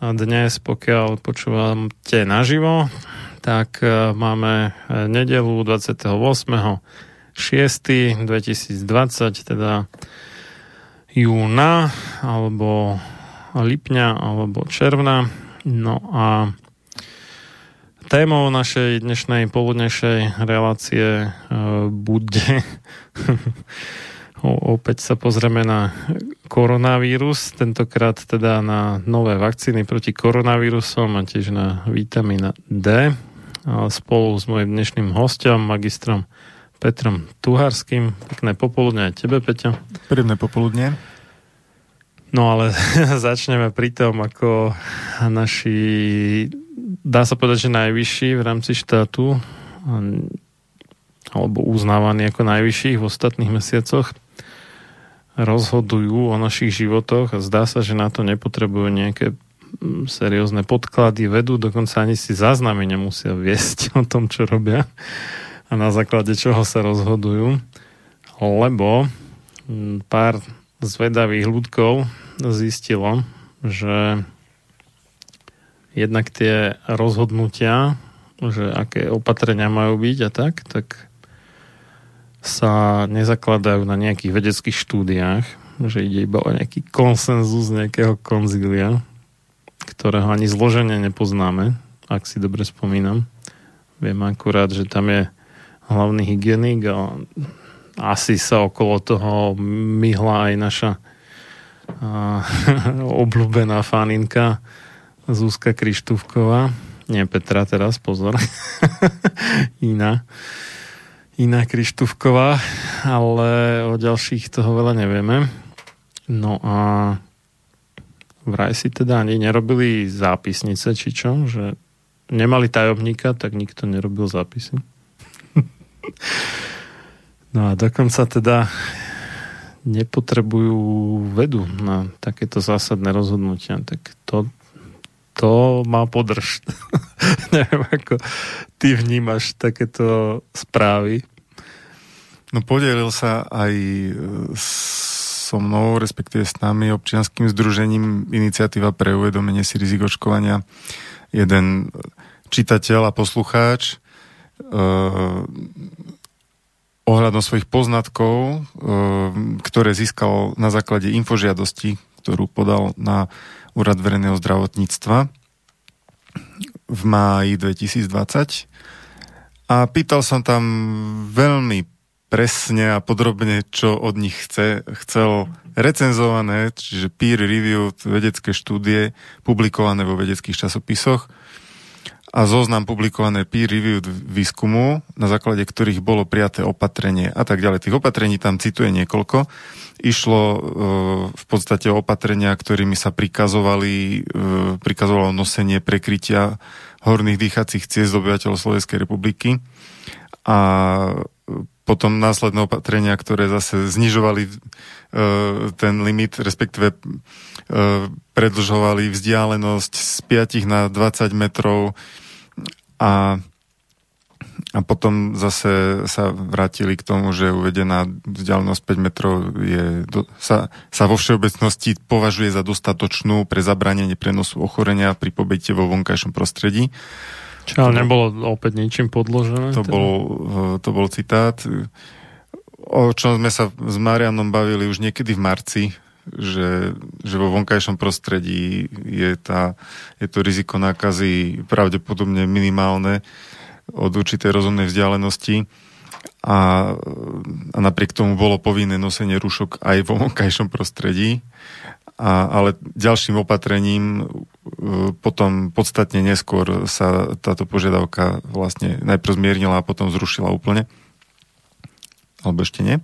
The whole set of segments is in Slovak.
A dnes, pokiaľ počúvate naživo, tak e, máme e, nedelu 28. 6. 2020, teda júna, alebo lipňa, alebo června. No a témou našej dnešnej poludnejšej relácie e, bude opäť sa pozrieme na koronavírus, tentokrát teda na nové vakcíny proti koronavírusom a tiež na vitamína D spolu s mojim dnešným hostom, magistrom Petrom Tuharským. Pekné popoludne aj tebe, Peťo. Príjemné popoludne. No ale začneme pri tom, ako naši, dá sa povedať, že najvyšší v rámci štátu alebo uznávaní ako najvyšších v ostatných mesiacoch rozhodujú o našich životoch a zdá sa, že na to nepotrebujú nejaké seriózne podklady vedú, dokonca ani si záznamy nemusia viesť o tom, čo robia a na základe čoho sa rozhodujú, lebo pár zvedavých ľudkov zistilo, že jednak tie rozhodnutia, že aké opatrenia majú byť a tak, tak sa nezakladajú na nejakých vedeckých štúdiách, že ide iba o nejaký konsenzus nejakého konzília, ktorého ani zloženie nepoznáme, ak si dobre spomínam. Viem akurát, že tam je hlavný hygienik a asi sa okolo toho myhla aj naša a, obľúbená faninka Zúska Krištúvková. Nie Petra teraz, pozor. Iná. Iná Krištúvková, ale o ďalších toho veľa nevieme. No a vraj si teda ani nerobili zápisnice, či čo, že nemali tajomníka, tak nikto nerobil zápisy. no a dokonca teda nepotrebujú vedu na takéto zásadné rozhodnutia, tak to, to má podrž. Neviem, ako ty vnímaš takéto správy. No podelil sa aj e, so mnou, respektíve s nami, občianským združením Iniciatíva pre uvedomenie si rizik očkovania. Jeden čitateľ a poslucháč uh, ohľadom svojich poznatkov, uh, ktoré získal na základe infožiadosti, ktorú podal na Úrad verejného zdravotníctva v máji 2020 a pýtal som tam veľmi presne a podrobne, čo od nich chce, chcel recenzované, čiže peer review, vedecké štúdie publikované vo vedeckých časopisoch a zoznam publikované peer review výskumu, na základe ktorých bolo prijaté opatrenie a tak ďalej. Tých opatrení tam cituje niekoľko. Išlo e, v podstate o opatrenia, ktorými sa prikazovali, e, prikazovalo nosenie prekrytia horných dýchacích ciest obyvateľov Slovenskej republiky a potom následné opatrenia, ktoré zase znižovali e, ten limit, respektíve e, predlžovali vzdialenosť z 5 na 20 metrov a, a potom zase sa vrátili k tomu, že uvedená vzdialenosť 5 metrov je, do, sa, sa vo všeobecnosti považuje za dostatočnú pre zabranenie prenosu ochorenia pri pobyte vo vonkajšom prostredí. Čo ale nebolo opäť ničím podložené? To, teda? bol, eh, to bol citát, o čom sme sa s Marianom bavili už niekedy v marci, že, že vo vonkajšom prostredí je, tá, je to riziko nákazy pravdepodobne minimálne od určitej rozumnej vzdialenosti a, a napriek tomu bolo povinné nosenie rúšok aj vo vonkajšom prostredí. A, ale ďalším opatrením e, potom podstatne neskôr sa táto požiadavka vlastne najprv zmiernila a potom zrušila úplne. Alebo ešte nie?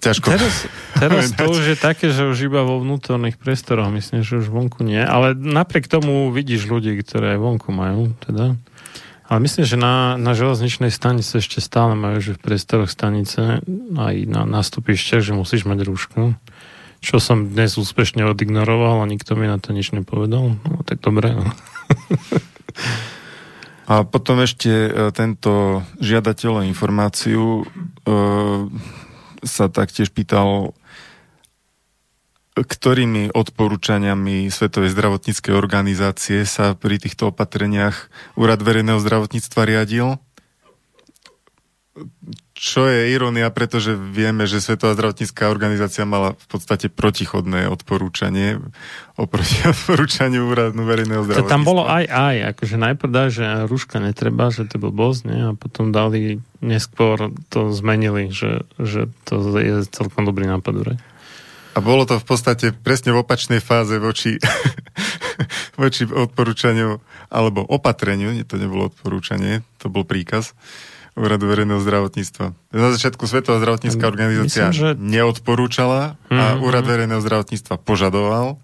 Ťažko. Teraz, teraz to už je také, že už iba vo vnútorných priestoroch, myslím, že už vonku nie. Ale napriek tomu vidíš ľudí, ktoré aj vonku majú. Teda. Ale myslím, že na, na železničnej stanice ešte stále majú, že v priestoroch stanice aj na nástupišťach, že musíš mať rúšku čo som dnes úspešne odignoroval a nikto mi na to nič nepovedal. No tak dobre. No. A potom ešte e, tento žiadateľ o informáciu e, sa taktiež pýtal, ktorými odporúčaniami Svetovej zdravotníckej organizácie sa pri týchto opatreniach Úrad verejného zdravotníctva riadil čo je irónia, pretože vieme, že Svetová zdravotnícká organizácia mala v podstate protichodné odporúčanie oproti odporúčaniu úradu verejného zdravotníctva. Tam bolo aj aj, akože najprv dá, že rúška netreba, že to bol boz, nie? a potom dali, neskôr to zmenili, že, že to je celkom dobrý nápad. Re? A bolo to v podstate presne v opačnej fáze voči, voči odporúčaniu, alebo opatreniu, to nebolo odporúčanie, to bol príkaz, Úradu verejného zdravotníctva. Na začiatku Svetová zdravotnícká organizácia Myslím, že... neodporúčala a mm-hmm. Úrad verejného zdravotníctva požadoval.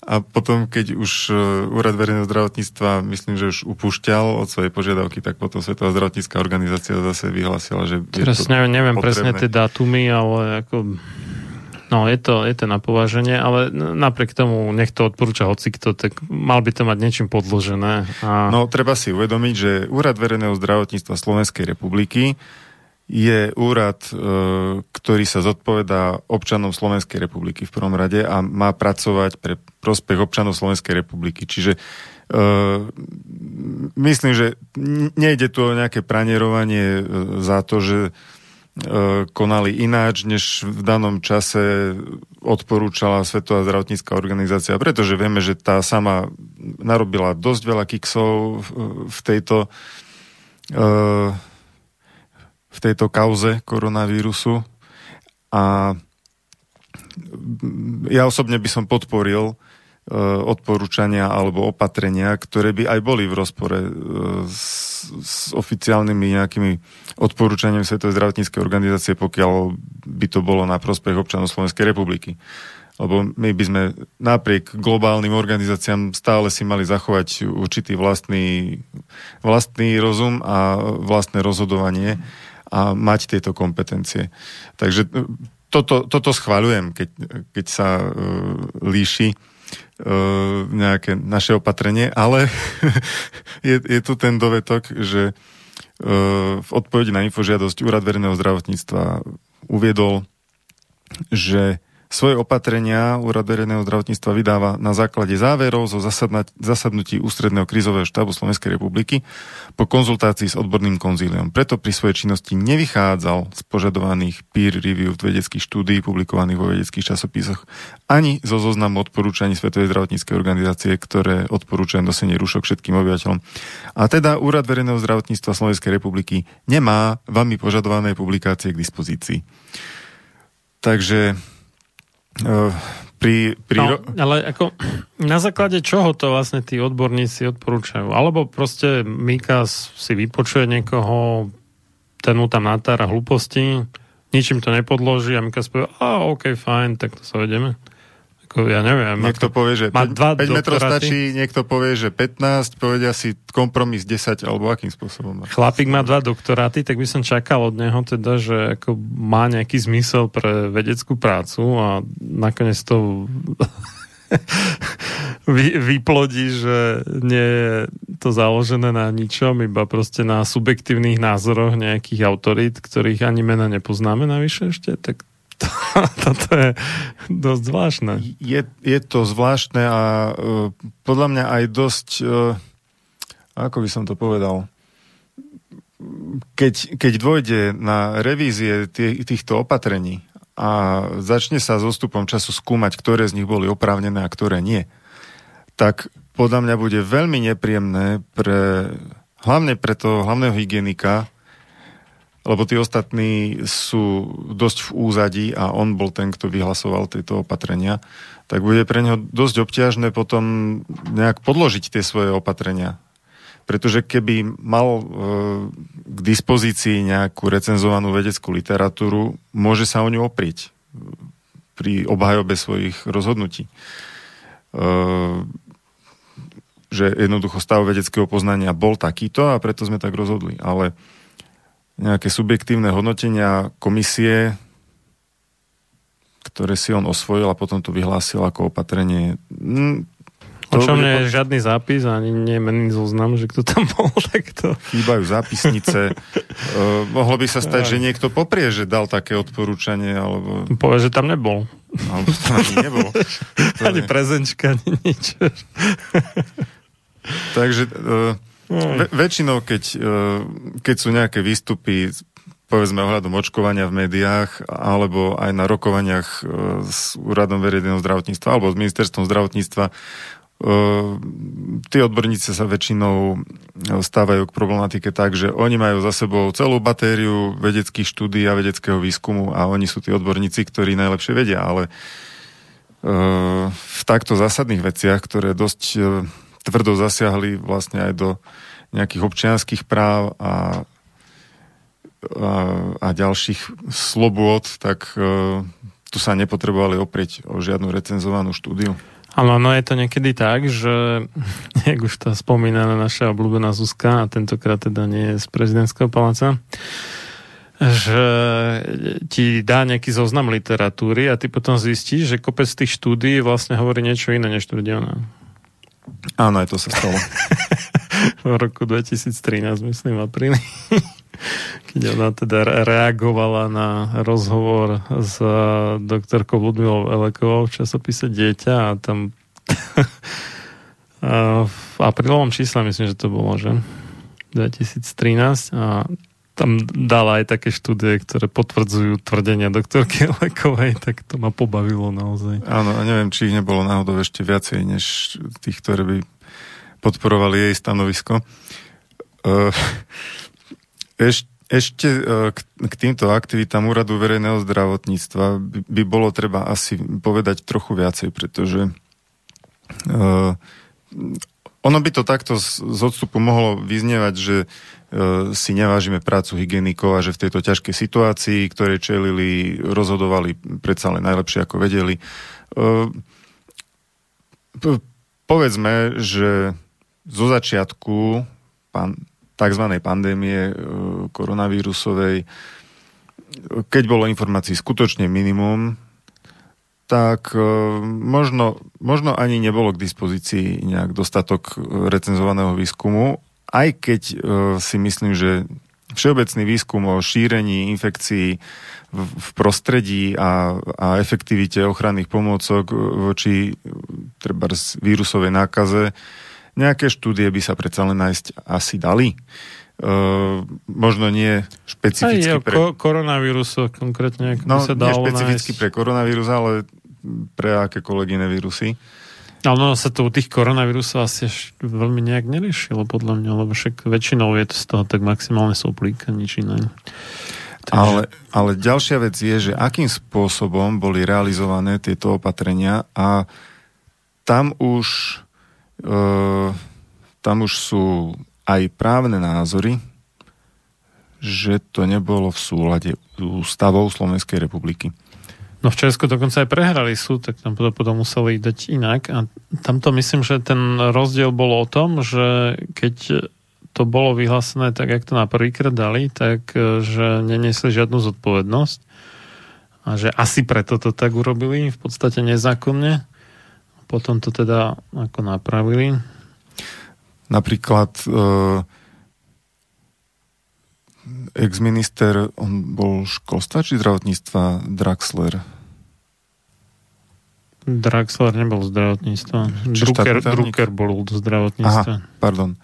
A potom, keď už e, Úrad verejného zdravotníctva, myslím, že už upúšťal od svojej požiadavky, tak potom Svetová zdravotnícká organizácia zase vyhlásila, že... Teraz neviem, neviem presne tie dátumy, ale ako No, je to, je to na považenie, ale napriek tomu, nech to odporúča hocikto, tak mal by to mať niečím podložené. A... No, treba si uvedomiť, že Úrad verejného zdravotníctva Slovenskej republiky je úrad, e, ktorý sa zodpovedá občanom Slovenskej republiky v prvom rade a má pracovať pre prospech občanov Slovenskej republiky. Čiže Uh, myslím, že nejde tu o nejaké pranierovanie za to, že E, konali ináč, než v danom čase odporúčala Svetová zdravotnícká organizácia, pretože vieme, že tá sama narobila dosť veľa kiksov v tejto e, v tejto kauze koronavírusu. A ja osobne by som podporil E, odporúčania alebo opatrenia, ktoré by aj boli v rozpore e, s, s oficiálnymi nejakými odporúčaniami Svetovej zdravotníckej organizácie, pokiaľ by to bolo na prospech občanov Slovenskej republiky. Lebo my by sme napriek globálnym organizáciám stále si mali zachovať určitý vlastný, vlastný rozum a vlastné rozhodovanie a mať tieto kompetencie. Takže toto, toto schváľujem, keď, keď sa uh, líši nejaké naše opatrenie, ale je, je tu ten dovetok, že v odpovedi na infožiadosť Úrad verejného zdravotníctva uviedol, že svoje opatrenia Úrad verejného zdravotníctva vydáva na základe záverov zo zasadnutí Ústredného krízového štábu Slovenskej republiky po konzultácii s odborným konzíliom. Preto pri svojej činnosti nevychádzal z požadovaných peer review vedeckých štúdií publikovaných vo vedeckých časopisoch ani zo zoznamu odporúčaní Svetovej zdravotníckej organizácie, ktoré odporúčajú nosenie rúšok všetkým obyvateľom. A teda Úrad verejného zdravotníctva Slovenskej republiky nemá vami požadované publikácie k dispozícii. Takže pri, pri... No, ale ako, na základe čoho to vlastne tí odborníci odporúčajú? Alebo proste Mika si vypočuje niekoho, ten mu tam natára hlúposti, ničím to nepodloží a Mika povie, a OK, fajn, tak to sa vedeme. Ako, ja neviem. Niekto ako, povie, že 5, 5 metrov stačí, niekto povie, že 15, povedia si kompromis 10, alebo akým spôsobom. Chlapík má dva doktoráty, tak by som čakal od neho teda, že ako má nejaký zmysel pre vedeckú prácu a nakoniec to vy, vyplodí, že nie je to založené na ničom, iba proste na subjektívnych názoroch nejakých autorít, ktorých ani mena nepoznáme navyše ešte, tak to, toto je dosť zvláštne. Je, je to zvláštne a uh, podľa mňa aj dosť, uh, ako by som to povedal, keď, keď dôjde na revízie tých, týchto opatrení a začne sa s ostupom času skúmať, ktoré z nich boli oprávnené a ktoré nie, tak podľa mňa bude veľmi nepríjemné pre, hlavne pre toho hlavného hygienika, lebo tí ostatní sú dosť v úzadí a on bol ten, kto vyhlasoval tieto opatrenia, tak bude pre neho dosť obťažné potom nejak podložiť tie svoje opatrenia. Pretože keby mal e, k dispozícii nejakú recenzovanú vedeckú literatúru, môže sa o ňu oprieť pri obhajobe svojich rozhodnutí. E, že jednoducho stav vedeckého poznania bol takýto a preto sme tak rozhodli. Ale nejaké subjektívne hodnotenia komisie, ktoré si on osvojil a potom to vyhlásil ako opatrenie. Mm, o čom nie je žiadny zápis, ani nie je menný zoznam, že kto tam bol, tak to... Chýbajú zápisnice. uh, mohlo by sa stať, že niekto poprie, že dal také odporúčanie, alebo... Povie, že tam nebol. Alebo tam ani nebol. ani prezenčka, ani nič. Takže... Uh, Ve- väčšinou, keď, e, keď sú nejaké výstupy povedzme ohľadom očkovania v médiách alebo aj na rokovaniach e, s úradom verejného zdravotníctva alebo s ministerstvom zdravotníctva e, tí odborníci sa väčšinou stávajú k problematike tak, že oni majú za sebou celú batériu vedeckých štúdí a vedeckého výskumu a oni sú tí odborníci, ktorí najlepšie vedia, ale v takto zásadných veciach, ktoré dosť tvrdo zasiahli vlastne aj do nejakých občianských práv a, a, a ďalších slobôd, tak uh, tu sa nepotrebovali oprieť o žiadnu recenzovanú štúdiu. Áno, no je to niekedy tak, že, jak už to spomínaná naša obľúbená Zuzka, a tentokrát teda nie je z prezidentského paláca, že ti dá nejaký zoznam literatúry a ty potom zistíš, že kopec tých štúdií vlastne hovorí niečo iné, než tvrdí ona. Áno, aj to sa stalo. v roku 2013, myslím, apríli. Keď ona teda reagovala na rozhovor s doktorkou Ludmilou Elekovou v časopise Dieťa a tam v aprílovom čísle myslím, že to bolo, že 2013 a tam dala aj také štúdie, ktoré potvrdzujú tvrdenia doktorky Lekovej, tak to ma pobavilo naozaj. Áno, a neviem, či ich nebolo náhodou ešte viacej, než tých, ktoré by podporovali jej stanovisko. Uh, eš, ešte uh, k, týmto aktivitám Úradu verejného zdravotníctva by, bolo treba asi povedať trochu viacej, pretože uh, ono by to takto z, z odstupu mohlo vyznievať, že E, si nevážime prácu hygienikov a že v tejto ťažkej situácii, ktoré čelili, rozhodovali predsa len najlepšie, ako vedeli. E, povedzme, že zo začiatku pan, tzv. pandémie e, koronavírusovej, keď bolo informácií skutočne minimum, tak e, možno, možno ani nebolo k dispozícii nejak dostatok recenzovaného výskumu, aj keď e, si myslím, že všeobecný výskum o šírení infekcií v prostredí a, a efektivite ochranných pomôcok voči treba vírusovej nákaze, nejaké štúdie by sa predsa len nájsť asi dali. Uh, možno nie špecificky Aj, pre... Ko- koronavírus konkrétne, ako no, sa dalo nie špecificky nájsť. pre koronavírus, ale pre akékoľvek iné vírusy. Ale no sa to u tých koronavírusov asi veľmi nejak neriešilo, podľa mňa, lebo však väčšinou je to z toho tak maximálne soplík a nič iné. Takže... Ale, ale ďalšia vec je, že akým spôsobom boli realizované tieto opatrenia a tam už, e, tam už sú aj právne názory, že to nebolo v súlade ústavou Slovenskej republiky. No v Česku dokonca aj prehrali súd, tak tam potom museli dať inak. A tamto myslím, že ten rozdiel bol o tom, že keď to bolo vyhlásené tak, jak to na prvýkrát dali, tak e, že neniesli žiadnu zodpovednosť a že asi preto to tak urobili, v podstate nezákonne. Potom to teda ako napravili. Napríklad e, ex-minister, on bol školstva či zdravotníctva Draxler? Draxler nebol zdravotníctva. Drucker, Drucker bol zdravotníctva. Aha, pardon. E,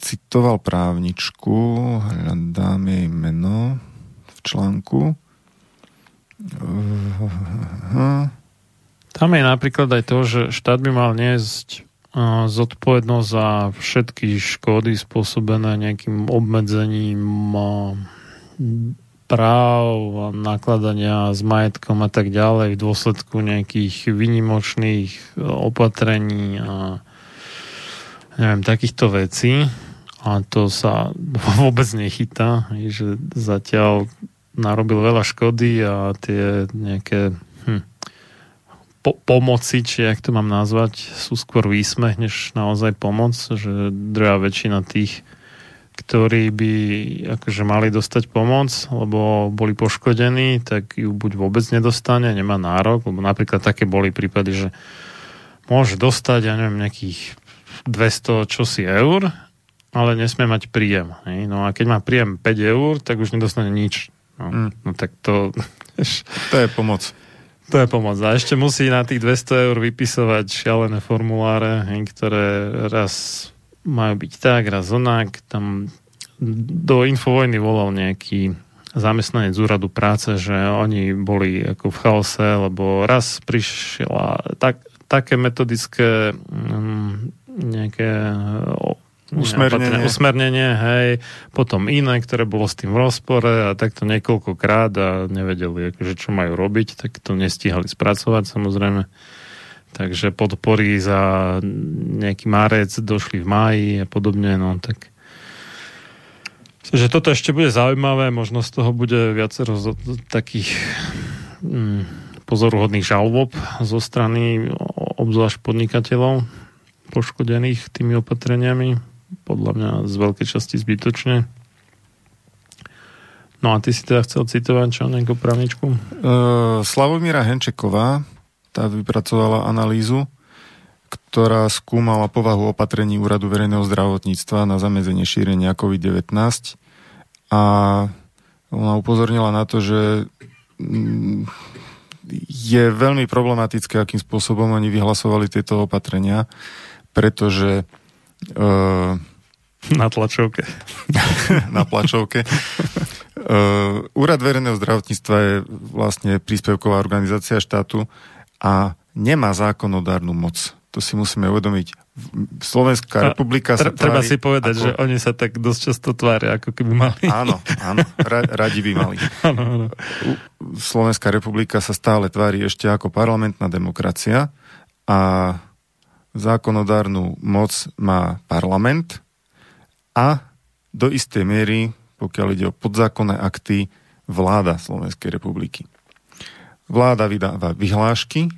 citoval právničku, hľadám jej meno v článku. E, Tam je napríklad aj to, že štát by mal niesť zodpovednosť za všetky škody spôsobené nejakým obmedzením práv, nakladania s majetkom a tak ďalej v dôsledku nejakých vynimočných opatrení a neviem, takýchto vecí. A to sa vôbec nechytá, že zatiaľ narobil veľa škody a tie nejaké po- pomoci, či jak to mám nazvať, sú skôr výsmech, než naozaj pomoc, že druhá väčšina tých, ktorí by akože mali dostať pomoc, lebo boli poškodení, tak ju buď vôbec nedostane, nemá nárok, lebo napríklad také boli prípady, že môže dostať, ja neviem, nejakých 200 čosi eur, ale nesmie mať príjem. Hej? No a keď má príjem 5 eur, tak už nedostane nič. No, mm. no tak to... To je pomoc. To je pomoc. A ešte musí na tých 200 eur vypisovať šialené formuláre, ktoré raz majú byť tak, raz onak. Tam do Infovojny volal nejaký zamestnanec úradu práce, že oni boli ako v chaose, lebo raz prišla tak, také metodické um, nejaké usmernenie. usmernenie, hej, potom iné, ktoré bolo s tým v rozpore a takto niekoľkokrát a nevedeli, akože, čo majú robiť, tak to nestíhali spracovať samozrejme. Takže podpory za nejaký marec došli v máji a podobne, no tak že toto ešte bude zaujímavé, možno z toho bude viacero z, takých mm, pozoruhodných žalob zo strany obzvlášť podnikateľov poškodených tými opatreniami podľa mňa z veľkej časti zbytočne. No a ty si teda chcel citovať čo, nejakú právničku? Uh, Slavomíra Henčeková, tá vypracovala analýzu, ktorá skúmala povahu opatrení Úradu verejného zdravotníctva na zamedzenie šírenia COVID-19 a ona upozornila na to, že mm, je veľmi problematické, akým spôsobom oni vyhlasovali tieto opatrenia, pretože Uh, na tlačovke. na tlačovke. Uh, Úrad verejného zdravotníctva je vlastne príspevková organizácia štátu a nemá zákonodárnu moc. To si musíme uvedomiť. Slovenská a, republika sa tvári... Treba si povedať, ako... že oni sa tak dosť často tvária, ako keby mali. Áno, áno, ra, radi by mali. áno, áno. Slovenská republika sa stále tvári ešte ako parlamentná demokracia a zákonodárnu moc má parlament a do istej miery, pokiaľ ide o podzákonné akty, vláda Slovenskej republiky. Vláda vydáva vyhlášky,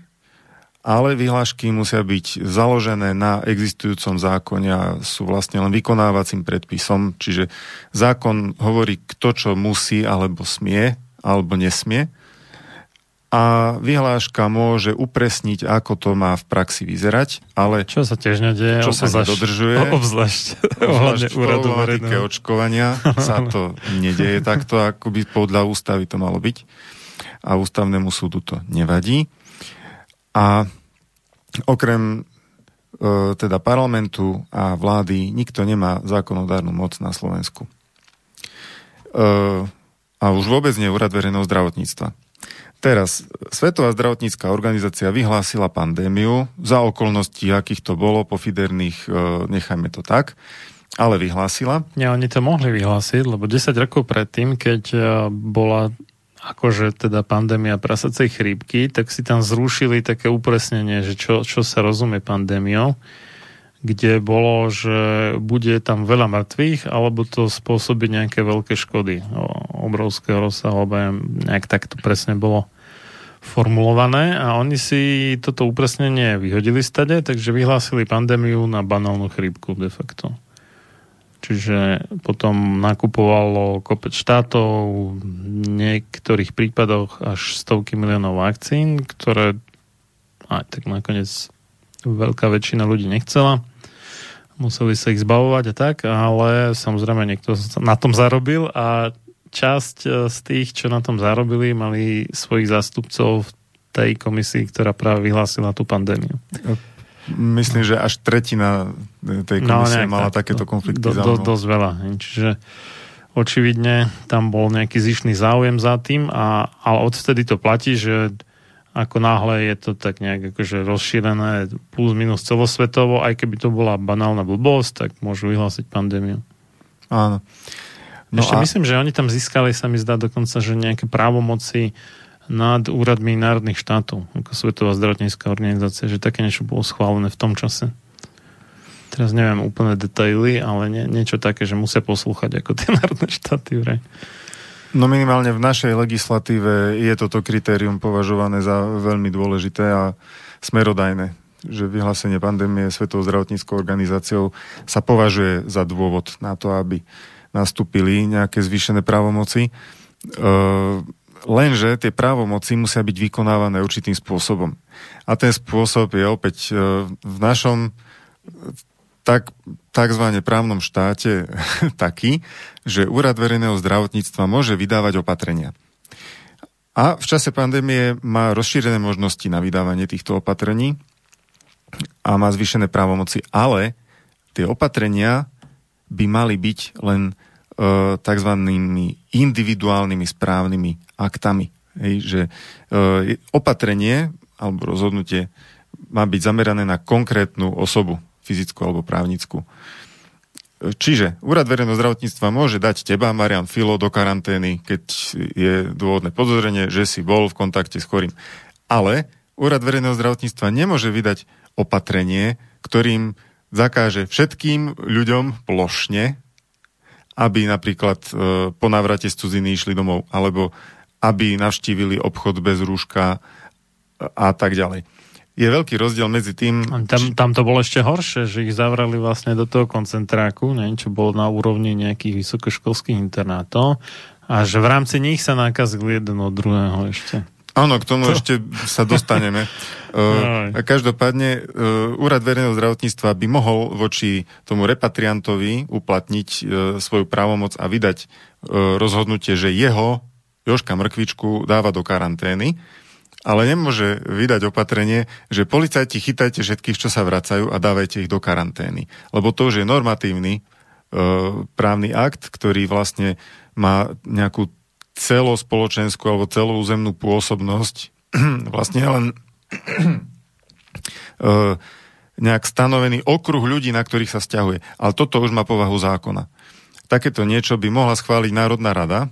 ale vyhlášky musia byť založené na existujúcom zákone a sú vlastne len vykonávacím predpisom, čiže zákon hovorí, kto čo musí alebo smie alebo nesmie. A vyhláška môže upresniť, ako to má v praxi vyzerať, ale čo sa tiež nedieje, čo sa nedodržuje, obzvlášť, obzvlášť v problematike očkovania sa to nedieje takto, ako by podľa ústavy to malo byť a ústavnému súdu to nevadí. A okrem e, teda parlamentu a vlády nikto nemá zákonodárnu moc na Slovensku. E, a už vôbec nie úrad verejného zdravotníctva. Teraz, Svetová zdravotnícká organizácia vyhlásila pandémiu, za okolností, akých to bolo, pofiderných, e, nechajme to tak, ale vyhlásila. Nie, oni to mohli vyhlásiť, lebo 10 rokov predtým, keď e, bola akože teda pandémia prasacej chrípky, tak si tam zrušili také upresnenie, že čo, čo sa rozumie pandémiou, kde bolo, že bude tam veľa mŕtvych, alebo to spôsobí nejaké veľké škody obrovského rozsahu, alebo nejak tak to presne bolo formulované a oni si toto upresnenie vyhodili stade, takže vyhlásili pandémiu na banálnu chrípku de facto. Čiže potom nakupovalo kopec štátov, v niektorých prípadoch až stovky miliónov vakcín, ktoré aj tak nakoniec veľká väčšina ľudí nechcela. Museli sa ich zbavovať a tak, ale samozrejme niekto na tom zarobil a časť e, z tých, čo na tom zarobili, mali svojich zástupcov v tej komisii, ktorá práve vyhlásila tú pandémiu. Myslím, že až tretina tej no, komisie no, mala tak, takéto konflikty. Do, do, dosť veľa. Čiže očividne tam bol nejaký zišný záujem za tým, a, ale odvtedy to platí, že ako náhle je to tak nejak akože rozšírené plus minus celosvetovo, aj keby to bola banálna blbosť, tak môžu vyhlásiť pandémiu. Áno. No Ešte a... myslím, že oni tam získali, sa mi zdá dokonca, že nejaké právomoci nad úradmi národných štátov, ako Svetová zdravotnícká organizácia, že také niečo bolo schválené v tom čase. Teraz neviem úplne detaily, ale nie, niečo také, že musia poslúchať ako tie národné štáty. Vraj. No minimálne v našej legislatíve je toto kritérium považované za veľmi dôležité a smerodajné že vyhlásenie pandémie Svetovou zdravotníckou organizáciou sa považuje za dôvod na to, aby nastúpili nejaké zvýšené právomoci. E, lenže tie právomoci musia byť vykonávané určitým spôsobom. A ten spôsob je opäť e, v našom tak, takzvané právnom štáte taký, že Úrad verejného zdravotníctva môže vydávať opatrenia. A v čase pandémie má rozšírené možnosti na vydávanie týchto opatrení a má zvýšené právomoci, ale tie opatrenia by mali byť len e, tzv. individuálnymi správnymi aktami. Hej, že e, opatrenie alebo rozhodnutie má byť zamerané na konkrétnu osobu, fyzickú alebo právnickú. Čiže Úrad verejného zdravotníctva môže dať teba, Marian Filo, do karantény, keď je dôvodné podozrenie, že si bol v kontakte s chorým. Ale Úrad verejného zdravotníctva nemôže vydať opatrenie, ktorým zakáže všetkým ľuďom plošne, aby napríklad e, po návrate z cudziny išli domov, alebo aby navštívili obchod bez rúška a tak ďalej. Je veľký rozdiel medzi tým... Tam, tam to bolo ešte horšie, že ich zavrali vlastne do toho koncentráku, neviem, čo bolo na úrovni nejakých vysokoškolských internátov a že v rámci nich sa nakazili jeden od druhého ešte. Áno, k tomu to... ešte sa dostaneme. uh, každopádne, uh, Úrad verejného zdravotníctva by mohol voči tomu repatriantovi uplatniť uh, svoju právomoc a vydať uh, rozhodnutie, že jeho Joška Mrkvičku dáva do karantény, ale nemôže vydať opatrenie, že policajti chytajte všetkých, čo sa vracajú a dávajte ich do karantény. Lebo to už je normatívny uh, právny akt, ktorý vlastne má nejakú celospoločenskú alebo celoúzemnú pôsobnosť, vlastne len e, nejak stanovený okruh ľudí, na ktorých sa stiahuje. Ale toto už má povahu zákona. Takéto niečo by mohla schváliť Národná rada,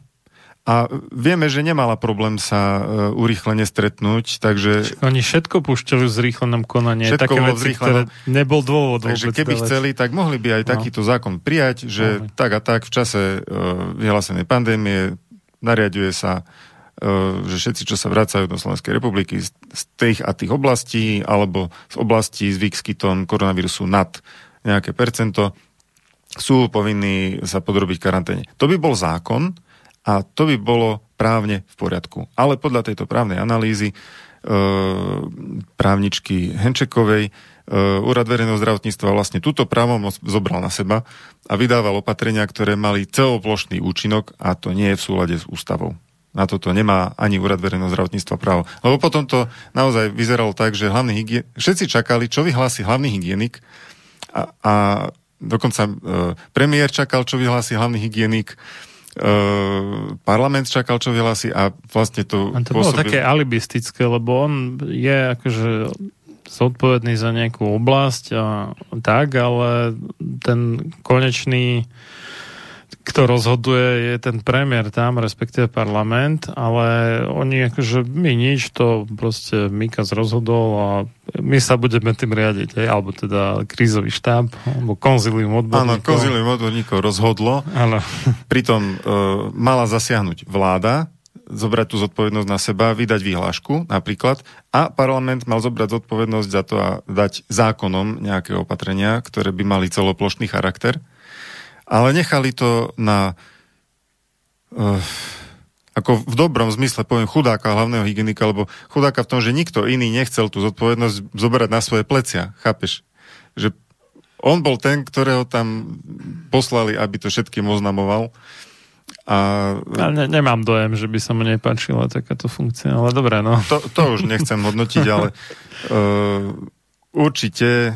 a vieme, že nemala problém sa uh, urýchlene stretnúť, takže... Oni všetko púšťajú v zrýchlenom konanie, všetko také veci, ktoré nebol dôvod Takže keby dávať. chceli, tak mohli by aj no. takýto zákon prijať, že no. tak a tak v čase uh, vyhlásenej pandémie nariaduje sa, e, že všetci, čo sa vracajú do Slovenskej republiky z tých a tých oblastí alebo z oblastí s výskytom koronavírusu nad nejaké percento, sú povinní sa podrobiť karanténe. To by bol zákon a to by bolo právne v poriadku. Ale podľa tejto právnej analýzy e, právničky Henčekovej Úrad verejného zdravotníctva vlastne túto právomoc zobral na seba a vydával opatrenia, ktoré mali celoplošný účinok a to nie je v súlade s ústavou. Na toto nemá ani úrad verejného zdravotníctva právo. Lebo potom to naozaj vyzeralo tak, že hlavný hygien... všetci čakali, čo vyhlási hlavný hygienik a, a dokonca e, premiér čakal, čo vyhlási hlavný hygienik, e, parlament čakal, čo vyhlási a vlastne to... A to pôsobil... bolo také alibistické, lebo on je akože zodpovedný za nejakú oblasť a tak, ale ten konečný kto rozhoduje, je ten premiér tam, respektíve parlament, ale oni akože my nič, to proste Mikas rozhodol a my sa budeme tým riadiť, aj, alebo teda krízový štáb, alebo konzilium odborníkov. Áno, konzilium odborníkov rozhodlo. Áno. Pritom e, mala zasiahnuť vláda, zobrať tú zodpovednosť na seba, vydať vyhlášku napríklad a parlament mal zobrať zodpovednosť za to a dať zákonom nejaké opatrenia, ktoré by mali celoplošný charakter ale nechali to na uh, ako v dobrom zmysle poviem chudáka hlavného hygienika, lebo chudáka v tom, že nikto iný nechcel tú zodpovednosť zoberať na svoje plecia. Chápeš? Že on bol ten, ktorého tam poslali, aby to všetkým oznamoval. A... Ja ne, nemám dojem, že by sa mu nepáčila takáto funkcia, ale dobré, no. To, to už nechcem hodnotiť, ale uh, určite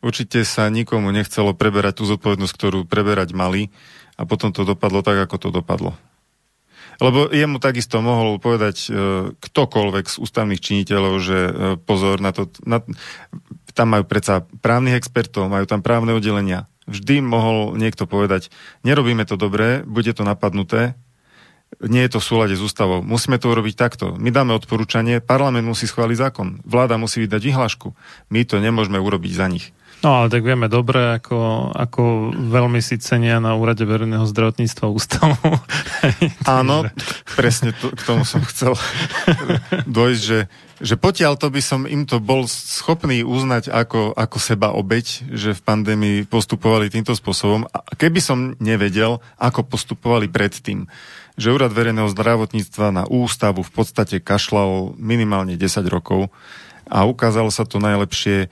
určite sa nikomu nechcelo preberať tú zodpovednosť, ktorú preberať mali a potom to dopadlo tak, ako to dopadlo. Lebo jemu takisto mohol povedať e, ktokoľvek z ústavných činiteľov, že e, pozor na to, na, tam majú predsa právnych expertov, majú tam právne oddelenia. Vždy mohol niekto povedať, nerobíme to dobre, bude to napadnuté, nie je to v súlade s ústavou. Musíme to urobiť takto. My dáme odporúčanie, parlament musí schváliť zákon, vláda musí vydať vyhlášku. My to nemôžeme urobiť za nich. No ale tak vieme dobre, ako, ako veľmi si cenia na úrade verejného zdravotníctva ústavu. Áno, presne to, k tomu som chcel dojsť, že, že potiaľ to by som im to bol schopný uznať ako, ako seba obeď, že v pandémii postupovali týmto spôsobom. Keby som nevedel, ako postupovali predtým, že úrad verejného zdravotníctva na ústavu v podstate kašľal minimálne 10 rokov, a ukázalo sa to najlepšie, e,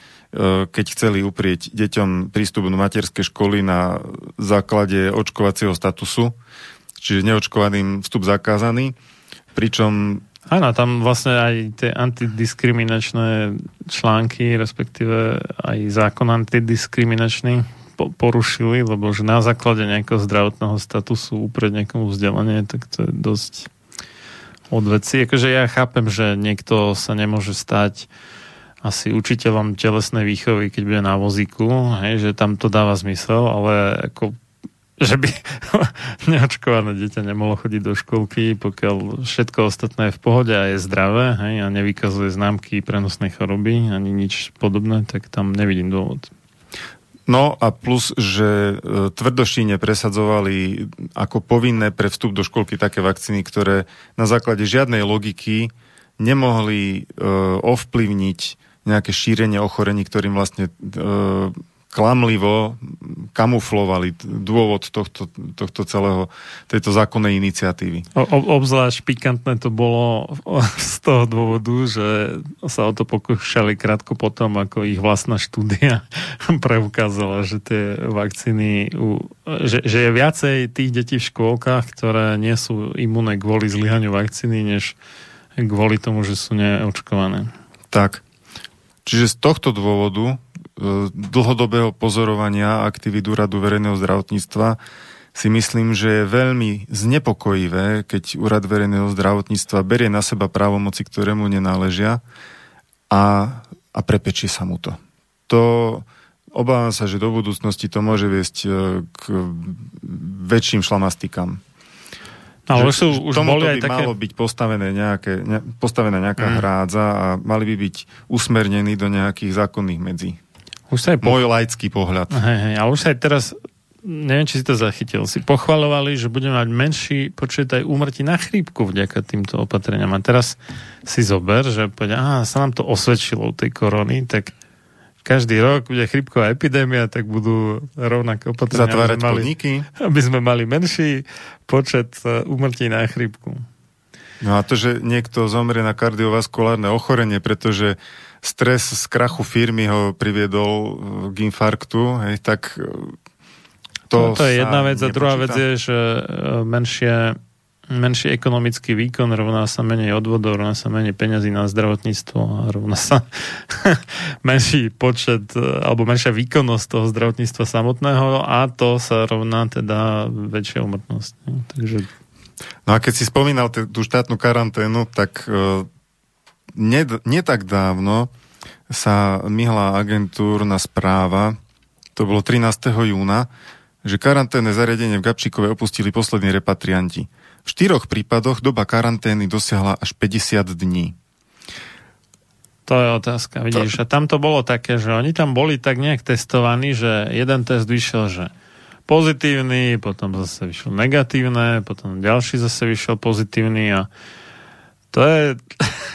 keď chceli uprieť deťom prístup do materskej školy na základe očkovacieho statusu, čiže neočkovaným vstup zakázaný, pričom Áno, tam vlastne aj tie antidiskriminačné články, respektíve aj zákon antidiskriminačný porušili, lebo že na základe nejakého zdravotného statusu uprieť niekomu vzdelanie, tak to je dosť od veci. Akože ja chápem, že niekto sa nemôže stať asi učiteľom telesnej výchovy, keď bude na vozíku, hej, že tam to dáva zmysel, ale ako že by neočkované dieťa nemohlo chodiť do školky, pokiaľ všetko ostatné je v pohode a je zdravé hej, a nevykazuje známky prenosnej choroby ani nič podobné, tak tam nevidím dôvod. No a plus, že e, tvrdošíne presadzovali ako povinné pre vstup do školky také vakcíny, ktoré na základe žiadnej logiky nemohli e, ovplyvniť nejaké šírenie ochorení, ktorým vlastne e, klamlivo kamuflovali dôvod tohto, tohto celého, tejto zákonnej iniciatívy. O, obzvlášť pikantné to bolo z toho dôvodu, že sa o to pokúšali krátko potom, ako ich vlastná štúdia preukázala, že tie vakcíny, že, že je viacej tých detí v škôlkach, ktoré nie sú imuné kvôli zlyhaniu vakcíny, než kvôli tomu, že sú neočkované. Tak. Čiže z tohto dôvodu dlhodobého pozorovania aktivít úradu verejného zdravotníctva si myslím, že je veľmi znepokojivé, keď úrad verejného zdravotníctva berie na seba právomoci, ktoré mu nenáležia a, a prepečie sa mu to. To obávam sa, že do budúcnosti to môže viesť e, k väčším šlamastikám. Ale už, sú, už boli by aj také... malo byť postavené nejaké, ne, postavená nejaká mm. hrádza a mali by byť usmernení do nejakých zákonných medzí. Už sa aj po... Môj laický pohľad. Hej, hej, a už sa aj teraz, neviem, či si to zachytil, si pochvalovali, že budeme mať menší počet aj úmrtí na chrípku vďaka týmto opatreniam. A teraz si zober, že povedia, aha, sa nám to osvedčilo u tej korony, tak každý rok bude chrípková epidémia, tak budú rovnaké opatrenia. Zatvárať aby podniky? Aby sme mali menší počet e, úmrtí na chrípku. No a to, že niekto zomrie na kardiovaskulárne ochorenie, pretože stres z krachu firmy ho priviedol e, k infarktu, hej, tak e, to, to, to je jedna vec. A druhá vec je, že menšie menší ekonomický výkon rovná sa menej odvodov, rovná sa menej peňazí na zdravotníctvo a rovná sa menší počet alebo menšia výkonnosť toho zdravotníctva samotného a to sa rovná teda väčšia umrtnosť. Takže... No a keď si spomínal tú štátnu karanténu, tak uh, nie, nie tak dávno sa myhla agentúrna správa, to bolo 13. júna, že karanténne zariadenie v Gabčíkove opustili poslední repatrianti. V štyroch prípadoch doba karantény dosiahla až 50 dní. To je otázka, vidíš. To... A tam to bolo také, že oni tam boli tak nejak testovaní, že jeden test vyšiel, že pozitívny, potom zase vyšiel negatívne, potom ďalší zase vyšiel pozitívny a to je...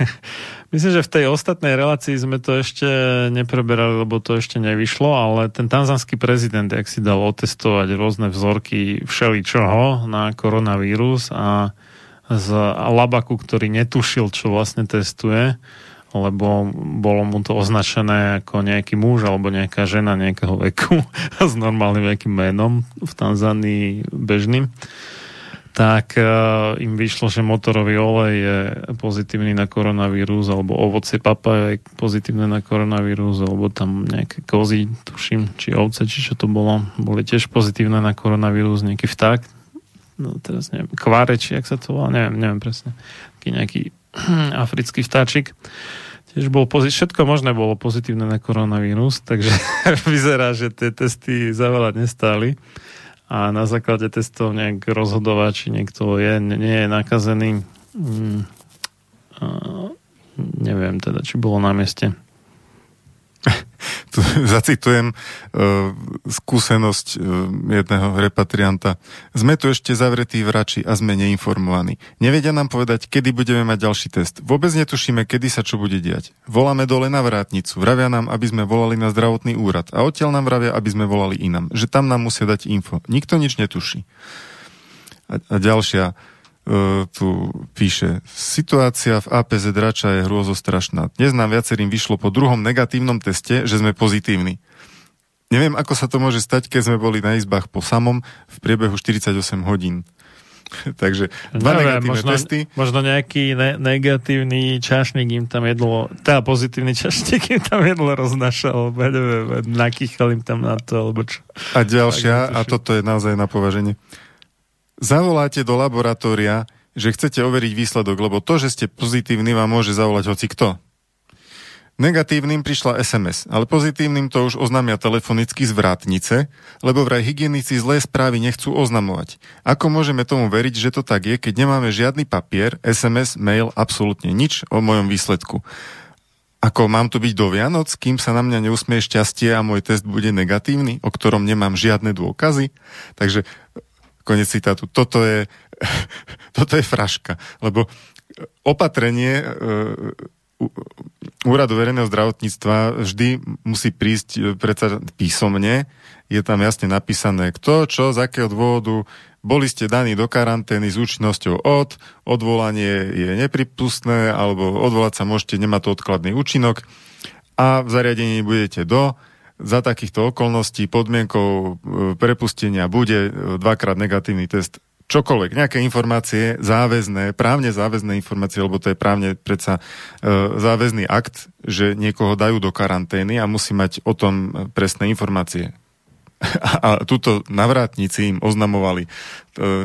Myslím, že v tej ostatnej relácii sme to ešte nepreberali, lebo to ešte nevyšlo, ale ten tanzanský prezident, jak si dal otestovať rôzne vzorky všeličoho na koronavírus a z labaku, ktorý netušil, čo vlastne testuje, lebo bolo mu to označené ako nejaký muž alebo nejaká žena nejakého veku s normálnym nejakým menom v Tanzánii bežným tak uh, im vyšlo, že motorový olej je pozitívny na koronavírus, alebo ovocie papaja je pozitívne na koronavírus, alebo tam nejaké kozy, tuším, či ovce, či čo to bolo, boli tiež pozitívne na koronavírus, nejaký vták, no teraz neviem, kváre, jak sa to volá, neviem, neviem presne, taký nejaký africký vtáčik. Tiež bol pozit- všetko možné bolo pozitívne na koronavírus, takže vyzerá, že tie testy za veľa nestáli a na základe testov nejak rozhodovať, či niekto je, nie je nakazený. Mm, a neviem teda, či bolo na mieste zacitujem uh, skúsenosť uh, jedného repatrianta. Sme tu ešte zavretí v rači a sme neinformovaní. Nevedia nám povedať, kedy budeme mať ďalší test. Vôbec netušíme, kedy sa čo bude diať. Voláme dole na vrátnicu. Vravia nám, aby sme volali na zdravotný úrad. A odtiaľ nám vravia, aby sme volali inam. Že tam nám musia dať info. Nikto nič netuší. A, a ďalšia E, tu píše, situácia v APZ Drača je hrôzostrašná. Dnes nám viacerým vyšlo po druhom negatívnom teste, že sme pozitívni. Neviem, ako sa to môže stať, keď sme boli na izbách po samom v priebehu 48 hodín. Takže dva Neviem, negatívne možno, testy. Možno nejaký ne- negatívny čašník im tam jedlo, teda pozitívny čašník im tam jedlo roznašal, neviem, nakýchal im tam na to, alebo čo. A ďalšia, a toto je naozaj na považenie zavoláte do laboratória, že chcete overiť výsledok, lebo to, že ste pozitívni, vám môže zavolať hoci kto. Negatívnym prišla SMS, ale pozitívnym to už oznámia telefonicky z vrátnice, lebo vraj hygienici zlé správy nechcú oznamovať. Ako môžeme tomu veriť, že to tak je, keď nemáme žiadny papier, SMS, mail, absolútne nič o mojom výsledku? Ako mám tu byť do Vianoc, kým sa na mňa neusmie šťastie a môj test bude negatívny, o ktorom nemám žiadne dôkazy? Takže Konec citátu. Toto je, toto je fraška, lebo opatrenie e, Úradu verejného zdravotníctva vždy musí prísť e, predsa písomne. Je tam jasne napísané, kto, čo, z akého dôvodu boli ste daní do karantény s účinnosťou od, odvolanie je nepripustné, alebo odvolať sa môžete, nemá to odkladný účinok a v zariadení budete do, za takýchto okolností podmienkou e, prepustenia bude e, dvakrát negatívny test čokoľvek, nejaké informácie záväzné, právne záväzné informácie, lebo to je právne predsa e, záväzný akt, že niekoho dajú do karantény a musí mať o tom presné informácie. A, a túto navrátnici im oznamovali e,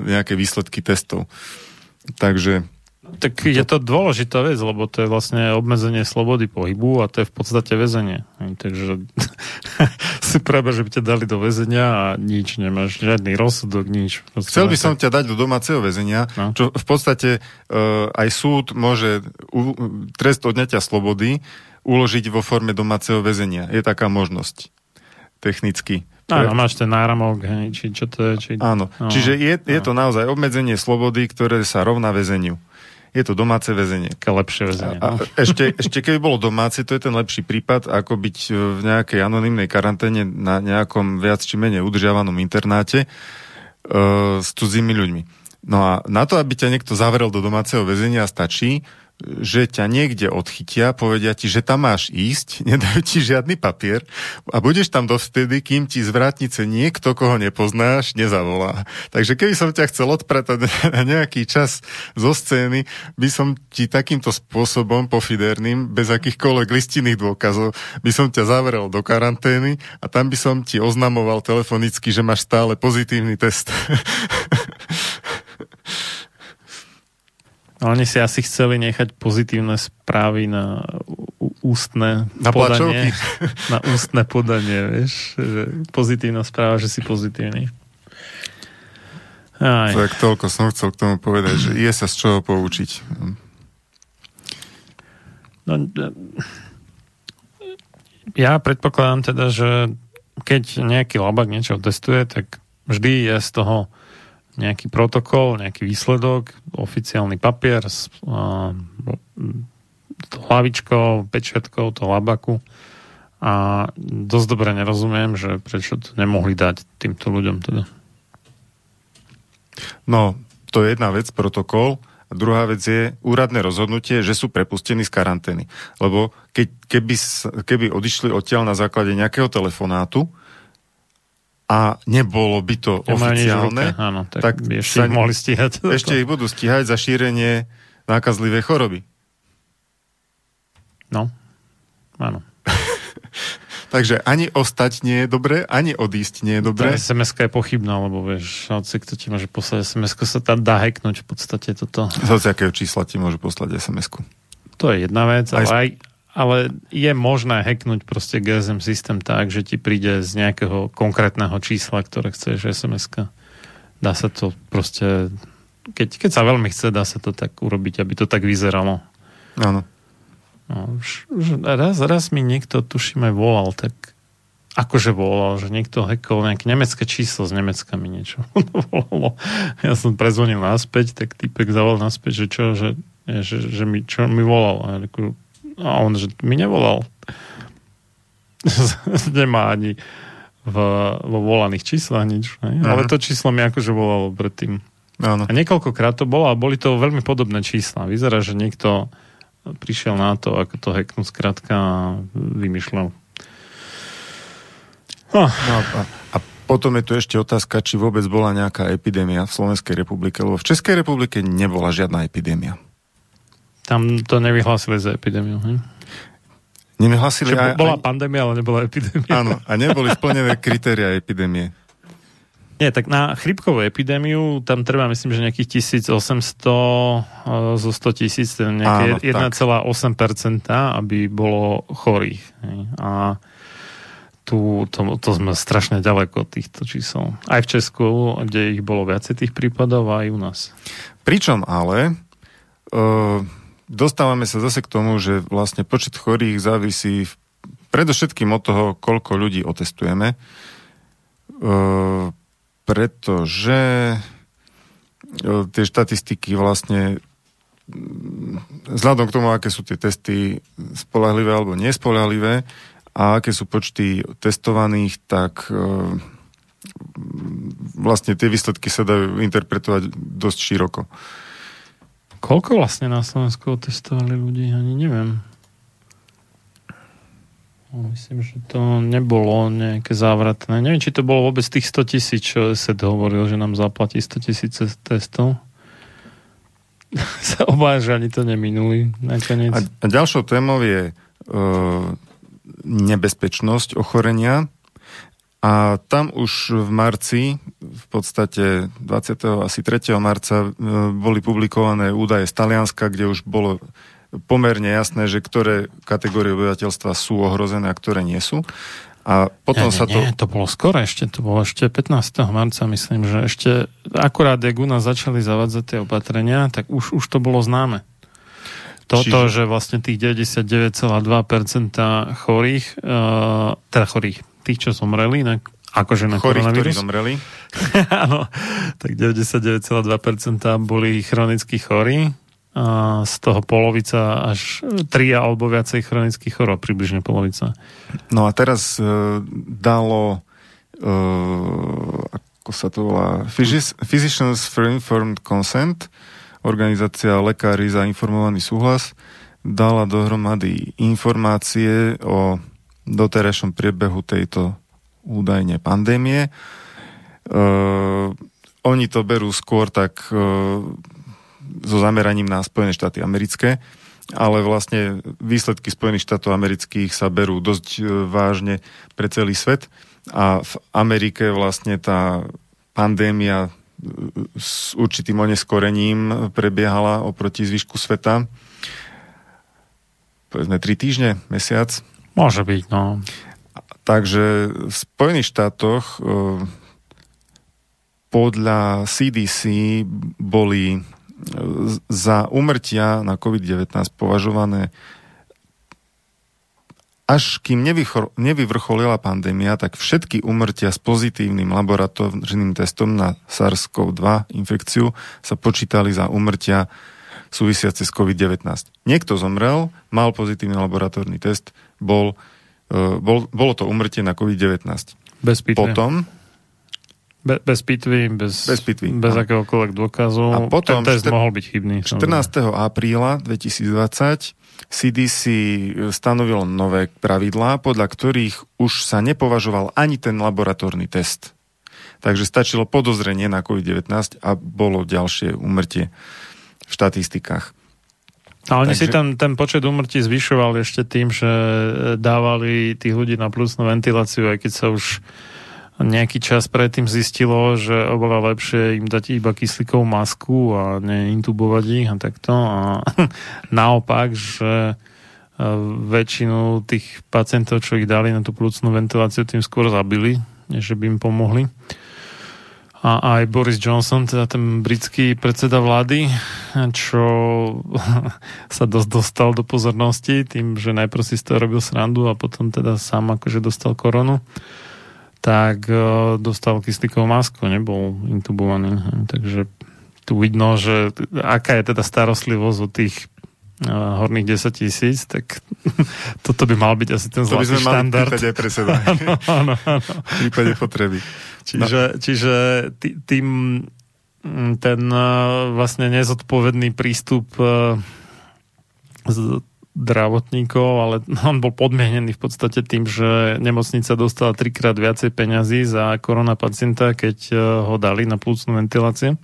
nejaké výsledky testov. Takže tak je to dôležitá vec, lebo to je vlastne obmedzenie slobody pohybu a to je v podstate väzenie. Takže si prebe, že by ťa dali do väzenia a nič, nemáš žiadny rozsudok, nič. Proste Chcel by som ťa dať do domáceho väzenia, no. čo v podstate uh, aj súd môže u, trest odňatia slobody uložiť vo forme domáceho väzenia. Je taká možnosť technicky. Áno, máš ten náramok, hej, či čo to je. Či... Áno, no, čiže je, je to naozaj obmedzenie slobody, ktoré sa rovná väzeniu je to domáce väzenie. Také lepšie väzenie. A, a no. ešte, ešte keby bolo domáce, to je ten lepší prípad, ako byť v nejakej anonimnej karanténe na nejakom viac či menej udržiavanom internáte uh, s cudzími ľuďmi. No a na to, aby ťa niekto zavrel do domáceho väzenia, stačí, že ťa niekde odchytia, povedia ti, že tam máš ísť, nedajú ti žiadny papier a budeš tam dovtedy, kým ti z vrátnice niekto, koho nepoznáš, nezavolá. Takže keby som ťa chcel odpratať na nejaký čas zo scény, by som ti takýmto spôsobom pofiderným, bez akýchkoľvek listinných dôkazov, by som ťa zavrel do karantény a tam by som ti oznamoval telefonicky, že máš stále pozitívny test. No, oni si asi chceli nechať pozitívne správy na ústne na podanie. Na ústne podanie, vieš. Že pozitívna správa, že si pozitívny. Aj. Tak toľko som chcel k tomu povedať, že je sa z čoho poučiť. No, ja predpokladám teda, že keď nejaký labak niečo testuje, tak vždy je z toho nejaký protokol, nejaký výsledok, oficiálny papier s hlavičkou, pečiatkou, to labaku a dosť dobre nerozumiem, že prečo to nemohli dať týmto ľuďom teda. No, to je jedna vec, protokol. A druhá vec je úradné rozhodnutie, že sú prepustení z karantény. Lebo keď, keby, keby odišli odtiaľ na základe nejakého telefonátu, a nebolo by to ja oficiálne, áno, tak, tak by ešte ich mohli stíhať. Ešte ich budú stíhať za šírenie nákazlivej choroby. No, áno. Takže ani ostať nie je dobré, ani odísť nie je dobré. Tá sms je pochybná, lebo vieš, hoci kto ti môže poslať sms sa tam dá hacknúť v podstate toto. Z akého čísla ti môže poslať sms To je jedna vec, ale aj, ale je možné hacknúť proste GSM systém tak, že ti príde z nejakého konkrétneho čísla, ktoré chceš sms -ka. Dá sa to proste, keď, keď sa veľmi chce, dá sa to tak urobiť, aby to tak vyzeralo. Áno. No, už, už raz, raz mi niekto, tuším, aj volal, tak akože volal, že niekto hackol nejaké nemecké číslo z Nemecka mi niečo volalo. Ja som prezvonil naspäť, tak typek zavolal naspäť, že čo, že, že, že mi, čo mi volal. A ja a on, že mi nevolal. Nemá ani v, vo volaných číslach nič. Ne? Ale to číslo mi akože volalo predtým. Áno. A niekoľkokrát to bolo a boli to veľmi podobné čísla. Vyzerá, že niekto prišiel na to, ako to hacknúť skrátka a vymýšľal. No. No a, a potom je tu ešte otázka, či vôbec bola nejaká epidémia v Slovenskej republike, lebo v Českej republike nebola žiadna epidémia. Tam to nevyhlásili za epidémiu. Hm? Nevyhlásili aj, bola aj... pandémia, ale nebola epidémia. Áno, a neboli splnené kritéria epidémie. Nie, tak na chrypkovú epidémiu tam treba, myslím, že nejakých 1800 eh, zo 100 tisíc, nejaké 1,8%, aby bolo chorých. A tu to, to sme strašne ďaleko od týchto čísel. Aj v Česku, kde ich bolo viacej tých prípadov, aj u nás. Pričom ale uh, dostávame sa zase k tomu, že vlastne počet chorých závisí predovšetkým od toho, koľko ľudí otestujeme, e, pretože e, tie štatistiky vlastne vzhľadom k tomu, aké sú tie testy spolahlivé alebo nespolahlivé a aké sú počty testovaných, tak e, vlastne tie výsledky sa dajú interpretovať dosť široko. Koľko vlastne na Slovensku otestovali ľudí? Ani neviem. No, myslím, že to nebolo nejaké závratné. Neviem, či to bolo vôbec tých 100 tisíc, čo sa hovoril, že nám zaplatí 100 tisíc testov. sa obávam, že ani to neminuli nakoniec. A, ďalšou témou je uh, nebezpečnosť ochorenia a tam už v marci, v podstate 20. asi 3. marca, e, boli publikované údaje z Talianska, kde už bolo pomerne jasné, že ktoré kategórie obyvateľstva sú ohrozené a ktoré nie sú. A potom nie, nie, sa to... Nie, to bolo skoro ešte, to bolo ešte 15. marca, myslím, že ešte akurát, jak u nás začali zavádzať tie opatrenia, tak už, už to bolo známe. Toto, Čiže... že vlastne tých 99,2% chorých, uh, teda chorých, tých, čo zomreli, na, akože na Chorých, ktorí zomreli. Áno, tak 99,2% boli chronicky chorí, a z toho polovica až tri alebo viacej chronických chorób, približne polovica. No a teraz e, dalo e, ako sa to volá, Physicians for Informed Consent, organizácia Lekári za informovaný súhlas, dala dohromady informácie o doterajšom priebehu tejto údajne pandémie. Uh, oni to berú skôr tak uh, so zameraním na Spojené štáty americké, ale vlastne výsledky Spojených štátov amerických sa berú dosť uh, vážne pre celý svet a v Amerike vlastne tá pandémia s určitým oneskorením prebiehala oproti zvyšku sveta. Povedzme tri týždne, mesiac. Môže byť, no. Takže v Spojených štátoch e, podľa CDC boli e, za umrtia na COVID-19 považované až kým nevyvrcholila pandémia, tak všetky umrtia s pozitívnym laboratórnym testom na SARS-CoV-2 infekciu sa počítali za umrtia súvisiace s COVID-19. Niekto zomrel, mal pozitívny laboratórny test, bol, uh, bol, bolo to umrtie na COVID-19. Bez pitvy. Potom Be, bez pitvy, bez, bez, pitvy, bez akéhokoľvek dôkazu. A potom Ten test št- mohol byť chybný. 14. Samozrejme. apríla 2020 CDC stanovilo nové pravidlá, podľa ktorých už sa nepovažoval ani ten laboratórny test. Takže stačilo podozrenie na COVID-19 a bolo ďalšie umrtie v štatistikách. A oni Takže... si ten, ten počet umrtí zvyšovali ešte tým, že dávali tých ľudí na plusnú ventiláciu, aj keď sa už nejaký čas predtým zistilo, že oveľa lepšie im dať iba kyslíkovú masku a neintubovať ich a takto. A naopak, že e, väčšinu tých pacientov, čo ich dali na tú plúcnú ventiláciu, tým skôr zabili, než by im pomohli. A aj Boris Johnson, teda ten britský predseda vlády, čo sa dosť dostal do pozornosti tým, že najprv si z toho robil srandu a potom teda sám akože dostal koronu tak uh, dostal kyslíkovú masku, nebol intubovaný. Takže tu vidno, že aká je teda starostlivosť od tých uh, horných 10 tisíc, tak toto by mal byť asi ten zlatý štandard. To by sme štandard. mali aj pre seba. áno, áno, áno. V prípade potreby. Čiže, no. čiže tým ten uh, vlastne nezodpovedný prístup uh, zdravotníkov, ale on bol podmienený v podstate tým, že nemocnica dostala trikrát viacej peňazí za korona pacienta, keď e, ho dali na plúcnú ventiláciu.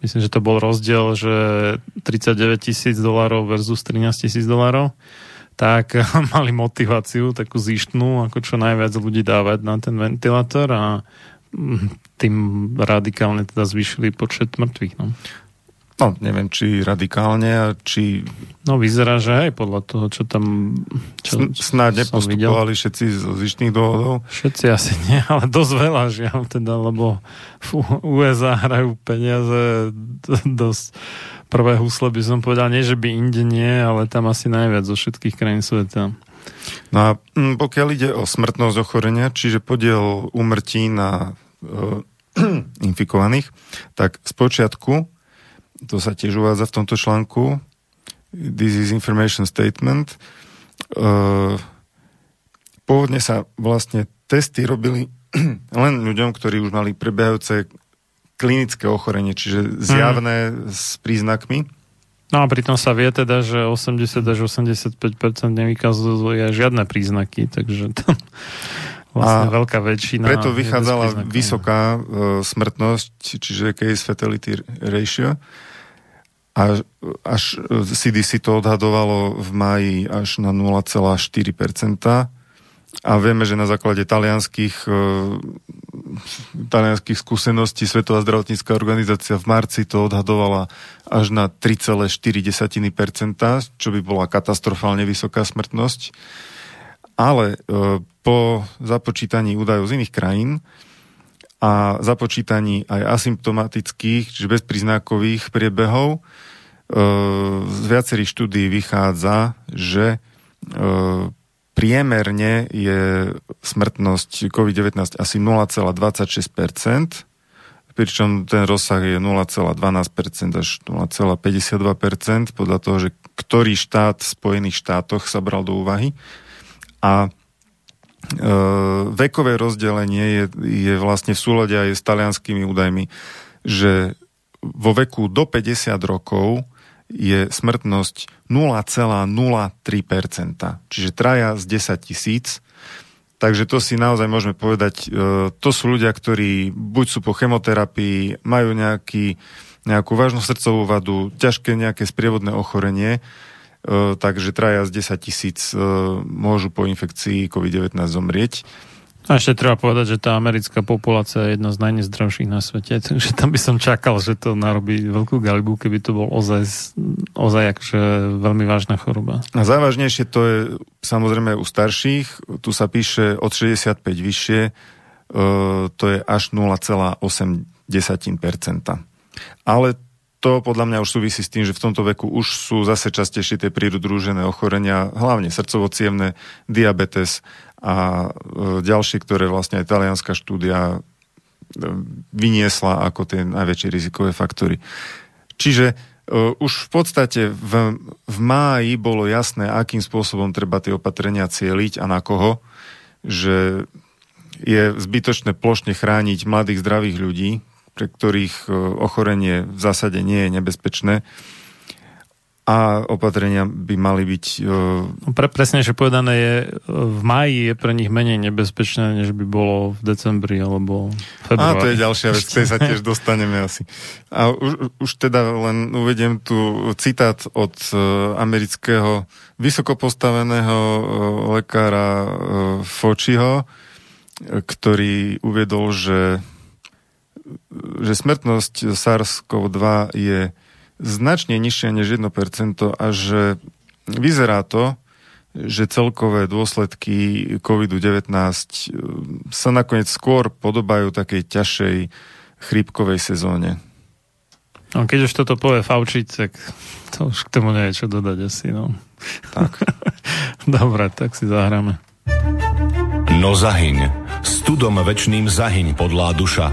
Myslím, že to bol rozdiel, že 39 tisíc dolárov versus 13 tisíc dolárov tak mali motiváciu takú zištnú, ako čo najviac ľudí dávať na ten ventilátor a mm, tým radikálne teda zvýšili počet mŕtvych. No. No, neviem, či radikálne, či... No, vyzerá, že aj podľa toho, čo tam... Čo, Snáď nepostupovali videl. všetci z zištných dôvodov. Všetci asi nie, ale dosť veľa, žiaľ teda, lebo v USA hrajú peniaze dosť prvé husle by som povedal, nie, že by inde nie, ale tam asi najviac zo všetkých krajín sveta. No a mm, pokiaľ ide o smrtnosť ochorenia, čiže podiel umrtí na infikovaných, tak z počiatku to sa tiež uvádza v tomto článku, This is information statement. Uh, pôvodne sa vlastne testy robili len ľuďom, ktorí už mali prebiehajúce klinické ochorenie, čiže zjavné hmm. s príznakmi. No a pritom sa vie teda, že 80 až 85% nevykazuje žiadne príznaky, takže tam vlastne a veľká väčšina. Preto vychádzala vysoká uh, smrtnosť, čiže case fatality ratio a až CDC to odhadovalo v maji až na 0,4%. A vieme, že na základe talianských, e, talianských skúseností Svetová zdravotnícká organizácia v marci to odhadovala až na 3,4%, čo by bola katastrofálne vysoká smrtnosť. Ale e, po započítaní údajov z iných krajín a započítaní aj asymptomatických, čiže bezpríznakových priebehov, z viacerých štúdí vychádza, že priemerne je smrtnosť COVID-19 asi 0,26%, pričom ten rozsah je 0,12% až 0,52% podľa toho, že ktorý štát v Spojených štátoch sa bral do úvahy. A vekové rozdelenie je, je vlastne v súlade aj s talianskými údajmi, že vo veku do 50 rokov je smrtnosť 0,03%, čiže traja z 10 tisíc. Takže to si naozaj môžeme povedať, e, to sú ľudia, ktorí buď sú po chemoterapii, majú nejaký, nejakú vážnu srdcovú vadu, ťažké nejaké sprievodné ochorenie, E, takže traja z 10 tisíc e, môžu po infekcii COVID-19 zomrieť. A ešte treba povedať, že tá americká populácia je jedna z najnezdravších na svete, takže tam by som čakal, že to narobí veľkú galibu, keby to bol ozaj, ozaj akože veľmi vážna choroba. A závažnejšie to je samozrejme u starších, tu sa píše od 65 vyššie, e, to je až 0,8%. Ale to podľa mňa už súvisí s tým, že v tomto veku už sú zase častejšie tie prírodrúžené ochorenia, hlavne srdcovo diabetes a e, ďalšie, ktoré vlastne aj talianská štúdia e, vyniesla ako tie najväčšie rizikové faktory. Čiže uh, už v podstate v, v máji bolo jasné, akým spôsobom treba tie opatrenia cieliť a na koho, že je zbytočné plošne chrániť mladých zdravých ľudí, pre ktorých e, ochorenie v zásade nie je nebezpečné a opatrenia by mali byť... Uh... Pre, presnejšie povedané je, v máji je pre nich menej nebezpečné, než by bolo v decembri alebo februári. A to je ďalšia vec, tej sa tiež dostaneme asi. A už, už teda len uvediem tu citát od uh, amerického vysokopostaveného uh, lekára uh, Fočiho, ktorý uviedol, že že smrtnosť SARS-CoV-2 je značne nižšia než 1% a že vyzerá to, že celkové dôsledky COVID-19 e, sa nakoniec skôr podobajú takej ťažšej chrípkovej sezóne. No, keď už toto povie Fauci, tak to už k tomu nie je čo dodať asi. No. Tak. Dobre, tak si zahráme. No zahyň, studom večným zahyň podlá duša,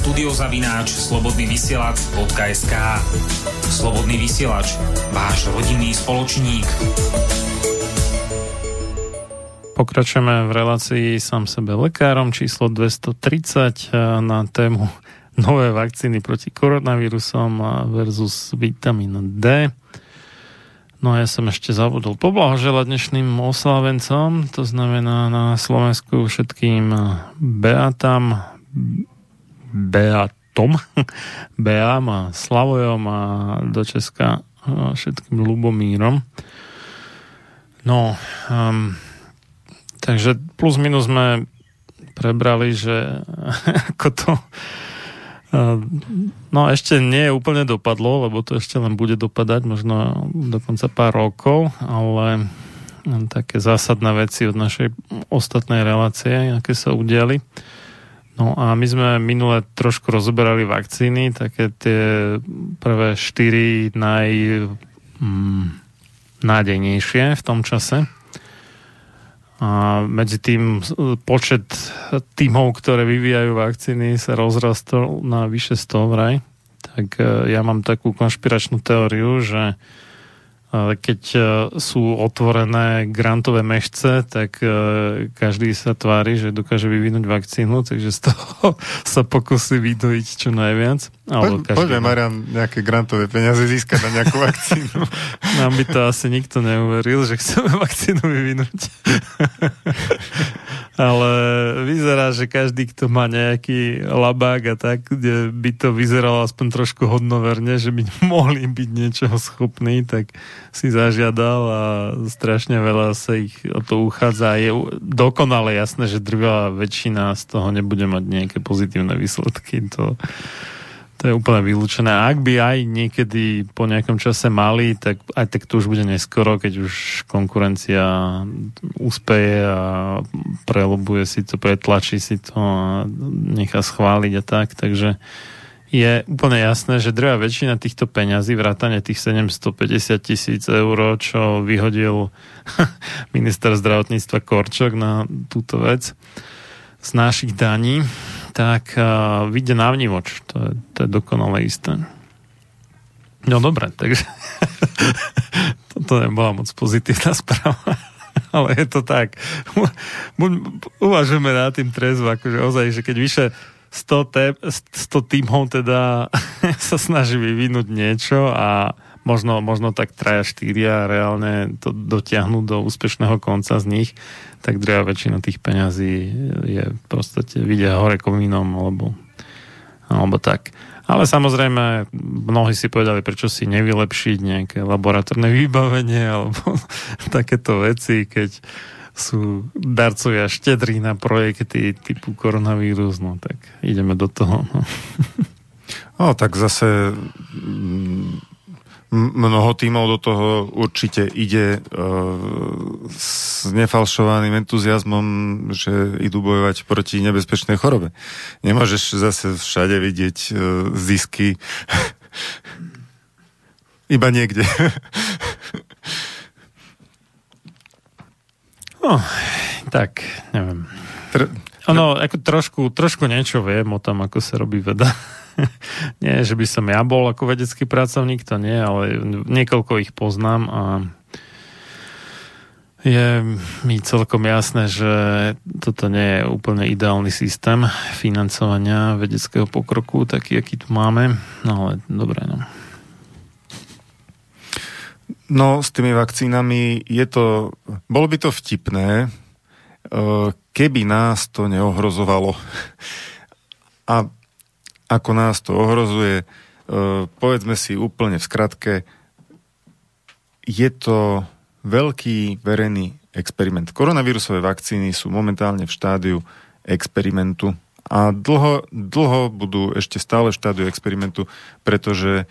Studiozavináč slobodnyvysielac.sk Slobodný vysielač, váš rodinný spoločník. Pokračujeme v relácii sám sebe lekárom číslo 230 eh, na tému nové vakcíny proti koronavírusom versus vitamín D. No a ja som ešte zabudol poblahoželať dnešným oslavencom, to znamená na Slovensku všetkým Beatam, Beatom, Beam a Slavojom a do Česka všetkým Lubomírom. No, um, takže plus minus sme prebrali, že ako to No ešte nie je úplne dopadlo, lebo to ešte len bude dopadať možno dokonca pár rokov, ale také zásadné veci od našej ostatnej relácie, aké sa udiali. No a my sme minule trošku rozoberali vakcíny, také tie prvé štyri naj, mm, nádejnejšie v tom čase. A medzi tým počet tímov, ktoré vyvíjajú vakcíny sa rozrastol na vyše 100 vraj. Tak e, ja mám takú konšpiračnú teóriu, že keď e, sú otvorené grantové mešce, tak e, každý sa tvári, že dokáže vyvinúť vakcínu, takže z toho sa pokusí vydojiť čo najviac. Po, každý... Poďme, Marian, nejaké grantové peniaze získať na nejakú vakcínu. Nám by to asi nikto neuveril, že chceme vakcínu vyvinúť. Ale vyzerá, že každý, kto má nejaký labák a tak, kde by to vyzeralo aspoň trošku hodnoverne, že by mohli byť niečoho schopní, tak si zažiadal a strašne veľa sa ich o to uchádza. Je dokonale jasné, že drvá väčšina z toho nebude mať nejaké pozitívne výsledky. To, to je úplne vylúčené. A ak by aj niekedy po nejakom čase mali, tak aj tak to už bude neskoro, keď už konkurencia úspeje a prelobuje si to, pretlačí si to a nechá schváliť a tak. Takže je úplne jasné, že druhá väčšina týchto peňazí, vrátane tých 750 tisíc eur, čo vyhodil minister zdravotníctva Korčok na túto vec z našich daní, tak uh, vyjde na vnívoč. To je, to je dokonale isté. No dobre, takže toto nebola moc pozitívna správa. Ale je to tak. Uvažujeme na tým trezvo, akože ozaj, že keď vyše 100, te, 100 tímov teda sa snaží vyvinúť niečo a možno, možno tak traja, štyria reálne to dotiahnuť do úspešného konca z nich, tak druhá väčšina tých peňazí je v podstate vidia hore komínom alebo, alebo tak. Ale samozrejme, mnohí si povedali, prečo si nevylepšiť nejaké laboratórne vybavenie alebo takéto veci, keď sú darcovia štedrí na projekty typu koronavírus, no tak ideme do toho. No, no tak zase mm, mnoho tímov do toho určite ide uh, s nefalšovaným entuziasmom, že idú bojovať proti nebezpečnej chorobe. Nemôžeš zase všade vidieť uh, zisky iba niekde. No, tak, neviem. Tr- ono, ako trošku, trošku niečo viem o tom, ako sa robí veda. nie, že by som ja bol ako vedecký pracovník, to nie, ale niekoľko ich poznám a je mi celkom jasné, že toto nie je úplne ideálny systém financovania vedeckého pokroku, taký, aký tu máme. No ale dobre, no. No, s tými vakcínami je to, bolo by to vtipné, eh, keby nás to neohrozovalo. A ako nás to ohrozuje, eh, povedzme si úplne v skratke, je to veľký verejný experiment. Koronavírusové vakcíny sú momentálne v štádiu experimentu a dlho, dlho budú ešte stále v štádiu experimentu, pretože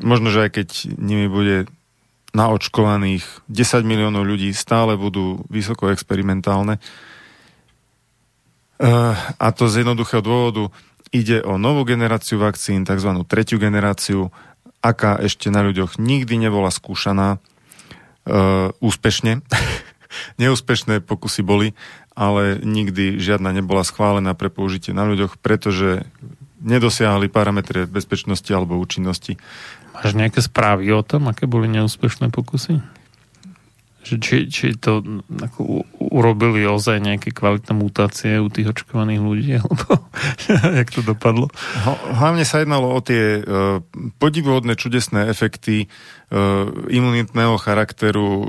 možno, že aj keď nimi bude naočkovaných 10 miliónov ľudí stále budú vysoko experimentálne. Eh, a to z jednoduchého dôvodu ide o novú generáciu vakcín, tzv. tretiu generáciu, aká ešte na ľuďoch nikdy nebola skúšaná. úspešne. Neúspešné pokusy boli, ale nikdy žiadna nebola schválená pre použitie na ľuďoch, pretože nedosiahli parametre bezpečnosti alebo účinnosti. Máš nejaké správy o tom, aké boli neúspešné pokusy? Že či, či to ako, urobili ozaj nejaké kvalitné mutácie u tých očkovaných ľudí, alebo jak to dopadlo? Hlavne sa jednalo o tie uh, podivuhodné, čudesné efekty uh, imunitného charakteru, uh,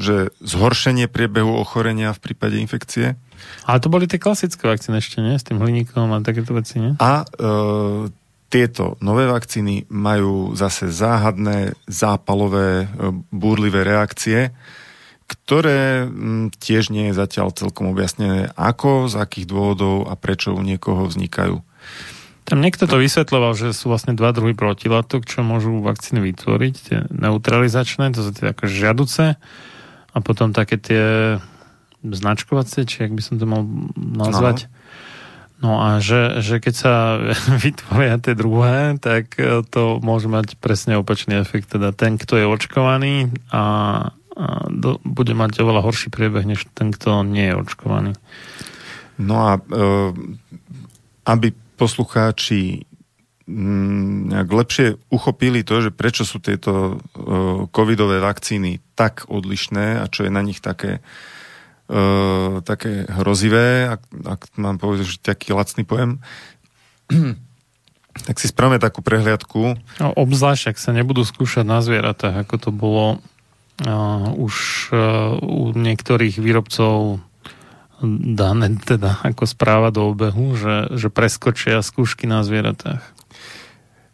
že zhoršenie priebehu ochorenia v prípade infekcie. Ale to boli tie klasické vakcíny ešte, nie? S tým hliníkom a takéto veci, nie? A uh, tieto nové vakcíny majú zase záhadné, zápalové, e, búrlivé reakcie, ktoré tiež nie je zatiaľ celkom objasnené, ako, z akých dôvodov a prečo u niekoho vznikajú. Tam niekto to vysvetloval, že sú vlastne dva druhy protilátok, čo môžu vakcíny vytvoriť. Tie neutralizačné, to sú tie ako žiaduce a potom také tie značkovacie, či ak by som to mal nazvať. No No a že, že keď sa vytvoria tie druhé, tak e, to môže mať presne opačný efekt. Teda ten, kto je očkovaný a, a do, bude mať oveľa horší priebeh, než ten, kto nie je očkovaný. No a e, aby poslucháči mm, nejak lepšie uchopili to, že prečo sú tieto e, covidové vakcíny tak odlišné a čo je na nich také uh, také hrozivé, ak, ak mám povedať, že taký lacný pojem, tak si spravíme takú prehliadku. No, obzvlášť, ak sa nebudú skúšať na zvieratách, ako to bolo uh, už uh, u niektorých výrobcov dané teda ako správa do obehu, že, že preskočia skúšky na zvieratách.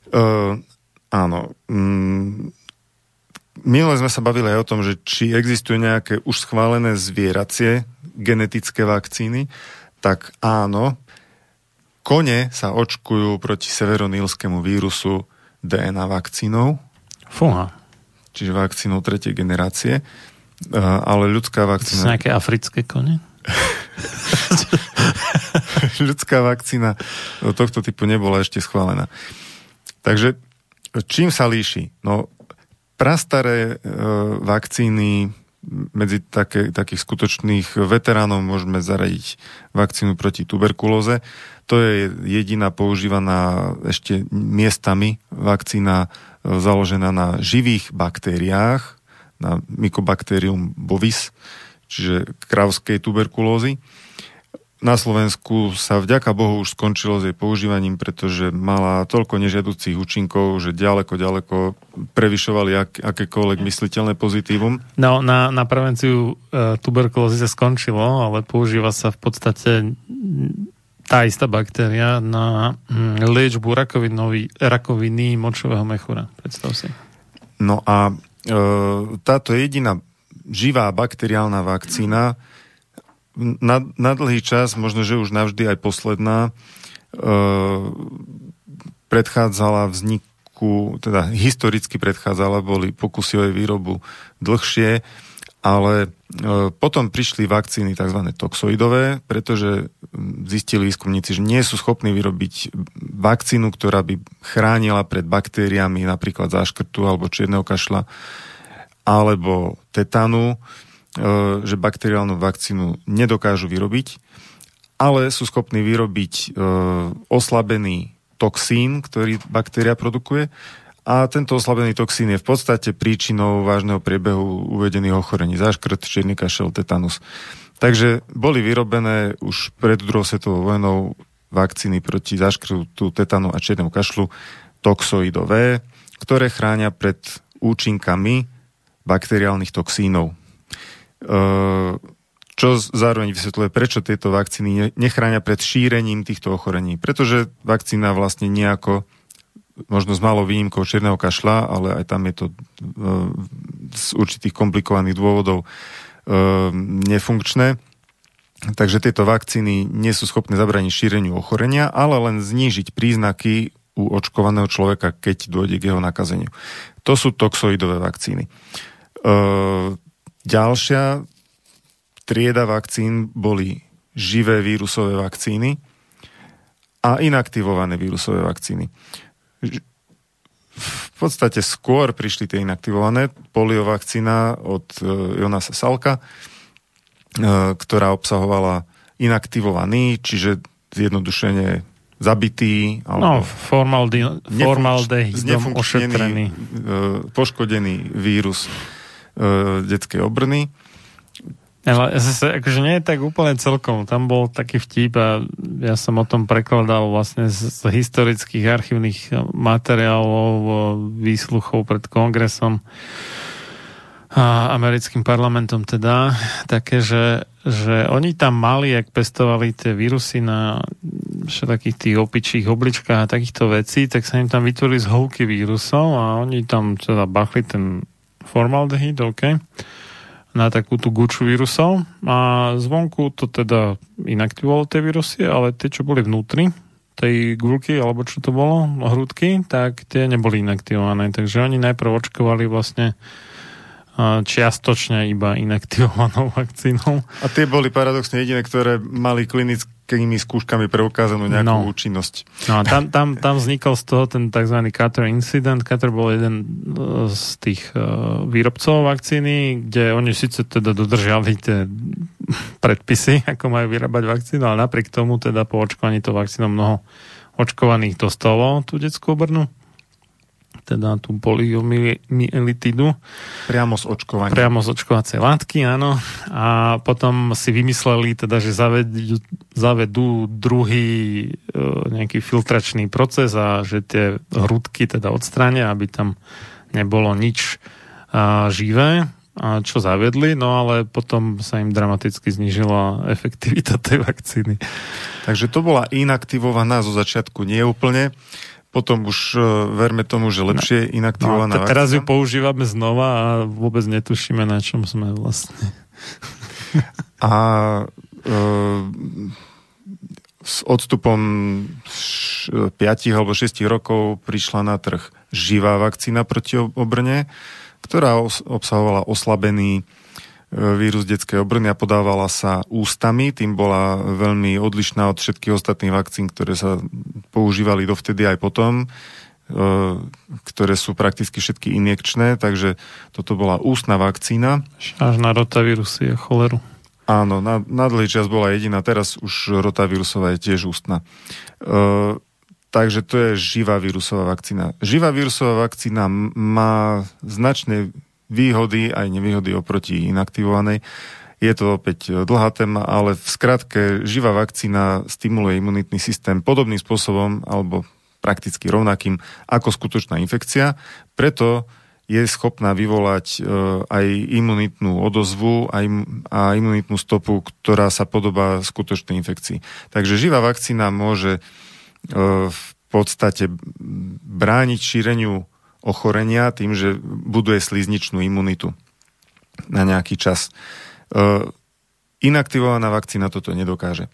Uh, áno. Mm, Minule sme sa bavili aj o tom, že či existujú nejaké už schválené zvieracie genetické vakcíny, tak áno, kone sa očkujú proti severonilskému vírusu DNA vakcínou. Fúha. Čiže vakcínou tretej generácie. Ale ľudská vakcína... To sú nejaké africké kone? ľudská vakcína tohto typu nebola ešte schválená. Takže čím sa líši? No, prastaré e, vakcíny medzi také, takých skutočných veteránov môžeme zaradiť vakcínu proti tuberkulóze. To je jediná používaná ešte miestami vakcína e, založená na živých baktériách, na Mycobacterium bovis, čiže kravskej tuberkulózy na Slovensku sa vďaka Bohu už skončilo s jej používaním, pretože mala toľko nežiaducích účinkov, že ďaleko, ďaleko prevyšovali ak, akékoľvek mysliteľné pozitívum. No, na, na prevenciu e, tuberkulózy sa skončilo, ale používa sa v podstate tá istá baktéria na hm, liečbu rakoviny, rakoviny močového mechúra. Predstav si. No a e, táto jediná živá bakteriálna vakcína na, na dlhý čas, možno, že už navždy aj posledná, e, predchádzala vzniku, teda historicky predchádzala, boli pokusy o jej výrobu dlhšie, ale e, potom prišli vakcíny tzv. toxoidové, pretože zistili výskumníci, že nie sú schopní vyrobiť vakcínu, ktorá by chránila pred baktériami napríklad záškrtu alebo čierneho kašla alebo tetanu, že bakteriálnu vakcínu nedokážu vyrobiť, ale sú schopní vyrobiť e, oslabený toxín, ktorý baktéria produkuje a tento oslabený toxín je v podstate príčinou vážneho priebehu uvedených ochorení. Záškrt, čierny kašel, tetanus. Takže boli vyrobené už pred druhou svetovou vojnou vakcíny proti záškrtu, tetanu a čiernu kašlu toxoidové, ktoré chránia pred účinkami bakteriálnych toxínov. Ehm, čo zároveň vysvetľuje, prečo tieto vakcíny nechránia pred šírením týchto ochorení. Pretože vakcína vlastne nejako, možno s malou výnimkou čierneho kašla, ale aj tam je to ehm, z určitých komplikovaných dôvodov ehm, nefunkčné. Takže tieto vakcíny nie sú schopné zabrániť šíreniu ochorenia, ale len znížiť príznaky u očkovaného človeka, keď dôjde k jeho nakazeniu. To sú toxoidové vakcíny. Ďalšia trieda vakcín boli živé vírusové vakcíny a inaktivované vírusové vakcíny. v podstate skôr prišli tie inaktivované. Poliovakcína od e, Jonasa Salka, e, ktorá obsahovala inaktivovaný, čiže zjednodušene zabitý alebo no, formaldehydom ošetrený. E, poškodený vírus detskej obrny ale zase, akože nie je tak úplne celkom. Tam bol taký vtip a ja som o tom prekladal vlastne z, z historických archívnych materiálov, výsluchov pred kongresom a americkým parlamentom teda, také, že, že oni tam mali, ak pestovali tie vírusy na všetkých tých opičích obličkách a takýchto vecí, tak sa im tam vytvorili zhovky vírusov a oni tam teda bachli ten formaldehyd, OK na takú tú guču vírusov a zvonku to teda inaktivovalo tie vírusy, ale tie, čo boli vnútri tej gulky, alebo čo to bolo, hrudky, tak tie neboli inaktivované. Takže oni najprv očkovali vlastne čiastočne iba inaktivovanou vakcínou. A tie boli paradoxne jediné, ktoré mali klinickými skúškami preukázanú nejakú no. účinnosť. No a tam, tam, tam vznikol z toho ten tzv. Cutter incident. Cutter bol jeden e, z tých uh, výrobcov vakcíny, kde oni síce teda dodržali tie predpisy, ako majú vyrábať vakcínu, ale napriek tomu teda po očkovaní to vakcínou mnoho očkovaných dostalo tú detskú obrnu teda tú poliomyelitidu. Priamo z očkovania. Priamo z očkovacej látky, áno. A potom si vymysleli teda, že zavedú, zavedú druhý e, nejaký filtračný proces a že tie hrudky teda odstránia, aby tam nebolo nič živé čo zavedli, no ale potom sa im dramaticky znižila efektivita tej vakcíny. Takže to bola inaktivovaná zo začiatku neúplne potom už uh, verme tomu, že lepšie no, inaktivovaná no, Teraz ju používame znova a vôbec netušíme, na čom sme vlastne. a uh, s odstupom 5 alebo 6 rokov prišla na trh živá vakcína proti obrne, ktorá obsahovala oslabený vírus detskej obrny a podávala sa ústami, tým bola veľmi odlišná od všetkých ostatných vakcín, ktoré sa používali dovtedy aj potom, e, ktoré sú prakticky všetky injekčné, takže toto bola ústna vakcína. Až na rotavírusy a choleru. Áno, na, na dlhý čas bola jediná, teraz už rotavírusová je tiež ústna. E, takže to je živá vírusová vakcína. Živá vírusová vakcína má značne výhody aj nevýhody oproti inaktivovanej. Je to opäť dlhá téma, ale v skratke živá vakcína stimuluje imunitný systém podobným spôsobom alebo prakticky rovnakým ako skutočná infekcia. Preto je schopná vyvolať e, aj imunitnú odozvu a imunitnú stopu, ktorá sa podobá skutočnej infekcii. Takže živá vakcína môže e, v podstate brániť šíreniu ochorenia tým, že buduje slizničnú imunitu na nejaký čas. E, inaktivovaná vakcína toto nedokáže.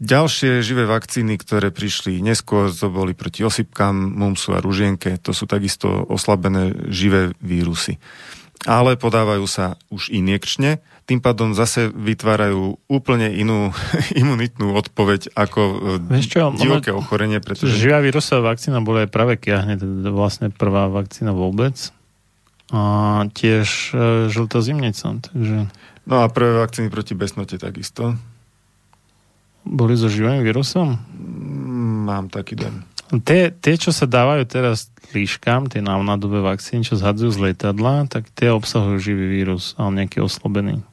Ďalšie živé vakcíny, ktoré prišli neskôr, to boli proti osypkám, mumsu a ružienke. To sú takisto oslabené živé vírusy. Ale podávajú sa už injekčne, tým pádom zase vytvárajú úplne inú imunitnú odpoveď ako e, Vieš čo, divoké ochorenie. Pretože... Živá vírusová vakcína bola aj práve kiahne, teda vlastne prvá vakcína vôbec. A tiež e, žltá zimnica. Takže... No a prvé vakcíny proti besnote takisto. Boli so živým vírusom? Mm, mám taký den. Tie, tie, čo sa dávajú teraz líškam, tie návnadové vakcíny, čo zhadzujú z letadla, tak tie obsahujú živý vírus, ale nejaký oslobený.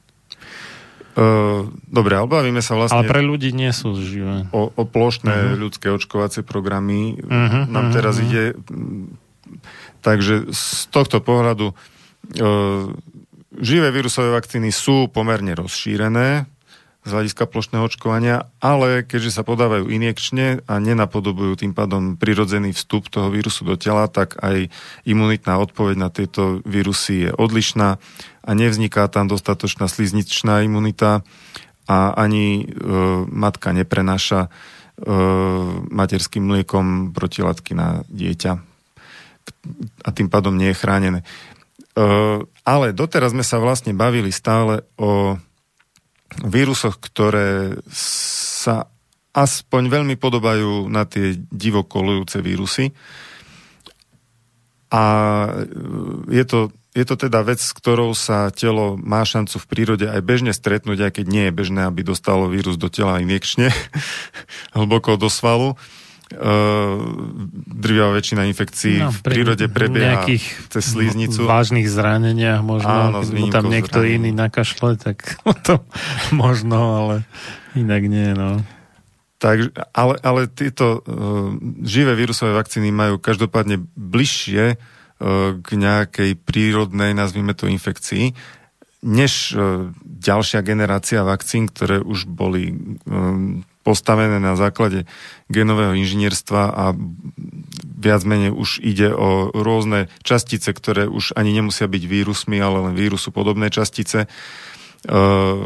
Uh, dobre, ale bavíme sa vlastne... Ale pre ľudí nie sú živé. O, o plošné uh-huh. ľudské očkovacie programy uh-huh, nám uh-huh, teraz ide. Takže z tohto pohľadu uh, živé vírusové vakcíny sú pomerne rozšírené z hľadiska plošného očkovania, ale keďže sa podávajú injekčne a nenapodobujú tým pádom prirodzený vstup toho vírusu do tela, tak aj imunitná odpoveď na tieto vírusy je odlišná a nevzniká tam dostatočná slizničná imunita a ani e, matka neprenáša e, materským mliekom protilátky na dieťa a tým pádom nie je chránené. E, ale doteraz sme sa vlastne bavili stále o vírusoch, ktoré sa aspoň veľmi podobajú na tie divokolujúce vírusy A je to, je to teda vec, s ktorou sa telo má šancu v prírode aj bežne stretnúť, aj keď nie je bežné, aby dostalo vírus do tela injekčne, hlboko do svalu. Uh, drvivá väčšina infekcií no, v prírode prebieha cez slíznicu. Vážnych zraneniach možno, Áno, keď tam niekto zranení. iný nakašle, tak to možno, ale inak nie, no. Tak, ale, ale tieto uh, živé vírusové vakcíny majú každopádne bližšie uh, k nejakej prírodnej, nazvime to, infekcii, než uh, ďalšia generácia vakcín, ktoré už boli um, postavené na základe genového inžinierstva a viac menej už ide o rôzne častice, ktoré už ani nemusia byť vírusmi, ale len vírusu podobné častice. E,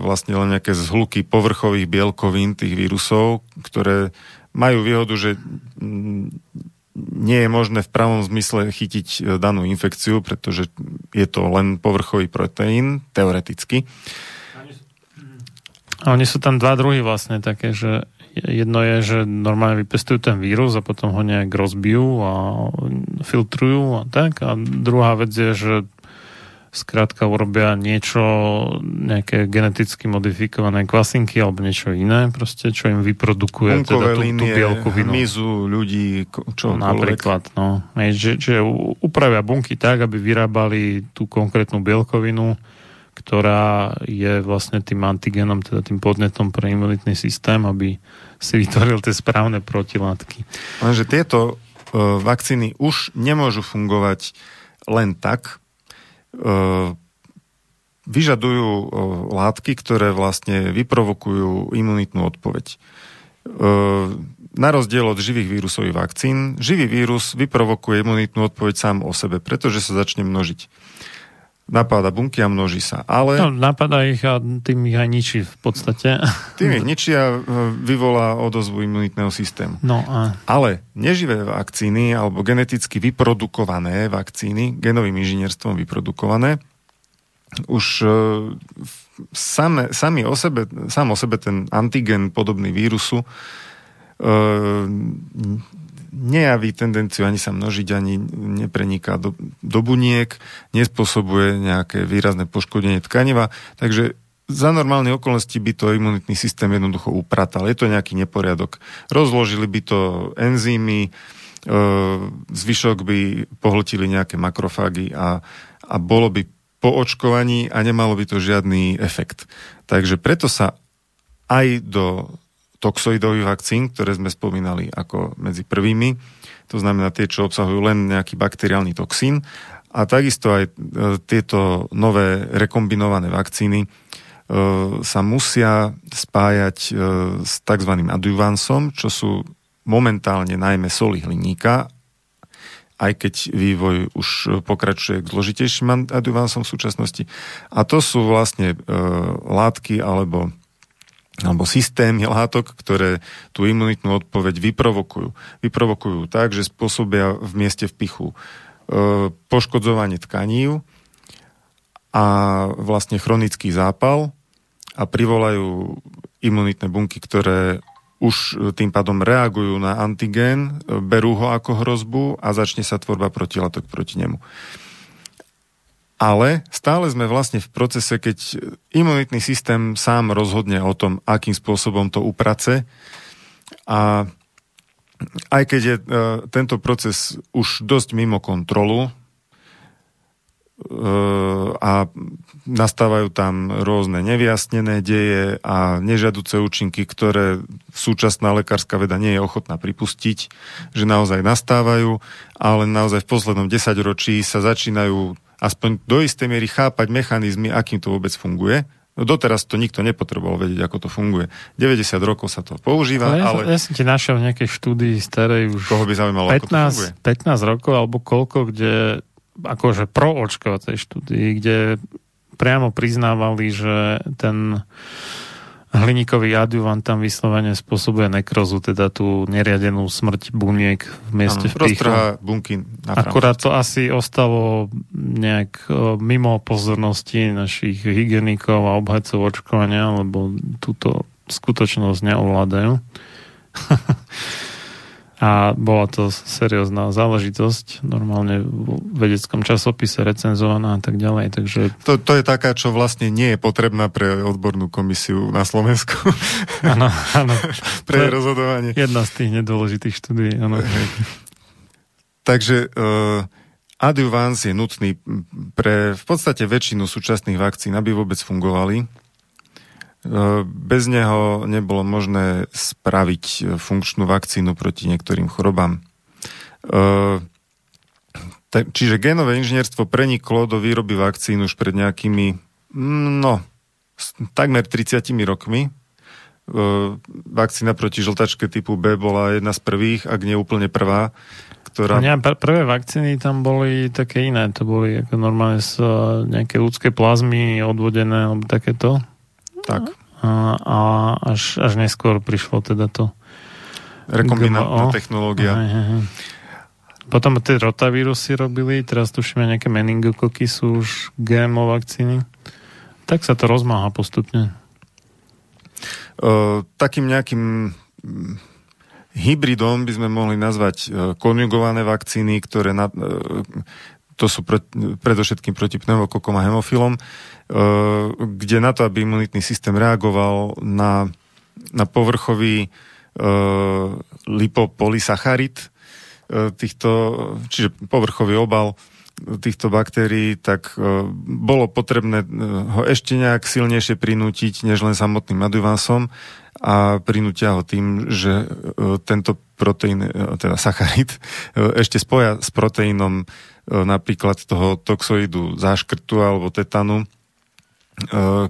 vlastne len nejaké zhluky povrchových bielkovín tých vírusov, ktoré majú výhodu, že nie je možné v pravom zmysle chytiť e, danú infekciu, pretože je to len povrchový proteín, teoreticky. A oni sú tam dva druhy vlastne také, že jedno je, že normálne vypestujú ten vírus a potom ho nejak rozbijú a filtrujú a tak. A druhá vec je, že skrátka urobia niečo, nejaké geneticky modifikované kvasinky alebo niečo iné, proste, čo im vyprodukuje teda tú, tú bielkovinu. hmyzu, ľudí, čo Napríklad, no. Že, že upravia bunky tak, aby vyrábali tú konkrétnu bielkovinu, ktorá je vlastne tým antigenom, teda tým podnetom pre imunitný systém, aby si vytvoril tie správne protilátky. Lenže tieto uh, vakcíny už nemôžu fungovať len tak. Uh, vyžadujú uh, látky, ktoré vlastne vyprovokujú imunitnú odpoveď. Uh, na rozdiel od živých vírusových vakcín, živý vírus vyprovokuje imunitnú odpoveď sám o sebe, pretože sa začne množiť napáda bunky a množí sa. Ale... No, napadá ich a tým ich aj ničí v podstate. Tým ich ničí a e, vyvolá odozvu imunitného systému. No a... Ale neživé vakcíny alebo geneticky vyprodukované vakcíny, genovým inžinierstvom vyprodukované, už e, same, sami o sebe, sám o sebe ten antigen podobný vírusu e, nejaví tendenciu ani sa množiť, ani nepreniká do, do buniek, nespôsobuje nejaké výrazné poškodenie tkaniva, takže za normálne okolnosti by to imunitný systém jednoducho upratal. Je to nejaký neporiadok. Rozložili by to enzymy, e, zvyšok by pohltili nejaké makrofágy a, a bolo by po očkovaní a nemalo by to žiadny efekt. Takže preto sa aj do toxoidových vakcín, ktoré sme spomínali ako medzi prvými. To znamená tie, čo obsahujú len nejaký bakteriálny toxín. A takisto aj e, tieto nové rekombinované vakcíny e, sa musia spájať e, s tzv. adjuvansom, čo sú momentálne najmä soli hliníka, aj keď vývoj už pokračuje k zložitejším adjuvansom v súčasnosti. A to sú vlastne látky alebo alebo systémy látok, ktoré tú imunitnú odpoveď vyprovokujú. Vyprovokujú tak, že spôsobia v mieste vpichu e, poškodzovanie tkaní a vlastne chronický zápal a privolajú imunitné bunky, ktoré už tým pádom reagujú na antigén, berú ho ako hrozbu a začne sa tvorba protilátok proti nemu ale stále sme vlastne v procese, keď imunitný systém sám rozhodne o tom, akým spôsobom to uprace. A aj keď je e, tento proces už dosť mimo kontrolu e, a nastávajú tam rôzne nevyjasnené deje a nežiaduce účinky, ktoré súčasná lekárska veda nie je ochotná pripustiť, že naozaj nastávajú, ale naozaj v poslednom desaťročí sa začínajú aspoň do istej miery chápať mechanizmy, akým to vôbec funguje. No doteraz to nikto nepotreboval vedieť, ako to funguje. 90 rokov sa to používa, ale... Ja, ale... ja som ti našiel v nejakej štúdii starej už... Koho by zaujímalo, 15, ako to funguje? 15 rokov, alebo koľko, kde akože pro očkovacej štúdii, kde priamo priznávali, že ten hliníkový adjuvant tam vyslovene spôsobuje nekrozu, teda tú neriadenú smrť buniek v mieste ano, v bunky na Akurát to asi ostalo nejak mimo pozornosti našich hygienikov a obhajcov očkovania, lebo túto skutočnosť neovládajú. A bola to seriózna záležitosť, normálne v vedeckom časopise recenzovaná a tak ďalej. Takže... To, to je taká, čo vlastne nie je potrebná pre odbornú komisiu na Slovensku. Áno, áno. pre rozhodovanie. Jedna z tých nedôležitých štúdií, áno. Takže uh, adjuvans je nutný pre v podstate väčšinu súčasných vakcín, aby vôbec fungovali. Bez neho nebolo možné spraviť funkčnú vakcínu proti niektorým chorobám. Uh, čiže genové inžinierstvo preniklo do výroby vakcín už pred nejakými, no, takmer 30 rokmi. Vakcína proti žltačke typu B bola jedna z prvých, ak nie úplne prvá ktorá... Nie, pr- prvé vakcíny tam boli také iné, to boli ako normálne z nejaké ľudské plazmy odvodené, alebo takéto. Tak. A, a až, až neskôr prišlo teda to rekombinantná technológia. Aj, aj, aj. Potom tie rotavírusy robili, teraz tušíme nejaké meningokoky sú už GMO vakcíny. Tak sa to rozmáha postupne. Uh, takým nejakým Hybridom by sme mohli nazvať e, konjugované vakcíny, ktoré na, e, to sú pre, predovšetkým proti pneumokokom a hemofilom, e, kde na to, aby imunitný systém reagoval na, na povrchový lipopolysacharid, týchto, čiže povrchový obal týchto baktérií, tak bolo potrebné ho ešte nejak silnejšie prinútiť, než len samotným adjuvansom a prinútia ho tým, že e, tento proteín, e, teda sacharid, e, ešte spoja s proteínom napríklad toho toxoidu záškrtu alebo tetanu,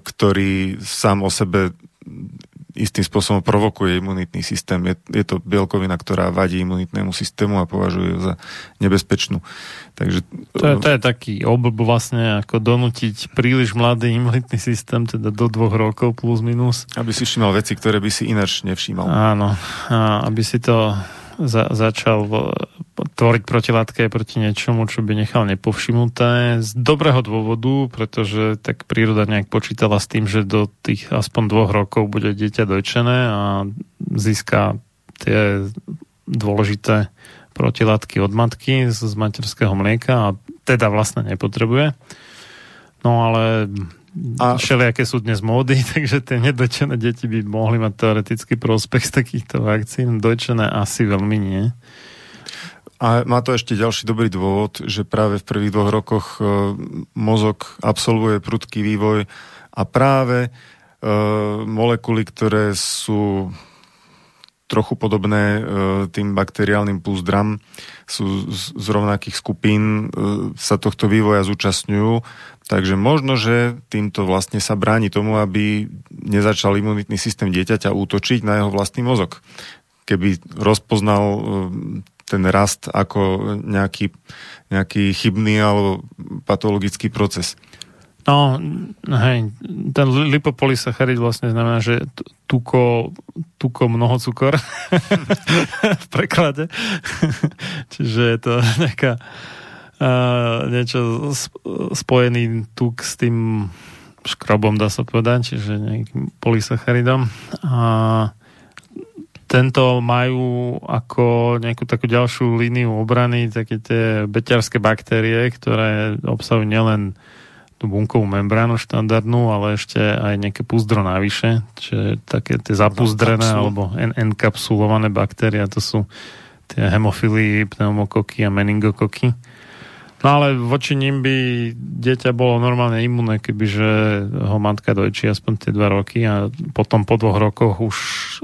ktorý sám o sebe istým spôsobom provokuje imunitný systém. Je, je to bielkovina, ktorá vadí imunitnému systému a považuje ju za nebezpečnú. Takže, to, je, to je taký oblb vlastne, ako donútiť príliš mladý imunitný systém, teda do dvoch rokov plus minus. Aby si všímal veci, ktoré by si ináč nevšímal. Áno, a aby si to za, začal tvoriť protilátky proti niečomu, čo by nechal nepovšimnuté. Z dobrého dôvodu, pretože tak príroda nejak počítala s tým, že do tých aspoň dvoch rokov bude dieťa dojčené a získa tie dôležité protilátky od matky z, z materského mlieka a teda vlastne nepotrebuje. No ale a... Všelijaké sú dnes módy, takže tie nedočené deti by mohli mať teoretický prospech z takýchto vakcín. Dočené asi veľmi nie. A má to ešte ďalší dobrý dôvod, že práve v prvých dvoch rokoch e, mozog absolvuje prudký vývoj a práve e, molekuly, ktoré sú trochu podobné e, tým bakteriálnym púzdram, sú z, rovnakých skupín, e, sa tohto vývoja zúčastňujú Takže možno, že týmto vlastne sa bráni tomu, aby nezačal imunitný systém dieťaťa útočiť na jeho vlastný mozog. Keby rozpoznal e, ten rast ako nejaký, nejaký chybný alebo patologický proces. No, hej, ten lipopolysacharid vlastne znamená, že tuko, tuko mnoho cukor v preklade. Čiže je to nejaká niečo spojený tuk s tým škrobom, dá sa povedať, čiže nejakým polysacharidom. A tento majú ako nejakú takú ďalšiu líniu obrany také tie beťarské baktérie, ktoré obsahujú nielen tú bunkovú membránu štandardnú, ale ešte aj nejaké púzdro navyše, čiže také tie zapúzdrené alebo enkapsulované baktérie, to sú tie hemofily, pneumokoky a meningokoky. No ale voči ním by dieťa bolo normálne imunné, kebyže ho matka dojčí aspoň tie dva roky a potom po dvoch rokoch už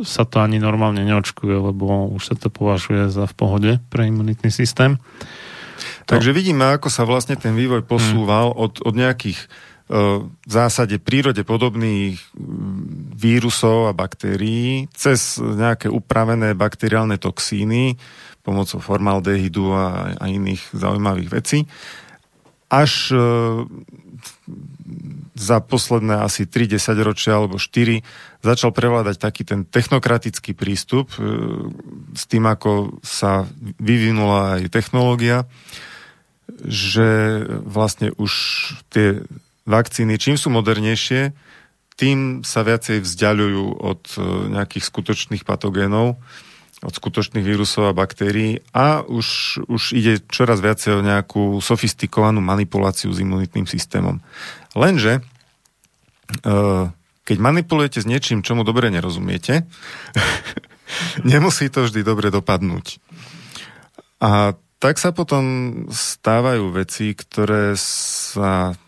sa to ani normálne neočkuje, lebo už sa to považuje za v pohode pre imunitný systém. Takže vidíme, ako sa vlastne ten vývoj posúval hmm. od, od nejakých e, v zásade prírode podobných vírusov a baktérií cez nejaké upravené bakteriálne toxíny pomocou formaldehydu a, a iných zaujímavých vecí. Až e, za posledné asi 3 10 ročia alebo 4 začal prevládať taký ten technokratický prístup e, s tým, ako sa vyvinula aj technológia, že vlastne už tie vakcíny, čím sú modernejšie, tým sa viacej vzdialujú od e, nejakých skutočných patogénov od skutočných vírusov a baktérií a už, už ide čoraz viacej o nejakú sofistikovanú manipuláciu s imunitným systémom. Lenže keď manipulujete s niečím, čomu dobre nerozumiete, nemusí to vždy dobre dopadnúť. A tak sa potom stávajú veci, ktoré sa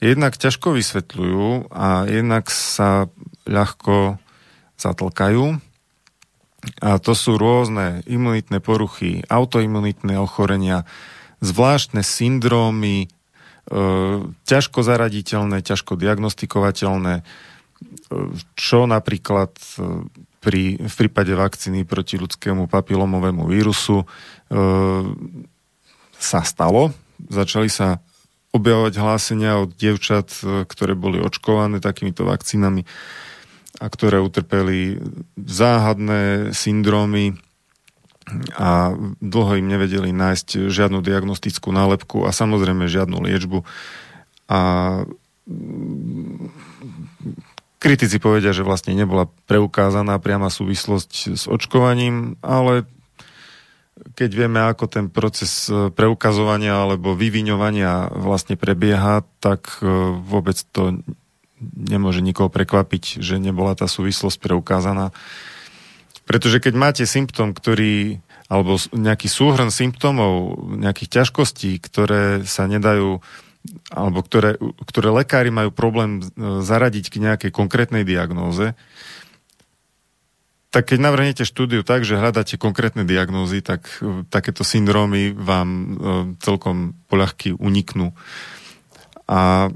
jednak ťažko vysvetľujú a jednak sa ľahko zatlkajú. A to sú rôzne imunitné poruchy, autoimunitné ochorenia, zvláštne syndrómy, e, ťažko zaraditeľné, ťažko diagnostikovateľné, e, čo napríklad e, pri, v prípade vakcíny proti ľudskému papilomovému vírusu sa stalo. Začali sa objavovať hlásenia od dievčat, e, ktoré boli očkované takýmito vakcínami a ktoré utrpeli záhadné syndromy a dlho im nevedeli nájsť žiadnu diagnostickú nálepku a samozrejme žiadnu liečbu. A Kritici povedia, že vlastne nebola preukázaná priama súvislosť s očkovaním, ale keď vieme, ako ten proces e, preukazovania alebo vyviňovania vlastne prebieha, tak e, vôbec to nemôže nikoho prekvapiť, že nebola tá súvislosť preukázaná. Pretože keď máte symptóm, ktorý alebo nejaký súhrn symptómov, nejakých ťažkostí, ktoré sa nedajú alebo ktoré, ktoré lekári majú problém e, zaradiť k nejakej konkrétnej diagnóze, tak keď navrhnete štúdiu tak, že hľadáte konkrétne diagnózy, tak uh, takéto syndrómy vám uh, celkom poľahky uniknú. A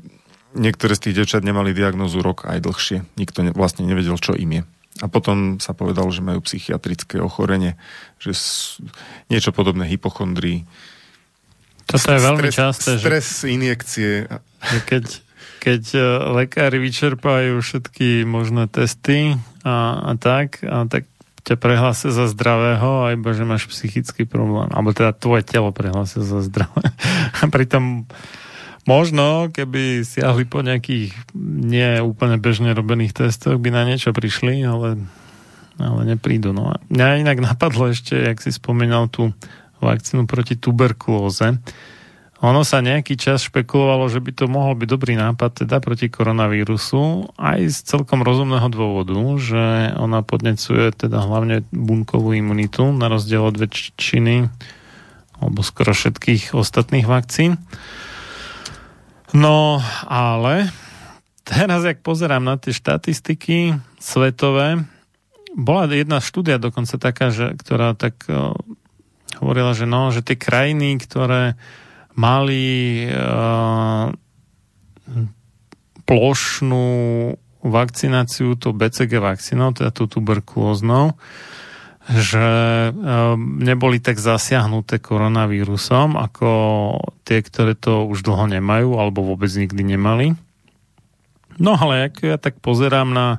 niektoré z tých devčat nemali diagnózu rok aj dlhšie. Nikto ne, vlastne nevedel, čo im je. A potom sa povedalo, že majú psychiatrické ochorenie, že niečo podobné hypochondrii, toto je veľmi stres, časté. Stres, že, injekcie. Keď, keď e, lekári vyčerpajú všetky možné testy a, a tak, a tak ťa prehlásia za zdravého a iba, že máš psychický problém. Alebo teda tvoje telo prehlásia za zdravé. A pritom možno, keby siahli po nejakých nie úplne bežne robených testoch, by na niečo prišli, ale, ale neprídu. No a mňa inak napadlo ešte, jak si spomínal tú vakcínu proti tuberkulóze. Ono sa nejaký čas špekulovalo, že by to mohol byť dobrý nápad teda proti koronavírusu aj z celkom rozumného dôvodu, že ona podnecuje teda hlavne bunkovú imunitu na rozdiel od väčšiny alebo skoro všetkých ostatných vakcín. No, ale teraz, jak pozerám na tie štatistiky svetové, bola jedna štúdia dokonca taká, že, ktorá tak hovorila, že no, že tie krajiny, ktoré mali uh, plošnú vakcináciu, to BCG vakcínou, teda tú tuberkulóznou, že uh, neboli tak zasiahnuté koronavírusom, ako tie, ktoré to už dlho nemajú, alebo vôbec nikdy nemali. No ale ak ja tak pozerám na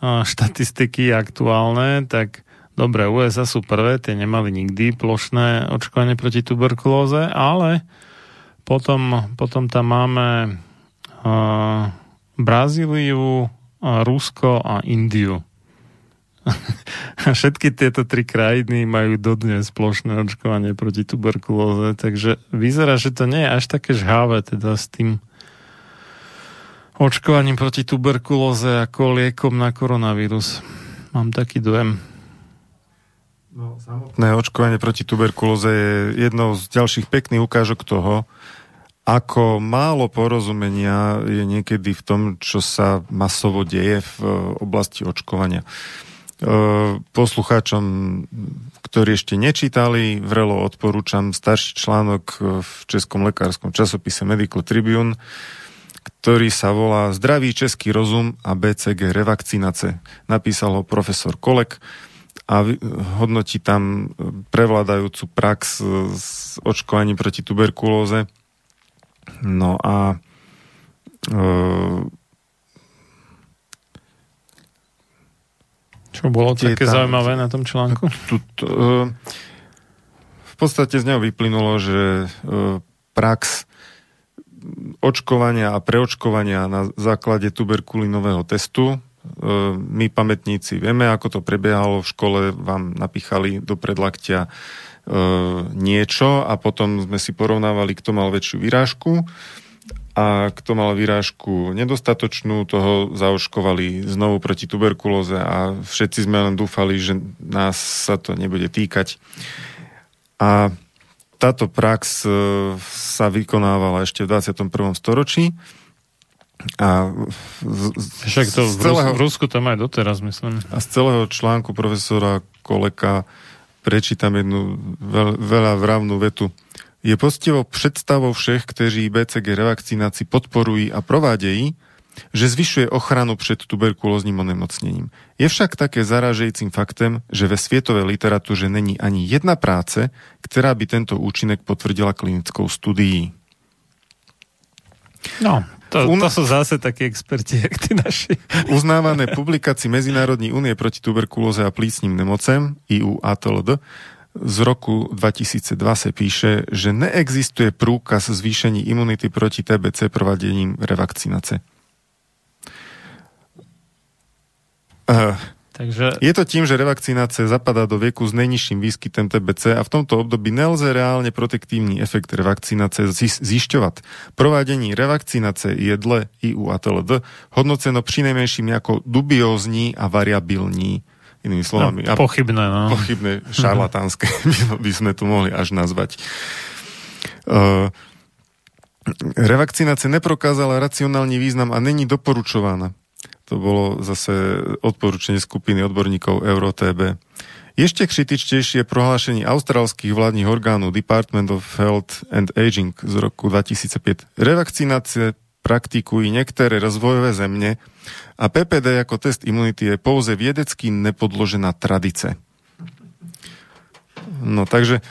uh, štatistiky aktuálne, tak Dobre, USA sú prvé, tie nemali nikdy plošné očkovanie proti tuberkulóze, ale potom, potom tam máme uh, Brazíliu, uh, Rusko a Indiu. Všetky tieto tri krajiny majú dodnes plošné očkovanie proti tuberkulóze, takže vyzerá, že to nie je až také žháve teda s tým očkovaním proti tuberkulóze ako liekom na koronavírus. Mám taký dojem. No, samotné očkovanie proti tuberkulóze je jednou z ďalších pekných ukážok toho, ako málo porozumenia je niekedy v tom, čo sa masovo deje v e, oblasti očkovania. E, poslucháčom, ktorí ešte nečítali, vrelo odporúčam starší článok v Českom lekárskom časopise Medical Tribune, ktorý sa volá Zdravý český rozum a BCG revakcinace. Napísal ho profesor Kolek a hodnotí tam prevládajúcu prax s očkovaním proti tuberkulóze. No a e, Čo bolo také tam, zaujímavé na tom článku? Tu, tu, e, v podstate z neho vyplynulo, že e, prax očkovania a preočkovania na základe tuberkulinového testu my pamätníci vieme, ako to prebiehalo v škole, vám napíchali do predlaktia niečo a potom sme si porovnávali, kto mal väčšiu vyrážku a kto mal vyrážku nedostatočnú, toho zaočkovali znovu proti tuberkulóze a všetci sme len dúfali, že nás sa to nebude týkať. A táto prax e, sa vykonávala ešte v 21. storočí. A Však to v, celého, v Rusku to aj doteraz, myslím. A z celého článku profesora Koleka prečítam jednu veľ, veľa vravnú vetu. Je postivo představou všech, kteří BCG revakcinaci podporují a provádějí, že zvyšuje ochranu před tuberkulóznym onemocnením. Je však také zarážejícím faktem, že ve světové literatuře není ani jedna práce, která by tento účinek potvrdila klinickou studií. No, to, to sú zase takí experti, jak tí naši. Uznávané publikácii Medzinárodní únie proti tuberkulóze a plísním nemocem, IUATLD, z roku 2002 se píše, že neexistuje průkaz zvýšení imunity proti TBC provadením revakcinace. Uh, Takže... Je to tým, že revakcinácia zapadá do vieku s najnižším výskytem TBC a v tomto období nelze reálne protektívny efekt revakcinácie zišťovať. Provádění revakcinácie je dle IU a TLD hodnoceno přinejmenším ako dubiózní a variabilní. Inými slovami. No, pochybné, no. Pochybné, šarlatánske by sme tu mohli až nazvať. Uh, revakcinácia neprokázala racionálny význam a není doporučovaná. To bolo zase odporúčanie skupiny odborníkov EuroTB. Ešte kritičtejšie prohlášenie austrálskych vládnych orgánov Department of Health and Aging z roku 2005. Revakcinácie praktikujú niektoré rozvojové zemne a PPD ako test imunity je pouze vedecky nepodložená tradice. No takže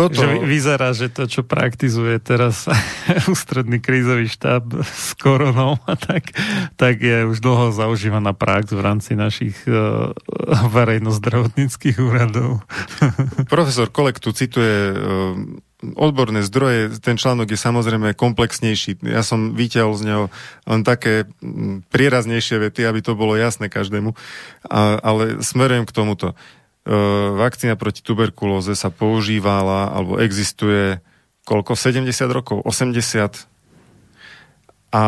toto... Že vyzerá, že to, čo praktizuje teraz ústredný krízový štáb s koronou, tak, tak je už dlho zaužívaná prax v rámci našich uh, verejnozdravotníckých úradov. Profesor Kolek tu cituje uh, odborné zdroje, ten článok je samozrejme komplexnejší. Ja som vyťahol z neho len také prieraznejšie vety, aby to bolo jasné každému, a, ale smerujem k tomuto. Vakcína proti tuberkulóze sa používala, alebo existuje koľko? 70 rokov? 80? A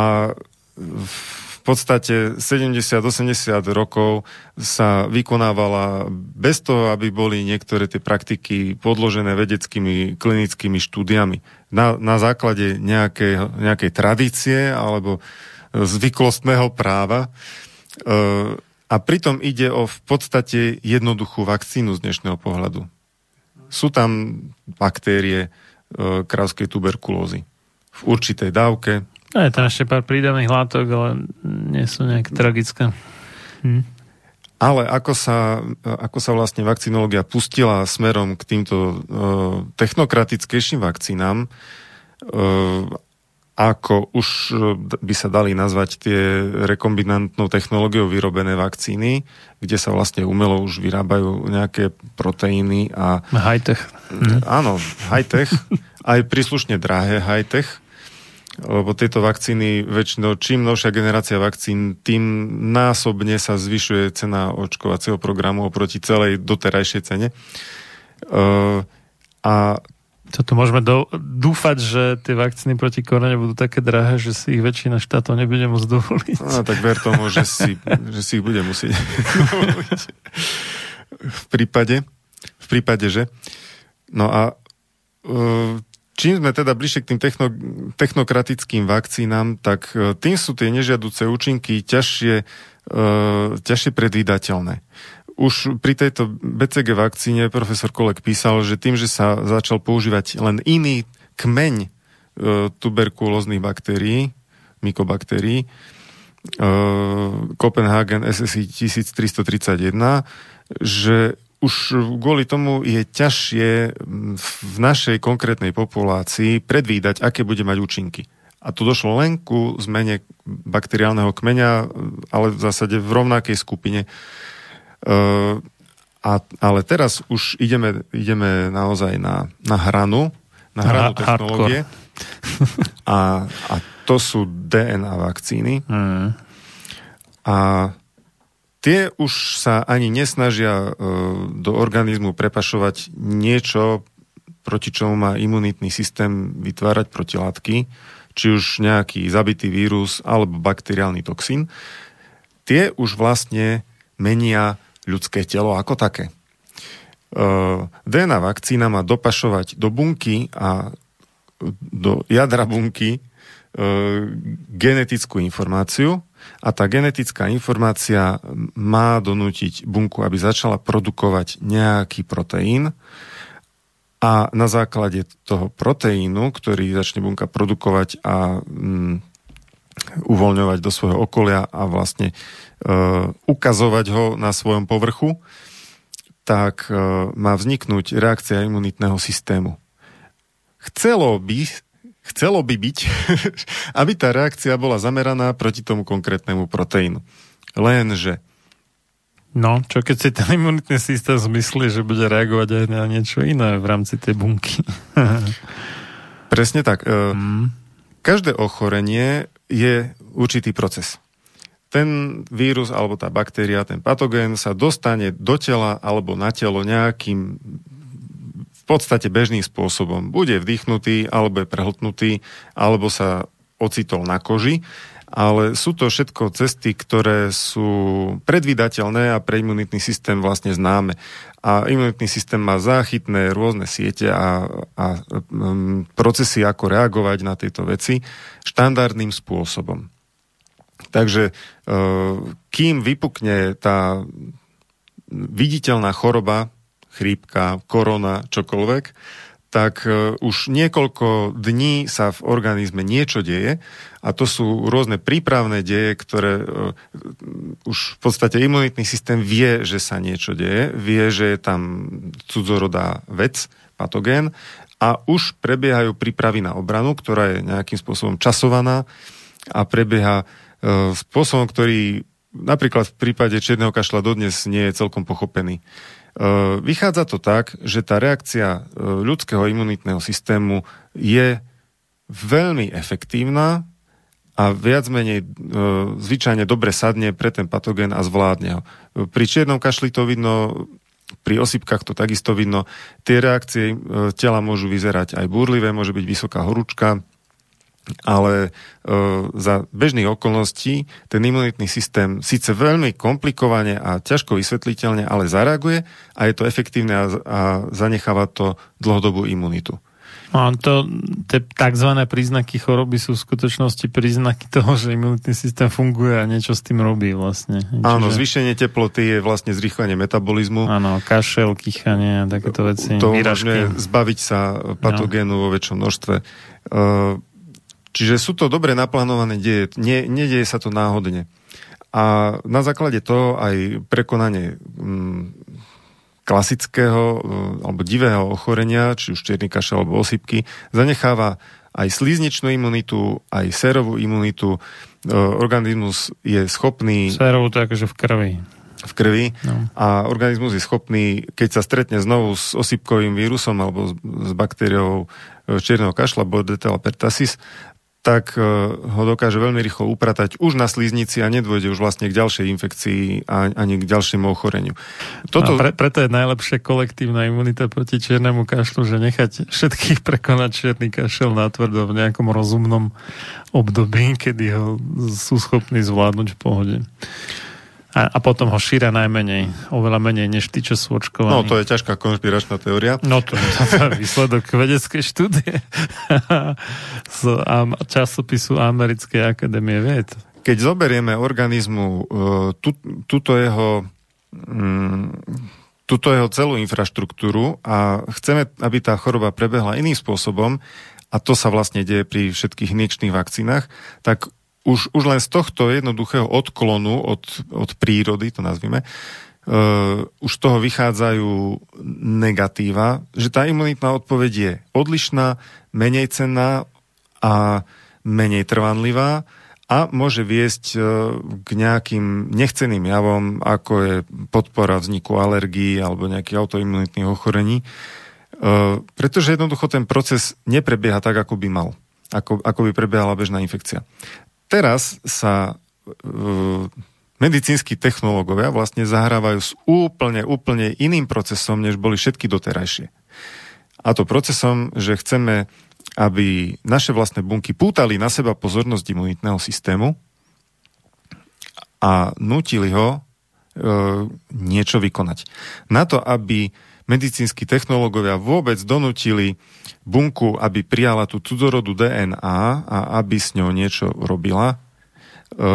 v podstate 70-80 rokov sa vykonávala bez toho, aby boli niektoré tie praktiky podložené vedeckými klinickými štúdiami. Na, na základe nejakej, nejakej tradície alebo zvyklostného práva. E, a pritom ide o v podstate jednoduchú vakcínu z dnešného pohľadu. Sú tam baktérie e, krávskej tuberkulózy v určitej dávke. A je tam ešte pár prídavných látok, ale nie sú nejak tragické. Hm. Ale ako sa, ako sa vlastne vakcinológia pustila smerom k týmto uh, technokratickejším vakcínám, uh, ako už e, by sa dali nazvať tie rekombinantnou technológiou vyrobené vakcíny, kde sa vlastne umelo už vyrábajú nejaké proteíny a... High-tech. Hm. Áno, high-tech, aj príslušne drahé high-tech, lebo tieto vakcíny väčšinou, čím novšia generácia vakcín, tým násobne sa zvyšuje cena očkovacieho programu oproti celej doterajšej cene. Uh, a toto môžeme do, dúfať, že tie vakcíny proti korone budú také drahé, že si ich väčšina štátov nebude môcť dovoliť. No tak ver tomu, že si, že si ich bude musieť dovoliť. v prípade, v prípade, že. No a e, čím sme teda bližšie k tým techno, technokratickým vakcínám, tak e, tým sú tie nežiaduce účinky ťažšie, uh, ťažšie predvídateľné už pri tejto BCG vakcíne profesor Kolek písal, že tým, že sa začal používať len iný kmeň e, tuberkulóznych baktérií, mykobaktérií, e, Copenhagen SSI 1331, že už kvôli tomu je ťažšie v našej konkrétnej populácii predvídať, aké bude mať účinky. A tu došlo len ku zmene bakteriálneho kmeňa, ale v zásade v rovnakej skupine a, ale teraz už ideme, ideme naozaj na, na hranu, na hranu na technológie. A, a to sú DNA vakcíny. Mm. A tie už sa ani nesnažia do organizmu prepašovať niečo, proti čomu má imunitný systém vytvárať protilátky, či už nejaký zabitý vírus alebo bakteriálny toxín, tie už vlastne menia ľudské telo ako také. DNA vakcína má dopašovať do bunky a do jadra bunky genetickú informáciu a tá genetická informácia má donútiť bunku, aby začala produkovať nejaký proteín, a na základe toho proteínu, ktorý začne bunka produkovať a mm, uvoľňovať do svojho okolia a vlastne e, ukazovať ho na svojom povrchu, tak e, má vzniknúť reakcia imunitného systému. Chcelo by, chcelo by byť, aby tá reakcia bola zameraná proti tomu konkrétnemu proteínu. Lenže No, čo keď si ten imunitný systém zmyslí, že bude reagovať aj na niečo iné v rámci tej bunky. Presne tak. E, mm. Každé ochorenie je určitý proces. Ten vírus alebo tá baktéria, ten patogén sa dostane do tela alebo na telo nejakým v podstate bežným spôsobom. Bude vdýchnutý, alebo je prehltnutý, alebo sa ocitol na koži ale sú to všetko cesty, ktoré sú predvydateľné a pre imunitný systém vlastne známe. A imunitný systém má záchytné rôzne siete a, a um, procesy, ako reagovať na tieto veci štandardným spôsobom. Takže uh, kým vypukne tá viditeľná choroba, chrípka, korona, čokoľvek, tak e, už niekoľko dní sa v organizme niečo deje a to sú rôzne prípravné deje, ktoré e, už v podstate imunitný systém vie, že sa niečo deje, vie, že je tam cudzorodá vec, patogén a už prebiehajú prípravy na obranu, ktorá je nejakým spôsobom časovaná a prebieha e, spôsobom, ktorý napríklad v prípade čierneho kašla dodnes nie je celkom pochopený. E, vychádza to tak, že tá reakcia e, ľudského imunitného systému je veľmi efektívna a viac menej zvyčajne dobre sadne pre ten patogén a zvládne ho. Pri čiernom kašli to vidno, pri osypkách to takisto vidno. Tie reakcie tela môžu vyzerať aj búrlivé, môže byť vysoká horúčka, ale e, za bežných okolností ten imunitný systém síce veľmi komplikovane a ťažko vysvetliteľne, ale zareaguje a je to efektívne a, a zanecháva to dlhodobú imunitu. A to, tie tzv. príznaky choroby sú v skutočnosti príznaky toho, že imunitný systém funguje a niečo s tým robí vlastne. Čiže... Áno, zvýšenie teploty je vlastne zrýchlenie metabolizmu. Áno, kašel, kýchanie a takéto veci. To umožňuje zbaviť sa patogénu no. vo väčšom množstve. Uh, Čiže sú to dobre naplánované deje, nie, nedieje sa to náhodne. A na základe toho aj prekonanie mm, klasického mm, alebo divého ochorenia, či už čierny kašel alebo osypky, zanecháva aj slíznečnú imunitu, aj sérovú imunitu. E, organizmus je schopný... Sérovú to akože v krvi. V krvi. No. A organizmus je schopný, keď sa stretne znovu s osypkovým vírusom alebo s, s baktériou e, čierneho kašla, Bordetella pertussis, tak e, ho dokáže veľmi rýchlo upratať už na sliznici a nedôjde už vlastne k ďalšej infekcii ani k ďalšiemu ochoreniu. Toto... A pre, preto je najlepšie kolektívna imunita proti čiernemu kašlu, že nechať všetkých prekonať čierny kašel tvrdo v nejakom rozumnom období, kedy ho sú schopní zvládnuť v pohode. A, a potom ho šíria najmenej, oveľa menej než tí, čo sú očkovaní. No, to je ťažká konšpiračná teória. No, to, to, to je výsledok vedeckej štúdie z časopisu Americkej akadémie vied. Keď zoberieme organizmu tú, túto jeho um, túto jeho celú infraštruktúru a chceme, aby tá choroba prebehla iným spôsobom, a to sa vlastne deje pri všetkých injekčných vakcínach, tak už, už len z tohto jednoduchého odklonu od, od prírody, to nazvime, uh, už toho vychádzajú negatíva, že tá imunitná odpoveď je odlišná, menej cenná a menej trvanlivá a môže viesť uh, k nejakým nechceným javom, ako je podpora vzniku alergií alebo nejakých autoimunitných ochorení, uh, pretože jednoducho ten proces neprebieha tak, ako by mal ako, ako by prebiehala bežná infekcia. Teraz sa uh, medicínsky technológovia vlastne zahrávajú s úplne, úplne iným procesom, než boli všetky doterajšie. A to procesom, že chceme, aby naše vlastné bunky pútali na seba pozornosť imunitného systému a nutili ho e, niečo vykonať. Na to, aby medicínsky technológovia vôbec donutili bunku, aby prijala tú cudzorodu DNA a aby s ňou niečo robila, e,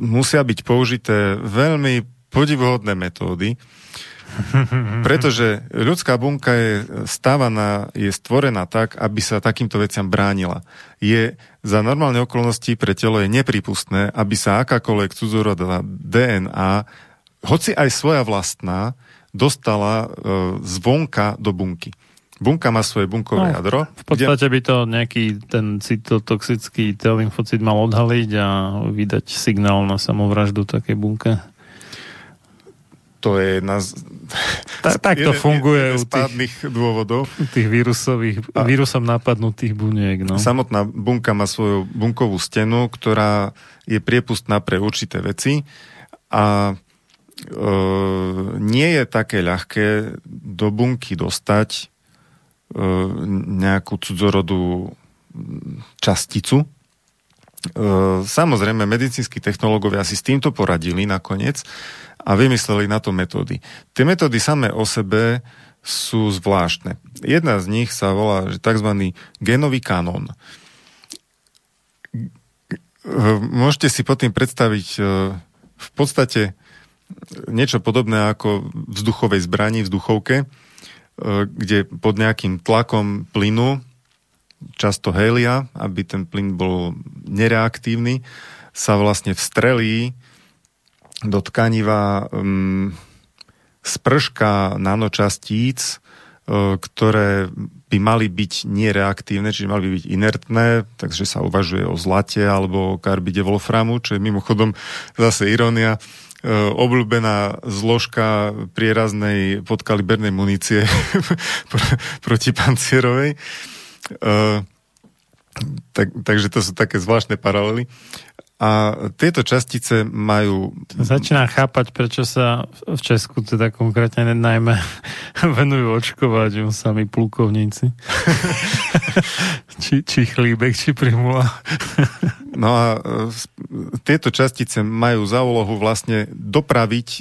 musia byť použité veľmi podivuhodné metódy, pretože ľudská bunka je stávaná, je stvorená tak, aby sa takýmto veciam bránila. Je za normálne okolnosti pre telo je nepripustné, aby sa akákoľvek cudzorodová DNA, hoci aj svoja vlastná, dostala e, zvonka do bunky. Bunka má svoje bunkové no, jadro. V podstate kde... by to nejaký ten cytotoxický T-lymfocit mal odhaliť a vydať signál na samovraždu také bunke. To je jedna z... Ta, tak to jeden, funguje jeden z pádnych tých, dôvodov. Tých vírusových, a vírusom napadnutých buniek. No. Samotná bunka má svoju bunkovú stenu, ktorá je priepustná pre určité veci a e, nie je také ľahké do bunky dostať nejakú cudzorodú časticu. E, samozrejme, medicínsky technológovia si s týmto poradili nakoniec a vymysleli na to metódy. Tie metódy samé o sebe sú zvláštne. Jedna z nich sa volá že tzv. genový kanón. E, môžete si pod tým predstaviť v podstate niečo podobné ako vzduchovej zbrani, vzduchovke, E, kde pod nejakým tlakom plynu, často helia, aby ten plyn bol nereaktívny, sa vlastne vstrelí do tkaniva um, sprška nanočastíc, uh, ktoré by mali byť nereaktívne, čiže mali by byť inertné, takže sa uvažuje o zlate alebo o karbide wolframu, čo je mimochodom zase irónia. E, obľúbená zložka prieraznej podkalibernej munície proti pancierovej. E, tak, takže to sú také zvláštne paralely. A tieto častice majú... Začínam chápať, prečo sa v Česku teda konkrétne najmä venujú očkovať sami plukovníci. či, či chlíbek, či primula. no a e, tieto častice majú za úlohu vlastne dopraviť e,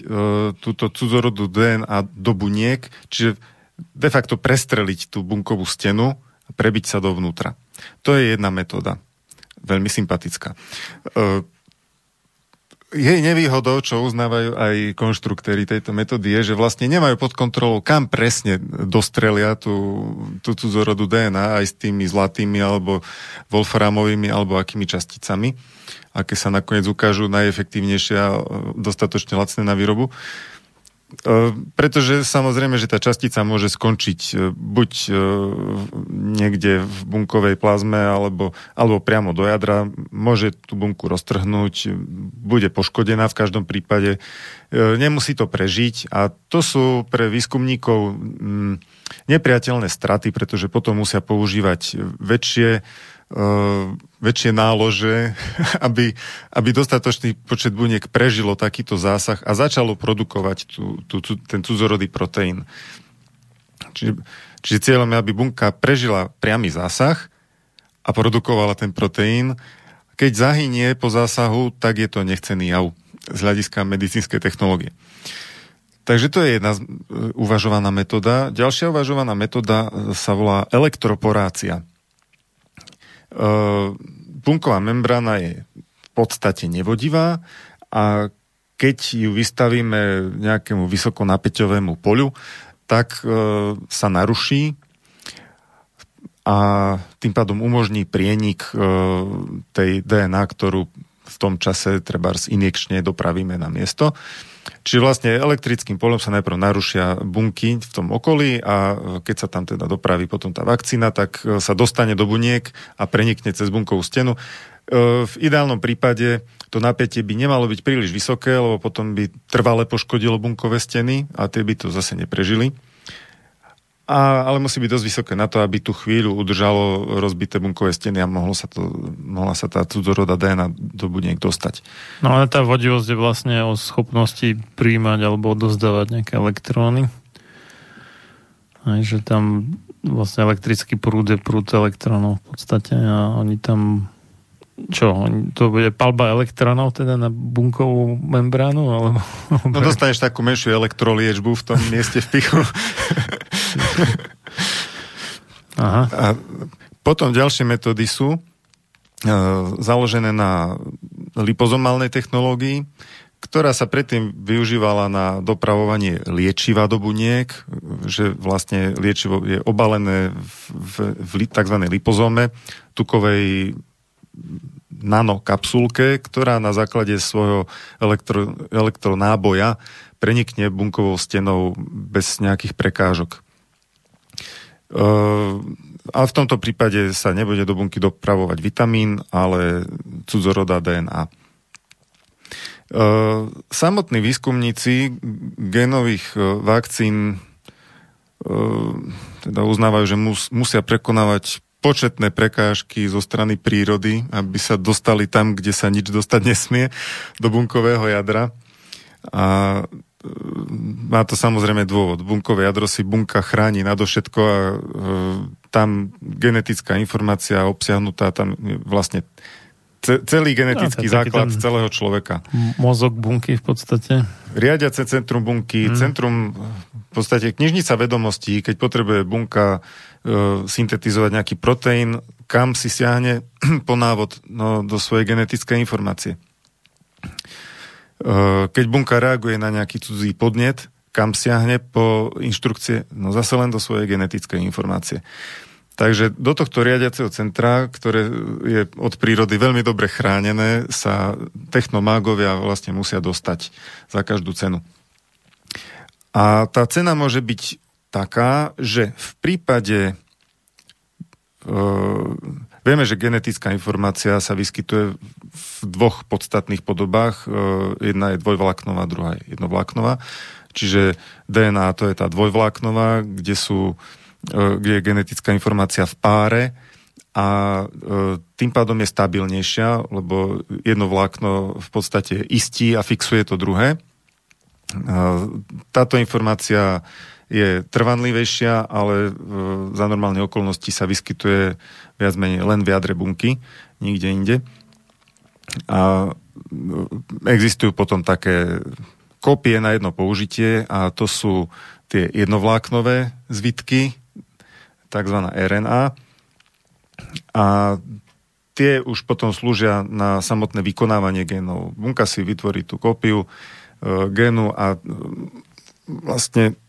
túto cudzorodú DNA do buniek, čiže de facto prestreliť tú bunkovú stenu a prebiť sa dovnútra. To je jedna metóda veľmi sympatická. E, jej nevýhodou, čo uznávajú aj konštruktéry tejto metódy, je, že vlastne nemajú pod kontrolou, kam presne dostrelia tú, tú cudzorodu DNA aj s tými zlatými alebo wolframovými alebo akými časticami, aké sa nakoniec ukážu najefektívnejšie a dostatočne lacné na výrobu. E, pretože samozrejme, že tá častica môže skončiť e, buď e, niekde v bunkovej plazme alebo, alebo priamo do jadra, môže tú bunku roztrhnúť, bude poškodená v každom prípade, nemusí to prežiť. A to sú pre výskumníkov mm, nepriateľné straty, pretože potom musia používať väčšie väčšie nálože, aby, aby dostatočný počet buniek prežilo takýto zásah a začalo produkovať tú, tú, tú, ten cudzorodý proteín. Čiže, čiže cieľom je, aby bunka prežila priamy zásah a produkovala ten proteín. Keď zahynie po zásahu, tak je to nechcený jav z hľadiska medicínskej technológie. Takže to je jedna uvažovaná metóda. Ďalšia uvažovaná metóda sa volá elektroporácia. Bunková ehm, membrána je v podstate nevodivá a keď ju vystavíme nejakému vysokonapäťovému poľu, tak e, sa naruší a tým pádom umožní prienik e, tej DNA, ktorú v tom čase treba injekčne dopravíme na miesto. Čiže vlastne elektrickým polom sa najprv narušia bunky v tom okolí a e, keď sa tam teda dopraví potom tá vakcína, tak e, sa dostane do buniek a prenikne cez bunkovú stenu. E, v ideálnom prípade to napätie by nemalo byť príliš vysoké, lebo potom by trvale poškodilo bunkové steny a tie by to zase neprežili. A, ale musí byť dosť vysoké na to, aby tú chvíľu udržalo rozbité bunkové steny a mohlo sa to, mohla sa tá cudzoroda DNA do buniek dostať. No ale tá vodivosť je vlastne o schopnosti príjmať alebo odozdávať nejaké elektróny. Aj, že tam vlastne elektrický prúd je prúd elektrónov v podstate a oni tam čo, to bude palba elektronov teda na bunkovú membránu? Alebo... No dostaneš takú menšiu elektroliečbu v tom mieste v pichu. Aha. A potom ďalšie metódy sú uh, založené na lipozomálnej technológii, ktorá sa predtým využívala na dopravovanie liečiva do buniek, že vlastne liečivo je obalené v, v, v tzv. lipozome, tukovej nanokapsulke, ktorá na základe svojho elektro, elektronáboja prenikne bunkovou stenou bez nejakých prekážok. A v tomto prípade sa nebude do bunky dopravovať vitamín, ale cudzoroda DNA. Samotní výskumníci genových vakcín teda uznávajú, že mus, musia prekonávať početné prekážky zo strany prírody, aby sa dostali tam, kde sa nič dostať nesmie, do bunkového jadra. A má to samozrejme dôvod. Bunkové jadro si bunka chráni nadovšetko a e, tam genetická informácia obsiahnutá, tam je vlastne celý genetický no, základ celého človeka. Mozog bunky v podstate. Riadiace centrum bunky, hmm. centrum v podstate knižnica vedomostí, keď potrebuje bunka e, syntetizovať nejaký proteín, kam si siahne po návod no, do svojej genetickej informácie. Eh, keď bunka reaguje na nejaký cudzí podnet, kam siahne po inštrukcie, no zase len do svojej genetickej informácie. Takže do tohto riadiaceho centra, ktoré je od prírody veľmi dobre chránené, sa technomágovia vlastne musia dostať za každú cenu. A tá cena môže byť taká, že v prípade e, Vieme, že genetická informácia sa vyskytuje v dvoch podstatných podobách. E, jedna je dvojvlaknová, druhá je jednovlaknová. Čiže DNA to je tá dvojvlaknová, kde, sú, e, kde je genetická informácia v páre a e, tým pádom je stabilnejšia, lebo jedno vlákno v podstate istí a fixuje to druhé. Táto informácia je trvanlivejšia, ale za normálne okolnosti sa vyskytuje viac menej len v jadre bunky, nikde inde. A no, existujú potom také kopie na jedno použitie a to sú tie jednovláknové zvitky, tzv. RNA. A tie už potom slúžia na samotné vykonávanie genov. Bunka si vytvorí tú kópiu e, génu a e, vlastne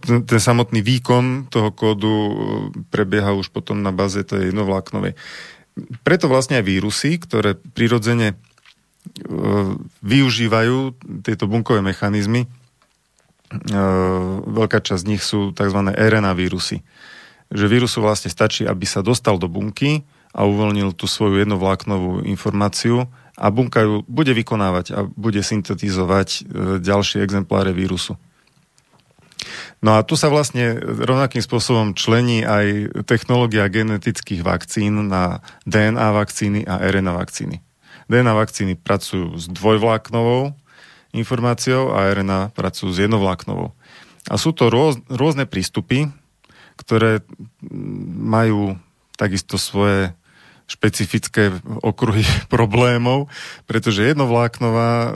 ten samotný výkon toho kódu e, prebieha už potom na báze tej jednovláknovej. Preto vlastne aj vírusy, ktoré prirodzene e, využívajú tieto bunkové mechanizmy, e, veľká časť z nich sú tzv. RNA vírusy. Že vírusu vlastne stačí, aby sa dostal do bunky a uvoľnil tú svoju jednovláknovú informáciu a bunka ju bude vykonávať a bude syntetizovať ďalšie exempláre vírusu. No a tu sa vlastne rovnakým spôsobom člení aj technológia genetických vakcín na DNA vakcíny a RNA vakcíny. DNA vakcíny pracujú s dvojvláknovou informáciou a RNA pracujú s jednovláknovou. A sú to rôz, rôzne prístupy, ktoré majú takisto svoje špecifické okruhy problémov, pretože jednovláknová e,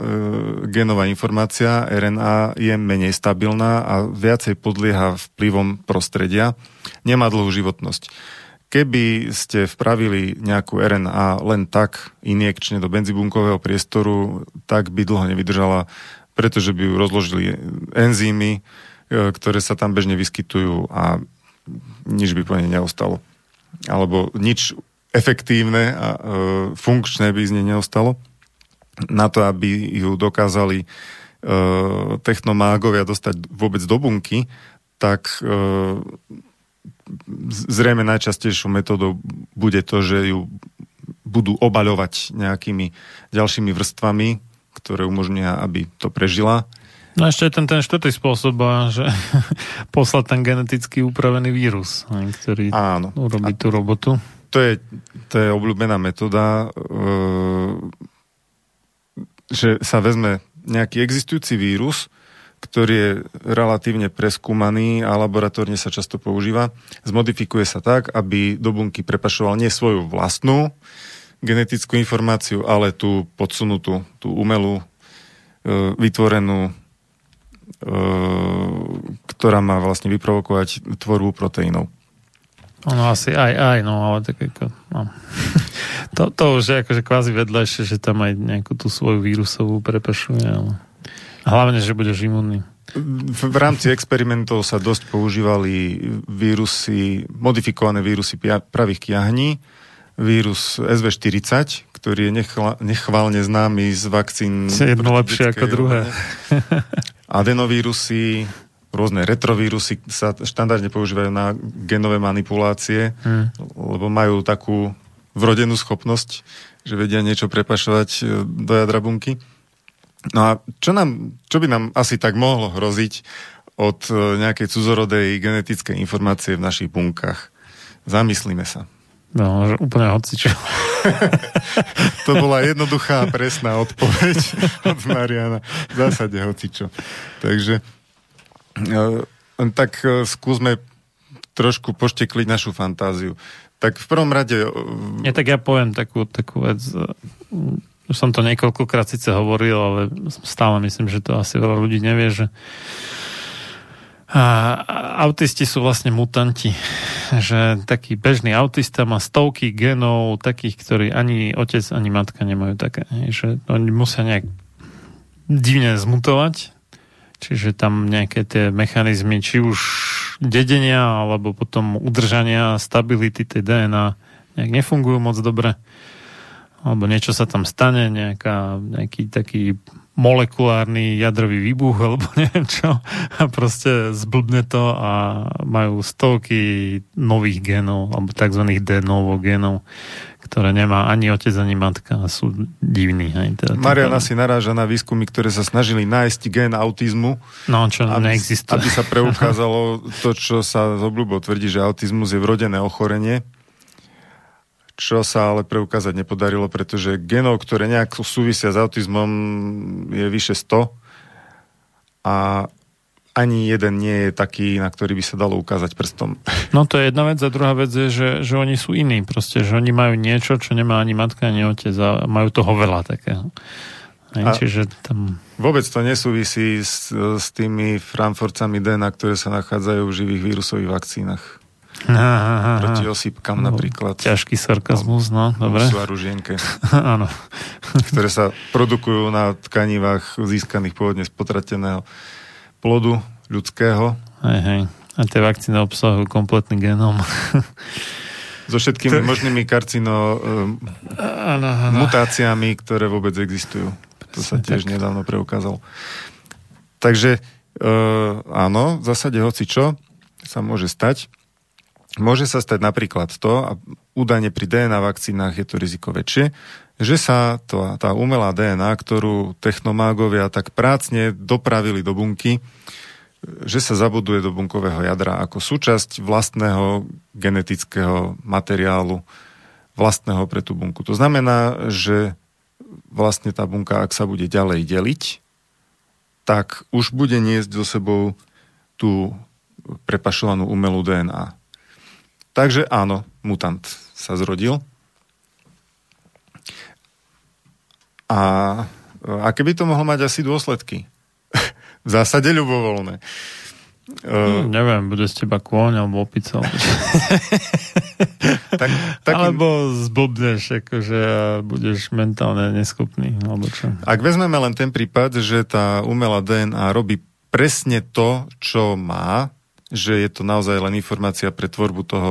genová informácia RNA je menej stabilná a viacej podlieha vplyvom prostredia, nemá dlhú životnosť. Keby ste vpravili nejakú RNA len tak injekčne do benzibunkového priestoru, tak by dlho nevydržala, pretože by ju rozložili enzymy, e, ktoré sa tam bežne vyskytujú a nič by po nej neostalo. Alebo nič efektívne a e, funkčné by z nej neostalo. Na to, aby ju dokázali e, technomágovia dostať vôbec do bunky, tak e, zrejme najčastejšou metodou bude to, že ju budú obaľovať nejakými ďalšími vrstvami, ktoré umožnia, aby to prežila No ešte je ten, ten štvrtý spôsob, že poslať ten geneticky upravený vírus, ktorý Áno. urobí tú robotu. To je, to je obľúbená metóda, e, že sa vezme nejaký existujúci vírus, ktorý je relatívne preskúmaný a laboratórne sa často používa, zmodifikuje sa tak, aby do bunky prepašoval nie svoju vlastnú genetickú informáciu, ale tú podsunutú, tú umelú, e, vytvorenú, e, ktorá má vlastne vyprovokovať tvorbu proteínov. Ono asi aj, aj, no, ale tak ako, no. to, to už je akože kvázi vedľajšie, že tam aj nejakú tú svoju vírusovú prepešuje, ale hlavne, že budeš imunný. V rámci experimentov sa dosť používali vírusy, modifikované vírusy pravých kiahní, vírus SV40, ktorý je nechla, nechválne známy z vakcín. Jedno lepšie ako druhé. Adenovírusy, rôzne retrovírusy sa štandardne používajú na genové manipulácie, hmm. lebo majú takú vrodenú schopnosť, že vedia niečo prepašovať e, do jadra bunky. No a čo, nám, čo by nám asi tak mohlo hroziť od e, nejakej cudzorodej genetickej informácie v našich bunkách? Zamyslíme sa. No, že úplne hocičo. to bola jednoduchá a presná odpoveď od Mariana. V zásade hocičo. Takže tak e, skúsme trošku poštekliť našu fantáziu. Tak v prvom rade... Ja tak ja poviem takú, takú vec. Už som to niekoľkokrát síce hovoril, ale stále myslím, že to asi veľa ľudí nevie, že a autisti sú vlastne mutanti. Že taký bežný autista má stovky genov takých, ktorí ani otec, ani matka nemajú také. Že oni musia nejak divne zmutovať, čiže tam nejaké tie mechanizmy, či už dedenia, alebo potom udržania stability tej DNA nejak nefungujú moc dobre. Alebo niečo sa tam stane, nejaká, nejaký taký molekulárny jadrový výbuch alebo neviem čo. A proste zblbne to a majú stovky nových genov alebo tzv. de novo genov ktoré nemá ani otec, ani matka a sú divní. Hej, teda, Mariana si naráža na výskumy, ktoré sa snažili nájsť gen autizmu. No, čo aby, neexistuje. Aby sa preukázalo to, čo sa z obľubou tvrdí, že autizmus je vrodené ochorenie čo sa ale preukázať nepodarilo, pretože genov, ktoré nejak súvisia s autizmom, je vyše 100 a ani jeden nie je taký, na ktorý by sa dalo ukázať prstom. No to je jedna vec a druhá vec je, že, že oni sú iní proste, že oni majú niečo, čo nemá ani matka, ani otec a majú toho veľa takého. Aj, čiže tam... Vôbec to nesúvisí s, s tými frankfurtcami DNA, ktoré sa nachádzajú v živých vírusových vakcínach. Aha, proti osýpkam no, napríklad. Ťažký sarkazmus, no, dobre. Svaružienke. Áno. ktoré sa produkujú na tkanivách získaných pôvodne z potrateného plodu ľudského. Hej, hej. A tie vakcíny obsahujú kompletný genom. so všetkými to... možnými karcino um, ano, ano. mutáciami, ktoré vôbec existujú. To sa tiež tak. nedávno preukázalo. Takže uh, áno, v zásade hoci čo sa môže stať. Môže sa stať napríklad to, a údajne pri DNA vakcínach je to riziko väčšie, že sa to, tá umelá DNA, ktorú technomágovia tak prácne dopravili do bunky, že sa zabuduje do bunkového jadra ako súčasť vlastného genetického materiálu, vlastného pre tú bunku. To znamená, že vlastne tá bunka, ak sa bude ďalej deliť, tak už bude niesť so sebou tú prepašovanú umelú DNA. Takže áno, mutant sa zrodil. A aké by to mohlo mať asi dôsledky? v zásade ľubovoľné. Uh, neviem, bude z teba kôň alebo opica. tak, taký... Alebo zblbneš, akože budeš mentálne neschopný. Alebo čo. Ak vezmeme len ten prípad, že tá umelá DNA robí presne to, čo má, že je to naozaj len informácia pre tvorbu toho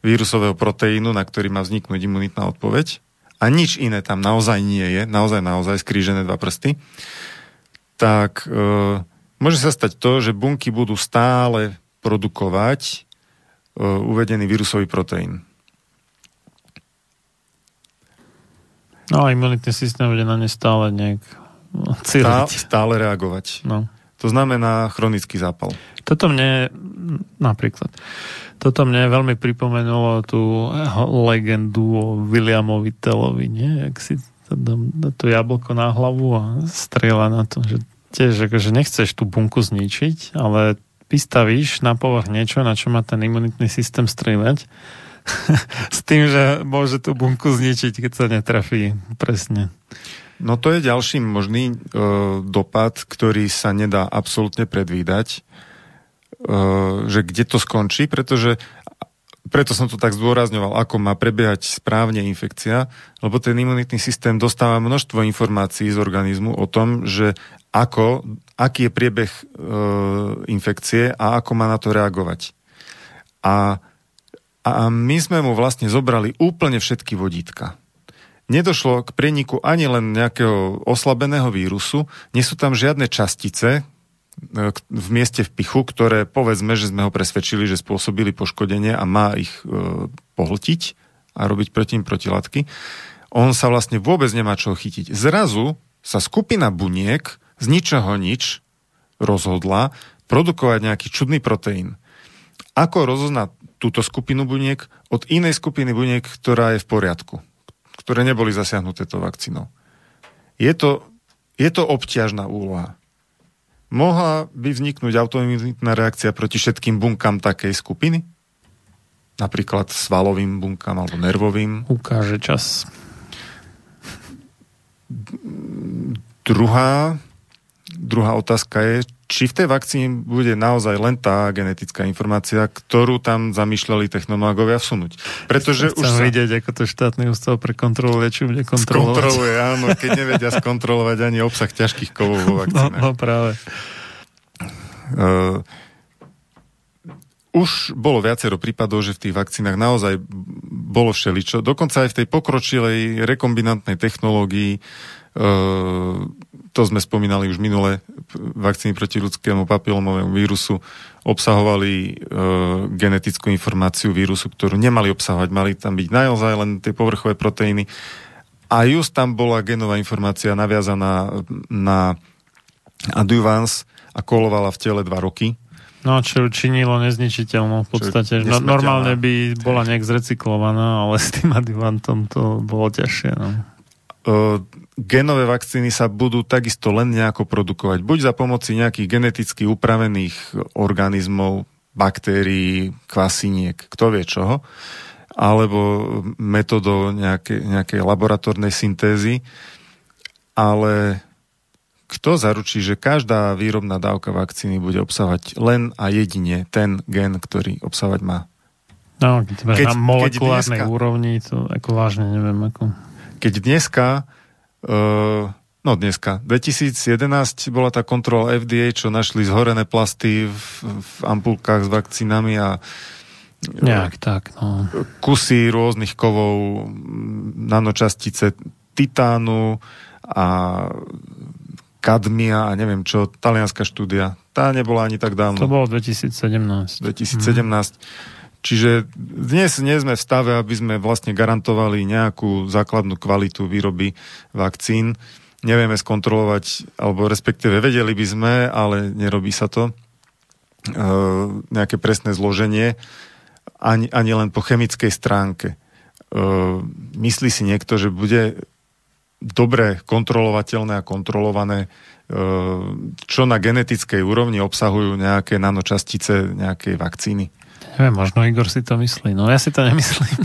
vírusového proteínu, na ktorý má vzniknúť imunitná odpoveď a nič iné tam naozaj nie je, naozaj, naozaj skrížené dva prsty, tak e, môže sa stať to, že bunky budú stále produkovať e, uvedený vírusový proteín. No a imunitný systém bude na ne stále nejak Stále, stále reagovať. No. To znamená chronický zápal. Toto mne, napríklad, toto mne veľmi pripomenulo tú legendu o Williamovi Tellovi, nie? Jak si dá to jablko na hlavu a strieľa na to, že tiež akože nechceš tú bunku zničiť, ale vystavíš na povrch niečo, na čo má ten imunitný systém strieľať s tým, že môže tú bunku zničiť, keď sa netrafí presne. No to je ďalší možný e, dopad, ktorý sa nedá absolútne predvídať, e, že kde to skončí, pretože preto som to tak zdôrazňoval, ako má prebiehať správne infekcia, lebo ten imunitný systém dostáva množstvo informácií z organizmu o tom, že ako, aký je priebeh e, infekcie a ako má na to reagovať. A, a my sme mu vlastne zobrali úplne všetky vodítka nedošlo k preniku ani len nejakého oslabeného vírusu, nie sú tam žiadne častice e, v mieste v pichu, ktoré povedzme, že sme ho presvedčili, že spôsobili poškodenie a má ich e, pohltiť a robiť proti ním protilátky. On sa vlastne vôbec nemá čo chytiť. Zrazu sa skupina buniek z ničoho nič rozhodla produkovať nejaký čudný proteín. Ako rozoznať túto skupinu buniek od inej skupiny buniek, ktorá je v poriadku? Ktoré neboli zasiahnuté tou vakcínou. Je to, je to obťažná úloha. Mohla by vzniknúť autoimunitná reakcia proti všetkým bunkám takej skupiny? Napríklad svalovým bunkám alebo nervovým? Ukáže čas. Druhá, druhá otázka je, či v tej vakcíne bude naozaj len tá genetická informácia, ktorú tam zamýšľali technológovia vsunúť. Pretože Chcem už sa... vidieť, ako to štátny ústav pre kontrolu liečiv bude kontrolovať. Skontroluje, áno, keď nevedia skontrolovať ani obsah ťažkých kovov vo vakcínach. No, no práve. Uh, už bolo viacero prípadov, že v tých vakcínach naozaj bolo všeličo. Dokonca aj v tej pokročilej rekombinantnej technológii to sme spomínali už minule, vakcíny proti ľudskému papilomovému vírusu obsahovali e, genetickú informáciu vírusu, ktorú nemali obsahovať, mali tam byť naozaj len tie povrchové proteíny. A just tam bola genová informácia naviazaná na adjuvans a kolovala v tele dva roky. No, čo činilo nezničiteľnou v podstate. No, normálne by bola nejak zrecyklovaná, ale s tým adjuvantom to bolo ťažšie. No. Uh, genové vakcíny sa budú takisto len nejako produkovať. Buď za pomoci nejakých geneticky upravených organizmov, baktérií, kvasiniek, kto vie čoho, alebo metodou nejakej, nejakej laboratórnej syntézy. Ale kto zaručí, že každá výrobná dávka vakcíny bude obsahovať len a jedine ten gen, ktorý obsahovať má? No, keď, keď na molekulárnej keď dneska, úrovni, to ako vážne neviem. Ako... Keď dneska Uh, no dneska. 2011 bola tá kontrola FDA, čo našli zhorené plasty v, v ampulkách s vakcínami a Nejak tak, no. kusy rôznych kovov, nanočastice titánu a kadmia a neviem čo, talianská štúdia. Tá nebola ani tak dávno. To bolo 2017. 2017. Hmm. Čiže dnes nie sme v stave, aby sme vlastne garantovali nejakú základnú kvalitu výroby vakcín. Nevieme skontrolovať, alebo respektíve vedeli by sme, ale nerobí sa to, e, nejaké presné zloženie, ani, ani len po chemickej stránke. E, myslí si niekto, že bude dobre kontrolovateľné a kontrolované, e, čo na genetickej úrovni obsahujú nejaké nanočastice nejakej vakcíny? Neviem, možno Igor si to myslí. No ja si to nemyslím.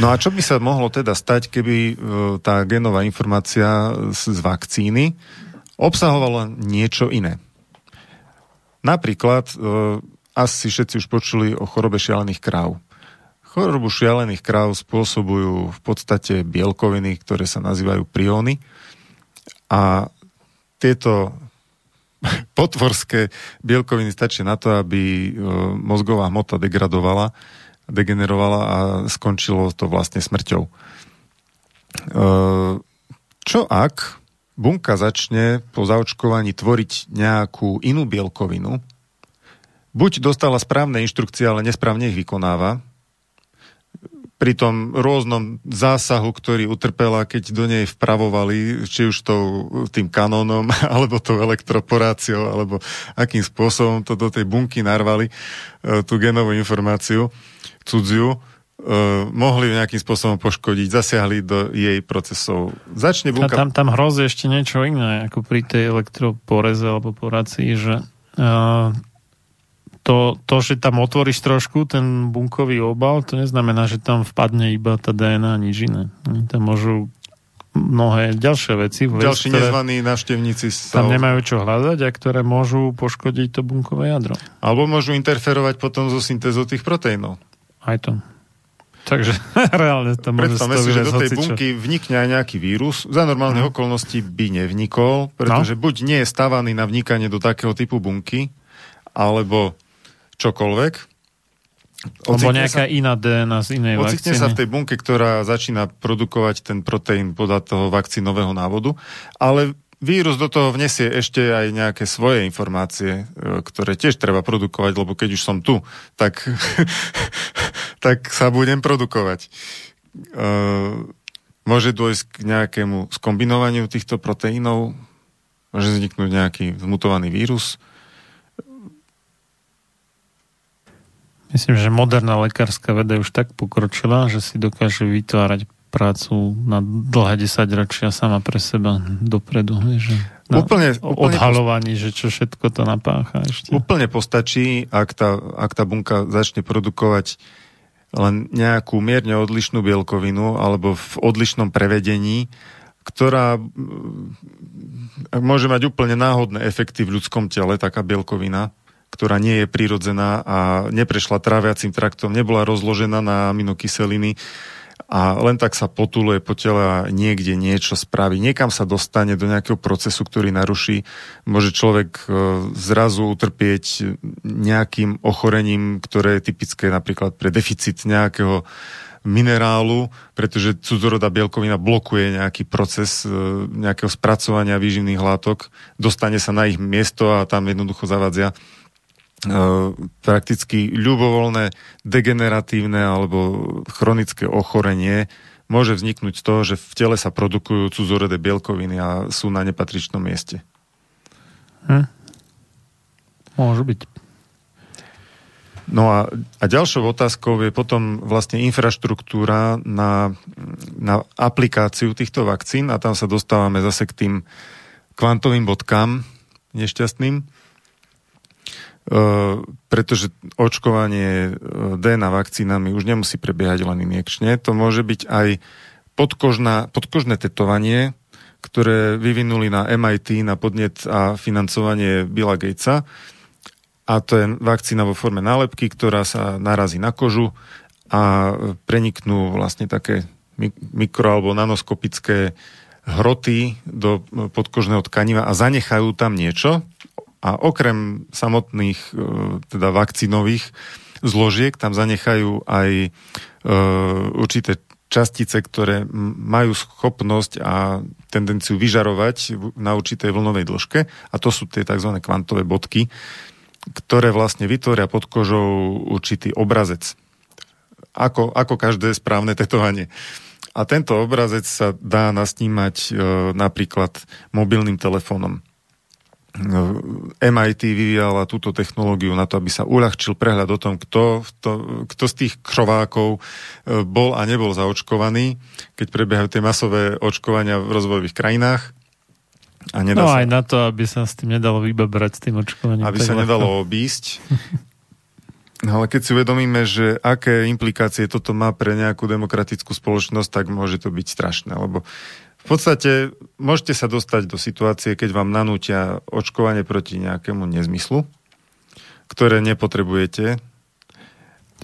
No a čo by sa mohlo teda stať, keby e, tá genová informácia z vakcíny obsahovala niečo iné? Napríklad, e, asi všetci už počuli o chorobe šialených kráv. Chorobu šialených kráv spôsobujú v podstate bielkoviny, ktoré sa nazývajú prióny. A tieto potvorské bielkoviny. Stačia na to, aby e, mozgová hmota degradovala, degenerovala a skončilo to vlastne smrťou. E, čo ak bunka začne po zaočkovaní tvoriť nejakú inú bielkovinu, buď dostala správne inštrukcie, ale nesprávne ich vykonáva, pri tom rôznom zásahu, ktorý utrpela, keď do nej vpravovali, či už to tým kanónom, alebo tou elektroporáciou, alebo akým spôsobom to do tej bunky narvali, e, tú genovú informáciu cudziu, uh, mohli nejakým spôsobom poškodiť, zasiahli do jej procesov. Začne bunka... A tam, tam hrozí ešte niečo iné, ako pri tej elektroporeze alebo porácii, že uh, to, to, že tam otvoríš trošku ten bunkový obal, to neznamená, že tam vpadne iba tá DNA a nič iné. Tam môžu mnohé ďalšie veci. Ďalší nezvaní návštevníci. Tam nemajú čo hľadať a ktoré môžu poškodiť to bunkové jadro. Alebo môžu interferovať potom so syntézou tých proteínov. Aj to. Takže reálne to môže Predstavme si, že do tej bunky vnikne aj nejaký vírus. Za normálne no. okolnosti by nevnikol, pretože no. buď nie je stávaný na vnikanie do takého typu bunky, alebo čokoľvek. Alebo nejaká sa, iná DNA z inej ocitne vakcíny. sa v tej bunke, ktorá začína produkovať ten proteín podľa toho vakcínového návodu, ale vírus do toho vnesie ešte aj nejaké svoje informácie, e, ktoré tiež treba produkovať, lebo keď už som tu, tak, tak sa budem produkovať. E, môže dôjsť k nejakému skombinovaniu týchto proteínov, môže vzniknúť nejaký zmutovaný vírus, Myslím, že moderná lekárska veda už tak pokročila, že si dokáže vytvárať prácu na dlhé desaťročia sama pre seba dopredu. Že na úplne, úplne odhalovaní, post... že čo všetko to napácha ešte. Úplne postačí, ak tá, ak tá bunka začne produkovať len nejakú mierne odlišnú bielkovinu alebo v odlišnom prevedení, ktorá môže mať úplne náhodné efekty v ľudskom tele, taká bielkovina, ktorá nie je prirodzená a neprešla tráviacím traktom, nebola rozložená na aminokyseliny a len tak sa potuluje po tele a niekde niečo spraví. Niekam sa dostane do nejakého procesu, ktorý naruší. Môže človek e, zrazu utrpieť nejakým ochorením, ktoré je typické napríklad pre deficit nejakého minerálu, pretože cudzorodá bielkovina blokuje nejaký proces e, nejakého spracovania výživných látok, dostane sa na ich miesto a tam jednoducho zavadzia prakticky ľubovoľné degeneratívne alebo chronické ochorenie môže vzniknúť z toho, že v tele sa produkujú cudzorodé bielkoviny a sú na nepatričnom mieste. Hm. Môže byť. No a, a ďalšou otázkou je potom vlastne infraštruktúra na, na aplikáciu týchto vakcín a tam sa dostávame zase k tým kvantovým bodkám nešťastným pretože očkovanie eh, DNA vakcínami už nemusí prebiehať len injekčne. To môže byť aj podkožná, podkožné tetovanie, ktoré vyvinuli na MIT na podnet a financovanie Billa Gatesa. A to je vakcína vo forme nálepky, ktorá sa narazí na kožu a preniknú vlastne také mikro- alebo nanoskopické hroty do podkožného tkaniva a zanechajú tam niečo, a okrem samotných e, teda vakcínových zložiek tam zanechajú aj e, určité častice, ktoré majú schopnosť a tendenciu vyžarovať na určitej vlnovej dĺžke a to sú tie tzv. kvantové bodky, ktoré vlastne vytvoria pod kožou určitý obrazec. Ako, ako každé správne tetovanie. A tento obrazec sa dá nasnímať e, napríklad mobilným telefónom. MIT vyvíjala túto technológiu na to, aby sa uľahčil prehľad o tom, kto, to, kto z tých krovákov e, bol a nebol zaočkovaný, keď prebiehajú tie masové očkovania v rozvojových krajinách. A nedá no sa, aj na to, aby sa s tým nedalo vybabrať s tým očkovaním. Aby sa ľahko. nedalo obísť. No ale keď si uvedomíme, že aké implikácie toto má pre nejakú demokratickú spoločnosť, tak môže to byť strašné, lebo v podstate môžete sa dostať do situácie, keď vám nanútia očkovanie proti nejakému nezmyslu, ktoré nepotrebujete.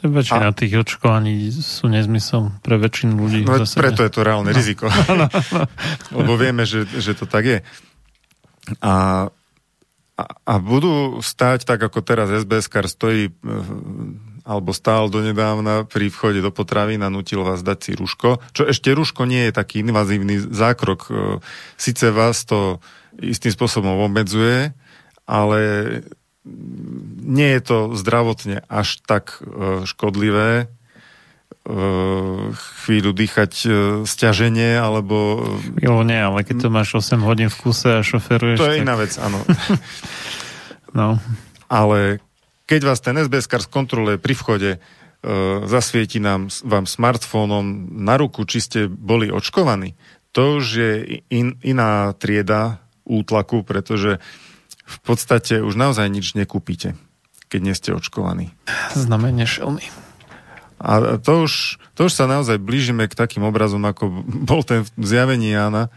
Väčšina a... tých očkovaní sú nezmysel pre väčšinu ľudí. No, preto je to reálne no. riziko. No, no. Lebo vieme, že, že to tak je. A, a, a budú stáť tak, ako teraz SBS kar stojí alebo stál donedávna pri vchode do potravín a nutil vás dať si ruško. Čo ešte ruško nie je taký invazívny zákrok. E, Sice vás to istým spôsobom obmedzuje, ale nie je to zdravotne až tak e, škodlivé, chvíľu dýchať stiaženie, alebo... Jo, nie, ale keď to máš 8 hodín v kuse a šoferuješ... To je tak... iná vec, áno. no. Ale keď vás ten SBS skontroluje pri vchode, uh, zasvieti nám, vám smartfónom na ruku, či ste boli očkovaní, to už je in, iná trieda útlaku, pretože v podstate už naozaj nič nekúpite, keď nie ste očkovaní. Znamenie šelmy. A to už, to už sa naozaj blížime k takým obrazom, ako bol ten zjavení Jána,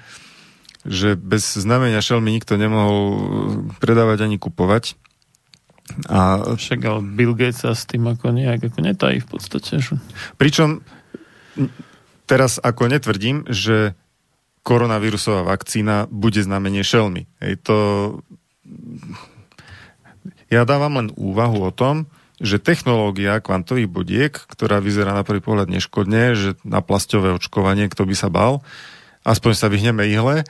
že bez znamenia šelmy nikto nemohol predávať ani kupovať. A... Však ale Bill Gates sa s tým ako nejak ako netají v podstate. Že? Pričom teraz ako netvrdím, že koronavírusová vakcína bude znamenie šelmy. Hej, to... Ja dávam len úvahu o tom, že technológia kvantových bodiek, ktorá vyzerá na prvý pohľad neškodne, že na plastové očkovanie, kto by sa bal, aspoň sa vyhneme ihle,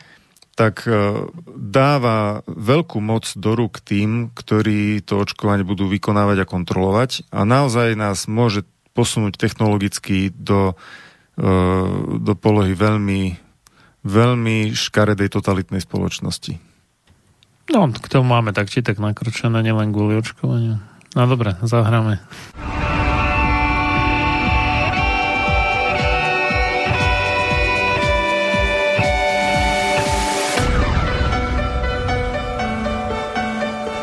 tak e, dáva veľkú moc do rúk tým, ktorí to očkovanie budú vykonávať a kontrolovať a naozaj nás môže posunúť technologicky do, e, do polohy veľmi, veľmi škaredej totalitnej spoločnosti. No, k tomu máme tak či tak nakročené, nielen kvôli očkovaniu. No dobre, zahráme.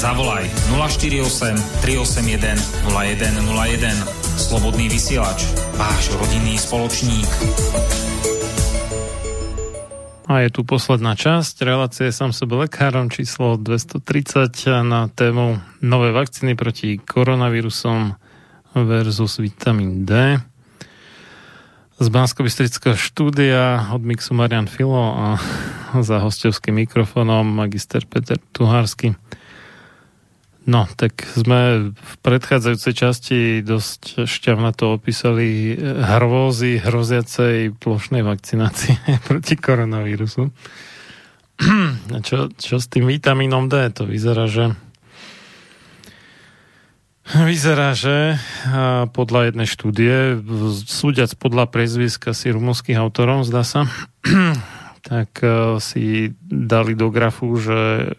Zavolaj 048 381 0101. Slobodný vysielač. Váš rodinný spoločník. A je tu posledná časť relácie sám sebe lekárom číslo 230 na tému nové vakcíny proti koronavírusom versus vitamín D. Z bansko štúdia od Mixu Marian Filo a za hostovským mikrofónom magister Peter Tuhársky. No, tak sme v predchádzajúcej časti dosť šťavna to opísali hrôzy hroziacej plošnej vakcinácie proti koronavírusu. čo, čo s tým vitamínom D? To vyzerá, že Vyzerá, že podľa jednej štúdie, súdiac podľa prezviska si rumunských autorov, zdá sa, tak e, si dali do grafu, že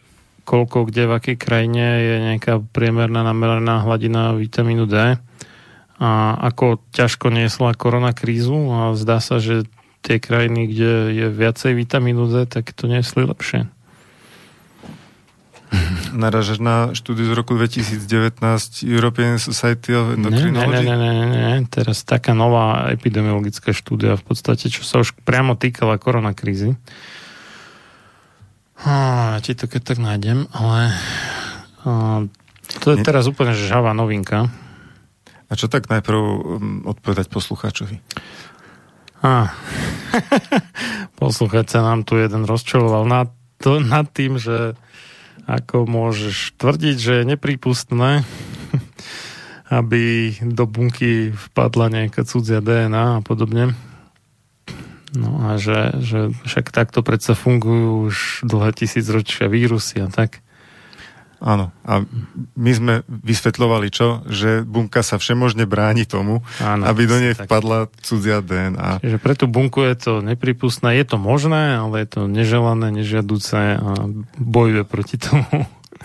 koľko kde v akej krajine je nejaká priemerná nameraná hladina vitamínu D a ako ťažko niesla korona krízu a zdá sa, že tie krajiny, kde je viacej vitamínu D, tak to niesli lepšie. Naražaš na štúdiu z roku 2019 European Society of Endocrinology? Ne, ne, ne, ne, ne, teraz taká nová epidemiologická štúdia v podstate, čo sa už priamo týkala koronakrízy. Ja ti to keď tak nájdem, ale to je teraz úplne žhavá novinka. A čo tak najprv um, odpovedať poslucháčovi? A, poslucháč sa nám tu jeden rozčuloval nad, to, nad tým, že ako môžeš tvrdiť, že je neprípustné, aby do bunky vpadla nejaká cudzia DNA a podobne. No a že, že však takto predsa fungujú už dlhé tisícročia vírusy a tak. Áno. A my sme vysvetľovali čo? Že bunka sa všemožne bráni tomu, Áno, aby do nej tak. vpadla cudzia DNA. Čiže pre tú bunku je to nepripustné. Je to možné, ale je to neželané, nežiaduce a bojuje proti tomu.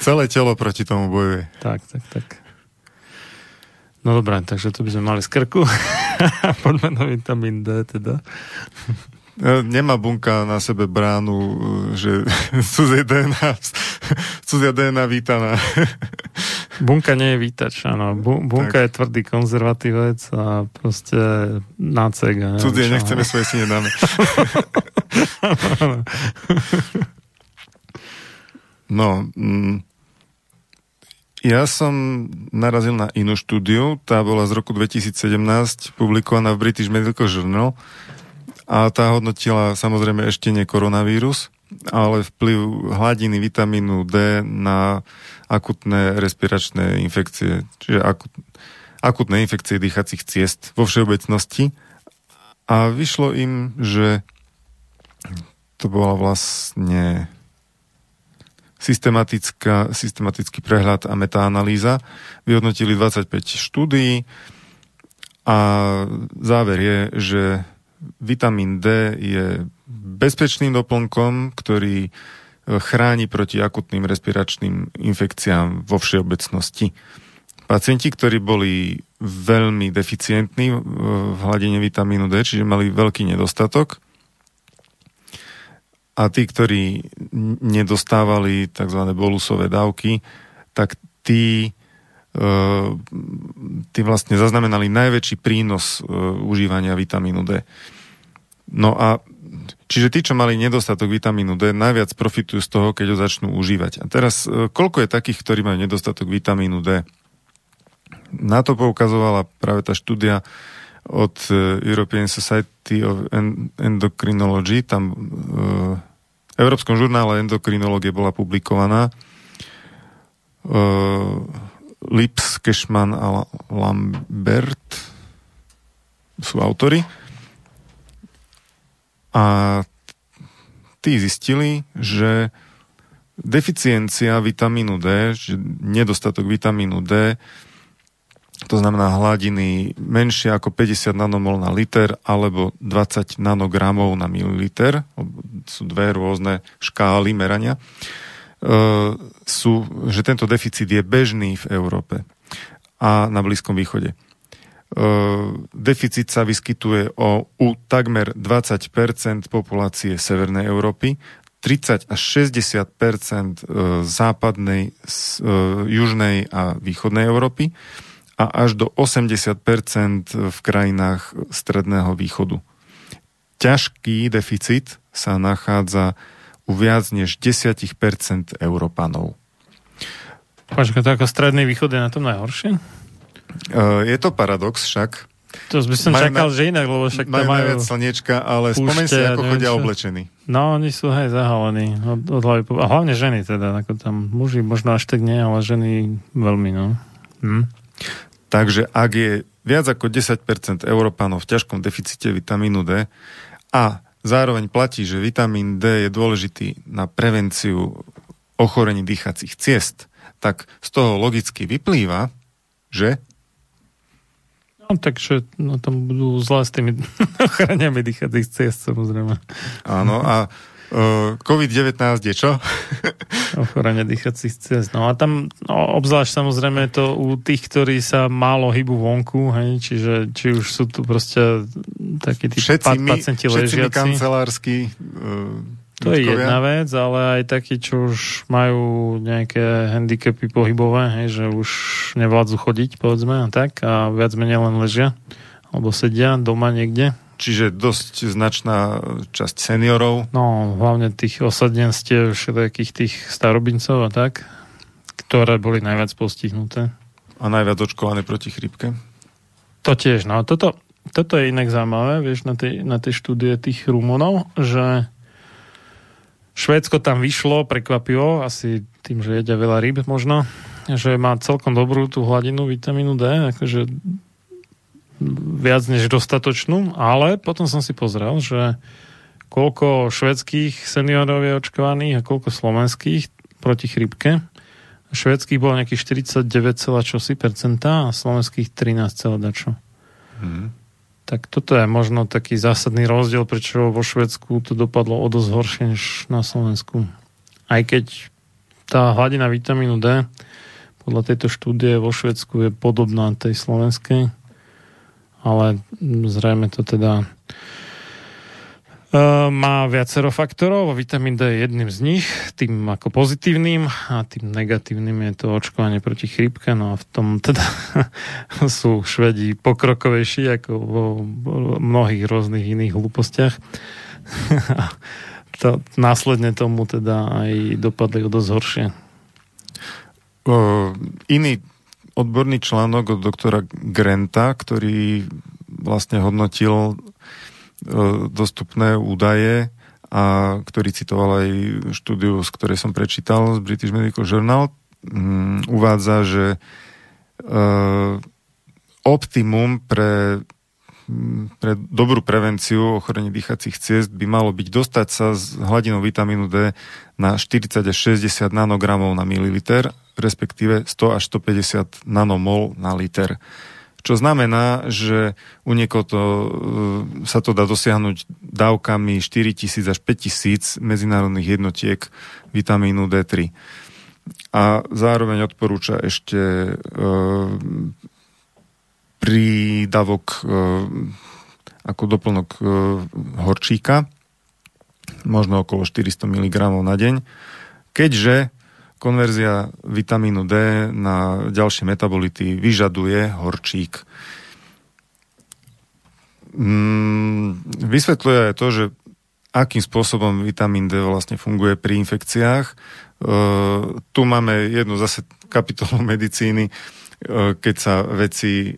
Celé telo proti tomu bojuje. Tak, tak, tak. No dobré, takže to by sme mali z krku. Poďme na vitamín D teda. E, nemá bunka na sebe bránu, že cudzie DNA, cudzia DNA vítaná. Bunka nie je vítač, áno. bunka tak. je tvrdý konzervatívec a proste nácek. Cudzie nechceme, svoje si nedáme. no, mm, ja som narazil na inú štúdiu, tá bola z roku 2017, publikovaná v British Medical Journal a tá hodnotila samozrejme ešte nie koronavírus, ale vplyv hladiny vitamínu D na akutné respiračné infekcie, čiže akut, akutné infekcie dýchacích ciest vo všeobecnosti. A vyšlo im, že to bola vlastne systematický prehľad a metaanalýza. Vyhodnotili 25 štúdií a záver je, že vitamín D je bezpečným doplnkom, ktorý e, chráni proti akutným respiračným infekciám vo všeobecnosti. Pacienti, ktorí boli veľmi deficientní v hladine vitamínu D, čiže mali veľký nedostatok, a tí, ktorí nedostávali tzv. bolusové dávky, tak tí Ehm, tí vlastne zaznamenali najväčší prínos e, užívania vitamínu D. No a čiže tí, čo mali nedostatok vitamínu D, najviac profitujú z toho, keď ho začnú užívať. A teraz, e, koľko je takých, ktorí majú nedostatok vitamínu D? Na to poukazovala práve tá štúdia od e, European Society of Endocrinology, tam v Európskom žurnále endokrinológie bola publikovaná Lips, Cashman a Lambert sú autory. A tí zistili, že deficiencia vitamínu D, že nedostatok vitamínu D, to znamená hladiny menšie ako 50 nanomol na liter alebo 20 nanogramov na mililiter, sú dve rôzne škály merania, E, sú, že tento deficit je bežný v Európe a na Blízkom východe. E, deficit sa vyskytuje o, u takmer 20% populácie Severnej Európy, 30 až 60 e, západnej, južnej a východnej Európy a až do 80% v krajinách Stredného východu. Ťažký deficit sa nachádza u viac než 10% Európanov. Počkaj, to ako stredný východ je na tom najhoršie? Uh, je to paradox však. To by som majú čakal, na, že inak, lebo však majú, majú viac slniečka, ale spomeň si, ako chodia čo. oblečení. No, oni sú hej zahalení. Od, od hlavy, a hlavne ženy teda, ako tam muži možno až tak nie, ale ženy veľmi, no. Hm. Takže ak je viac ako 10% Európanov v ťažkom deficite vitamínu D a zároveň platí, že vitamín D je dôležitý na prevenciu ochorení dýchacích ciest, tak z toho logicky vyplýva, že No, takže no, tam budú zlé s tými ochraniami dýchacích ciest, samozrejme. Áno, a COVID-19 je čo? Ochorenie dýchacích ciest. No a tam no, obzvlášť samozrejme to u tých, ktorí sa málo hybu vonku, hej, čiže či už sú tu proste takí tí všetci my, pacienti všetci my ležiaci. kancelársky uh, To je jedna vec, ale aj takí, čo už majú nejaké handicapy pohybové, hej, že už nevládzu chodiť, povedzme, a tak, a viac menej len ležia, alebo sedia doma niekde. Čiže dosť značná časť seniorov. No, hlavne tých osadenstiev, všetkých tých starobincov a tak, ktoré boli najviac postihnuté. a najviac očkované proti chrípke. To tiež, no toto, toto je inak zaujímavé, vieš, na tej, na tej štúdie tých Rumunov, že Švédsko tam vyšlo, prekvapivo, asi tým, že jedia veľa rýb možno, že má celkom dobrú tú hladinu vitamínu D, akože viac než dostatočnú, ale potom som si pozrel, že koľko švedských seniorov je očkovaných a koľko slovenských proti chrípke. Švedských bolo nejakých 49, čosi percenta a slovenských 13, dačo. Hmm. Tak toto je možno taký zásadný rozdiel, prečo vo Švedsku to dopadlo o dosť horšie než na Slovensku. Aj keď tá hladina vitamínu D podľa tejto štúdie vo Švedsku je podobná tej slovenskej, ale zrejme to teda e, má viacero faktorov. Vitamín D je jedným z nich, tým ako pozitívnym a tým negatívnym je to očkovanie proti chrípke. No a v tom teda sú Švedi pokrokovejší ako vo mnohých rôznych iných hlúpostiach. to, následne tomu teda aj dopadli o dosť horšie. O, iný odborný článok od doktora Grenta, ktorý vlastne hodnotil e, dostupné údaje a ktorý citoval aj štúdiu, z ktorej som prečítal z British Medical Journal, um, uvádza, že uh, optimum pre, pre dobrú prevenciu ochorení dýchacích ciest by malo byť dostať sa s hladinou vitamínu D na 40 až 60 nanogramov na mililiter, respektíve 100 až 150 nanomol na liter. Čo znamená, že u niekoho to, e, sa to dá dosiahnuť dávkami 4000 až 5000 medzinárodných jednotiek vitamínu D3. A zároveň odporúča ešte e, prídavok e, ako doplnok e, horčíka, možno okolo 400 mg na deň, keďže konverzia vitamínu D na ďalšie metabolity vyžaduje horčík. Mm, vysvetľuje aj to, že akým spôsobom vitamín D vlastne funguje pri infekciách. E, tu máme jednu zase kapitolu medicíny, e, keď sa veci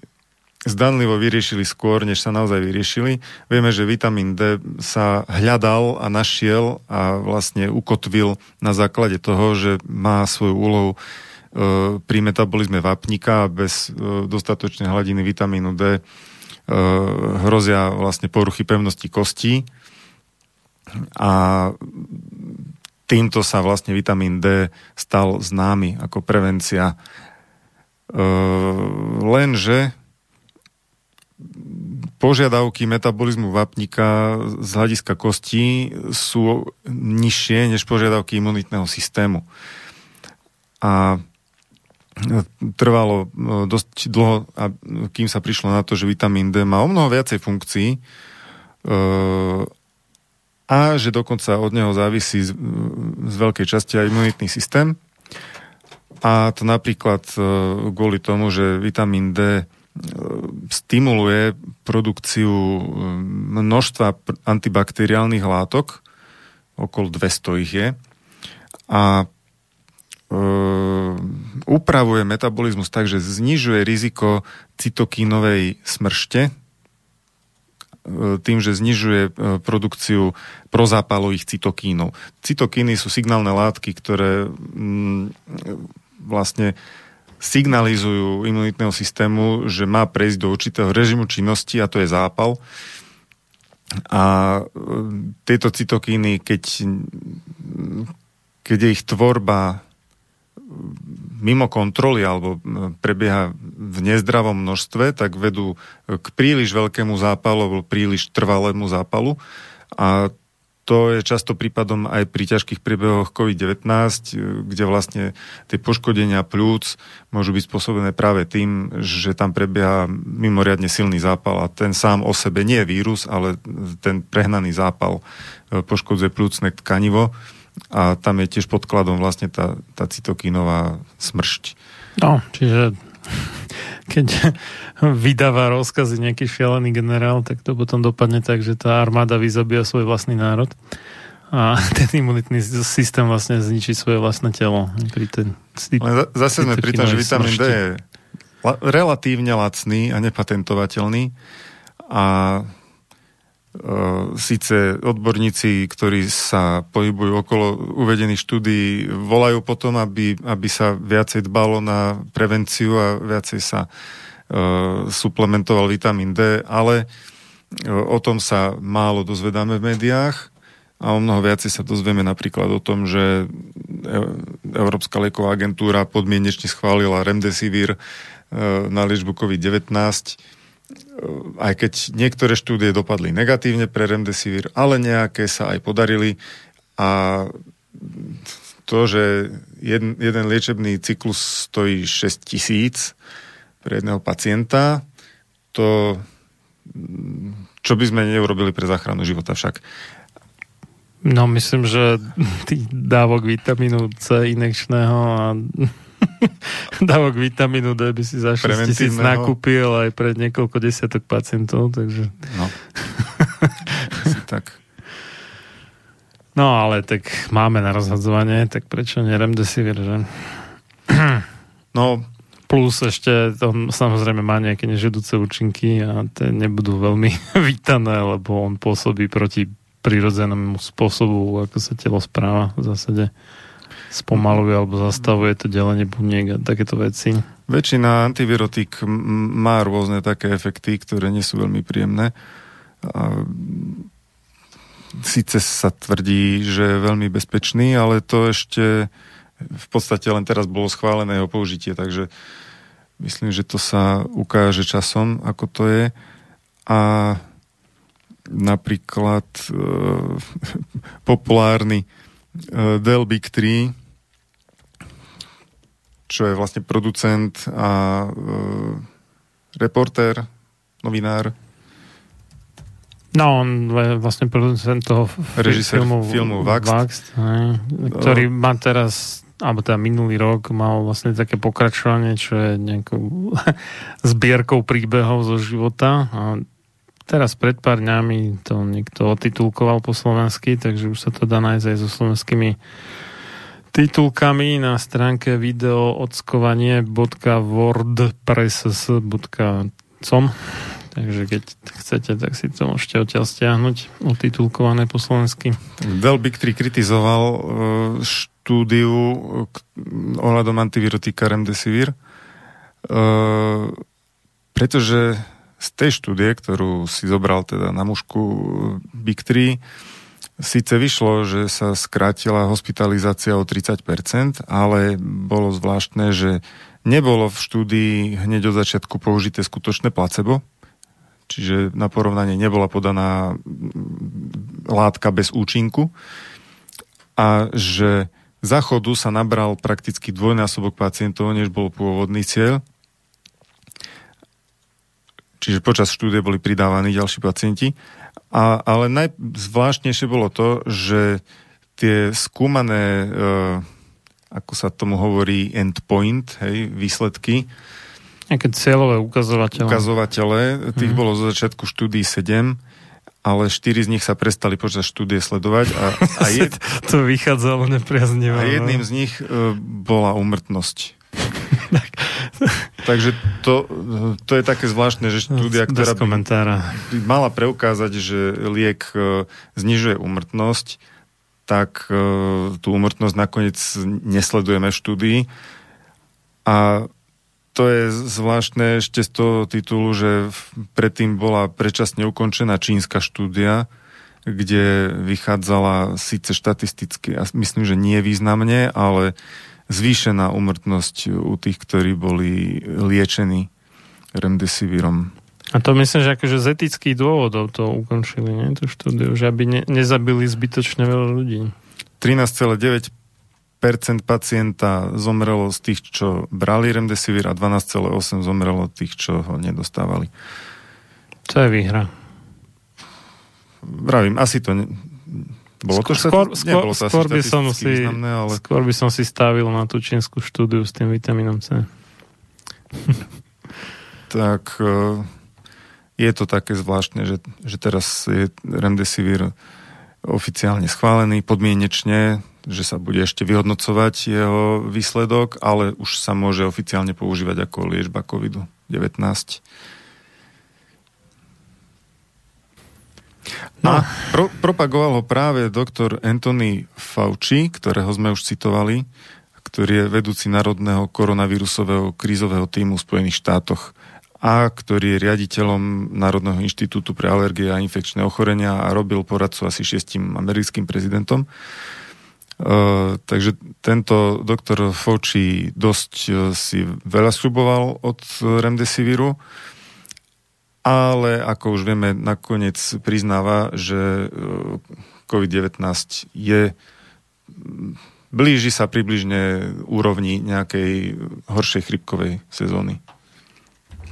zdanlivo vyriešili skôr, než sa naozaj vyriešili. Vieme, že vitamín D sa hľadal a našiel a vlastne ukotvil na základe toho, že má svoju úlohu e, pri metabolizme vápnika bez e, dostatočnej hladiny vitamínu D e, hrozia vlastne poruchy pevnosti kostí a týmto sa vlastne vitamín D stal známy ako prevencia. Lenže požiadavky metabolizmu vápnika z hľadiska kostí sú nižšie než požiadavky imunitného systému. A trvalo dosť dlho, kým sa prišlo na to, že vitamín D má o mnoho viacej funkcií a že dokonca od neho závisí z, z veľkej časti aj imunitný systém. A to napríklad kvôli tomu, že vitamín D stimuluje produkciu množstva antibakteriálnych látok, okolo 200 ich je, a e, upravuje metabolizmus tak, že znižuje riziko cytokínovej smršte, tým, že znižuje produkciu prozápalových cytokínov. Cytokíny sú signálne látky, ktoré mm, vlastne signalizujú imunitného systému, že má prejsť do určitého režimu činnosti a to je zápal. A tieto cytokíny, keď, keď je ich tvorba mimo kontroly alebo prebieha v nezdravom množstve, tak vedú k príliš veľkému zápalu alebo príliš trvalému zápalu. A to je často prípadom aj pri ťažkých priebehoch COVID-19, kde vlastne tie poškodenia plúc môžu byť spôsobené práve tým, že tam prebieha mimoriadne silný zápal a ten sám o sebe nie je vírus, ale ten prehnaný zápal e, poškodzuje plúcne tkanivo a tam je tiež podkladom vlastne tá, tá cytokínová smršť. No, čiže keď vydáva rozkazy nejaký šialený generál, tak to potom dopadne tak, že tá armáda vyzabíja svoj vlastný národ a ten imunitný systém vlastne zničí svoje vlastné telo. Pri ten, Ale zase sme pri tom, že vitamín D je relatívne lacný a nepatentovateľný a síce odborníci, ktorí sa pohybujú okolo uvedených štúdií, volajú potom, aby, aby sa viacej dbalo na prevenciu a viacej sa uh, suplementoval vitamín D, ale uh, o tom sa málo dozvedáme v médiách a o mnoho viacej sa dozvieme napríklad o tom, že Európska lieková agentúra podmienečne schválila Remdesivir na liečbu COVID-19 aj keď niektoré štúdie dopadli negatívne pre Remdesivir, ale nejaké sa aj podarili a to, že jeden, jeden liečebný cyklus stojí 6 tisíc pre jedného pacienta, to čo by sme neurobili pre záchranu života však. No myslím, že tých dávok vitamínu C inekčného a dávok vitamínu D by si za 6 tisíc nakúpil aj pre niekoľko desiatok pacientov, takže... No. tak. No ale tak máme na rozhadzovanie, tak prečo nie Remdesivir, že? no, Plus ešte to samozrejme má nejaké nežedúce účinky a tie nebudú veľmi vítané, lebo on pôsobí proti prirodzenému spôsobu, ako sa telo správa v zásade spomaluje alebo zastavuje to delenie buniek a takéto veci. Väčšina antivirotík má rôzne také efekty, ktoré nie sú veľmi príjemné. A síce sa tvrdí, že je veľmi bezpečný, ale to ešte v podstate len teraz bolo schválené jeho použitie, takže myslím, že to sa ukáže časom, ako to je. A napríklad e, populárny Dell Big 3, čo je vlastne producent a uh, reportér, novinár. No, on je vlastne producent toho Režisér filmu, filmu Vaxt, Vaxt hej, ktorý má teraz alebo teda minulý rok mal vlastne také pokračovanie, čo je nejakou zbierkou príbehov zo života. A teraz pred pár dňami to niekto otitulkoval po slovensky, takže už sa to dá nájsť aj so slovenskými titulkami na stránke videoodskovanie.wordpress.com Takže keď chcete, tak si to môžete odtiaľ stiahnuť otitulkované po slovensky. Del Big 3 kritizoval uh, štúdiu ohľadom antivirotika Remdesivir, uh, pretože z tej štúdie, ktorú si zobral teda na mužku Big 3, síce vyšlo, že sa skrátila hospitalizácia o 30%, ale bolo zvláštne, že nebolo v štúdii hneď od začiatku použité skutočné placebo, čiže na porovnanie nebola podaná látka bez účinku a že za chodu sa nabral prakticky dvojnásobok pacientov, než bol pôvodný cieľ čiže počas štúdie boli pridávaní ďalší pacienti. A, ale najzvláštnejšie bolo to, že tie skúmané, e, ako sa tomu hovorí, endpoint, hej, výsledky, Nejaké cieľové ukazovatele. Ukazovatele, tých hmm. bolo zo začiatku štúdií 7, ale 4 z nich sa prestali počas štúdie sledovať. A, a jed... to vychádzalo nepriaznivo. A jedným z nich e, bola úmrtnosť. Takže to, to je také zvláštne, že štúdia, ktorá by mala preukázať, že liek e, znižuje umrtnosť, tak e, tú umrtnosť nakoniec nesledujeme v štúdii. A to je zvláštne ešte z toho titulu, že predtým bola predčasne ukončená čínska štúdia, kde vychádzala síce štatisticky, a myslím, že nie významne, ale zvýšená umrtnosť u tých, ktorí boli liečení remdesivirom. A to myslím, že akože z etických dôvodov to ukončili, nie? To štúdiu, že aby ne, nezabili zbytočne veľa ľudí. 13,9% pacienta zomrelo z tých, čo brali remdesivir a 12,8% zomrelo tých, čo ho nedostávali. To je výhra. Vravím, asi to... Ne... Bolo to skôr, skôr, nebolo to skôr, by som si, významné, ale... skôr by som si stavil na tú čínsku štúdiu s tým vitamínom C. tak e, je to také zvláštne, že, že teraz je Remdesivir oficiálne schválený podmienečne, že sa bude ešte vyhodnocovať jeho výsledok, ale už sa môže oficiálne používať ako liečba COVID-19. No. A pro, propagoval ho práve doktor Anthony Fauci, ktorého sme už citovali, ktorý je vedúci národného koronavírusového krízového týmu v Spojených štátoch a ktorý je riaditeľom Národného inštitútu pre alergie a infekčné ochorenia a robil poradcu asi šiestim americkým prezidentom. Uh, takže tento doktor Fauci dosť uh, si veľa sluboval od Remdesiviru, ale ako už vieme, nakoniec priznáva, že uh, COVID-19 je blíži sa približne úrovni nejakej horšej chrypkovej sezóny.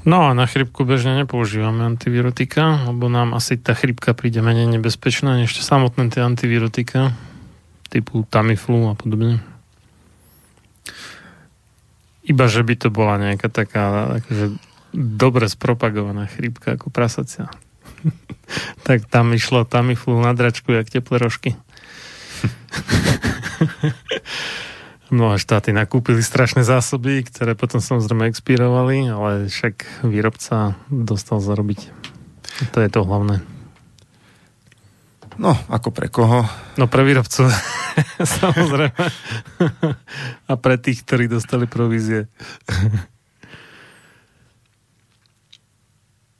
No a na chrypku bežne nepoužívame antivirotika, lebo nám asi tá chrypka príde menej nebezpečná než samotné tie antivirotika typu Tamiflu a podobne. Iba, že by to bola nejaká taká akože dobre spropagovaná chrypka ako prasacia. tak tam išlo Tamiflu na dračku, jak teplé rožky. Mnohé štáty nakúpili strašné zásoby, ktoré potom samozrejme expírovali, ale však výrobca dostal zarobiť. To je to hlavné. No, ako pre koho? No pre výrobcu, samozrejme. A pre tých, ktorí dostali provízie.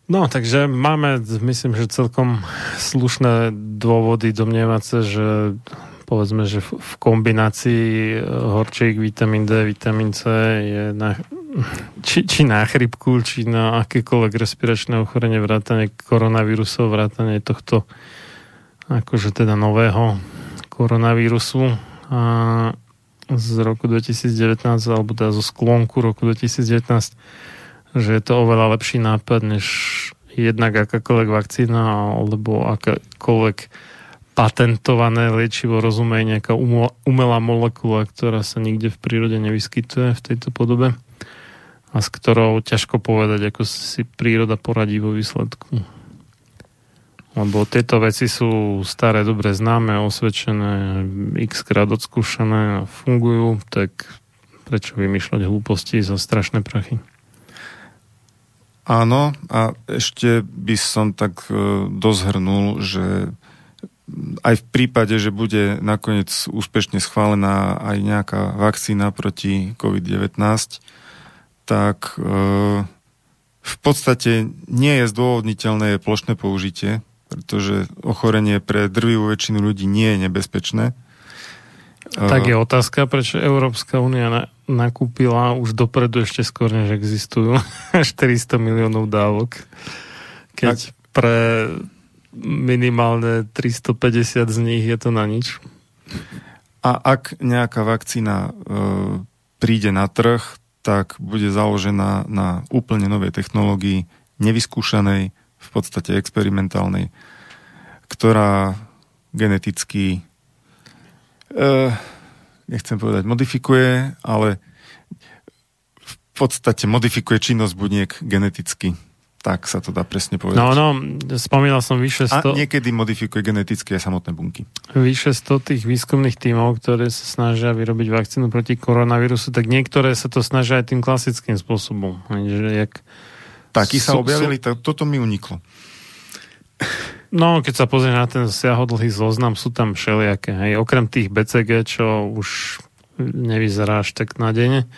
No, takže máme, myslím, že celkom slušné dôvody. Domnievať sa, že povedzme, že v kombinácii e, horčík, vitamín D, vitamín C je na, či, či na chrypku, či na akékoľvek respiračné ochorenie, vrátane koronavírusov, vrátane tohto akože teda nového koronavírusu. A z roku 2019 alebo teda zo sklonku roku 2019 že je to oveľa lepší nápad než jednak akákoľvek vakcína alebo akákoľvek patentované liečivo rozumej nejaká umelá molekula, ktorá sa nikde v prírode nevyskytuje v tejto podobe a s ktorou ťažko povedať, ako si príroda poradí vo výsledku. Lebo tieto veci sú staré, dobre známe, osvedčené, x krát odskúšané a fungujú, tak prečo vymýšľať hlúposti za strašné prachy? Áno, a ešte by som tak e, dozhrnul, že aj v prípade, že bude nakoniec úspešne schválená aj nejaká vakcína proti COVID-19, tak e, v podstate nie je zdôvodniteľné plošné použitie, pretože ochorenie pre drvivú väčšinu ľudí nie je nebezpečné. E, tak je otázka, prečo Európska únia nakúpila už dopredu ešte skôr, než existujú 400 miliónov dávok. Keď tak. pre minimálne 350 z nich je to na nič. A ak nejaká vakcína e, príde na trh, tak bude založená na úplne novej technológii, nevyskúšanej, v podstate experimentálnej, ktorá geneticky e, nechcem povedať modifikuje, ale v podstate modifikuje činnosť buniek geneticky. Tak sa to dá presne povedať. No, no, spomínal som vyše 100... A niekedy modifikuje geneticky aj samotné bunky. Vyše 100 tých výskumných tímov, ktoré sa snažia vyrobiť vakcínu proti koronavírusu, tak niektoré sa to snažia aj tým klasickým spôsobom. Že jak... Takí sa objavili, tak toto mi uniklo. No, keď sa pozrie na ten siahodlhý zoznam, sú tam všelijaké. Hej. Okrem tých BCG, čo už nevyzerá až tak nádejne,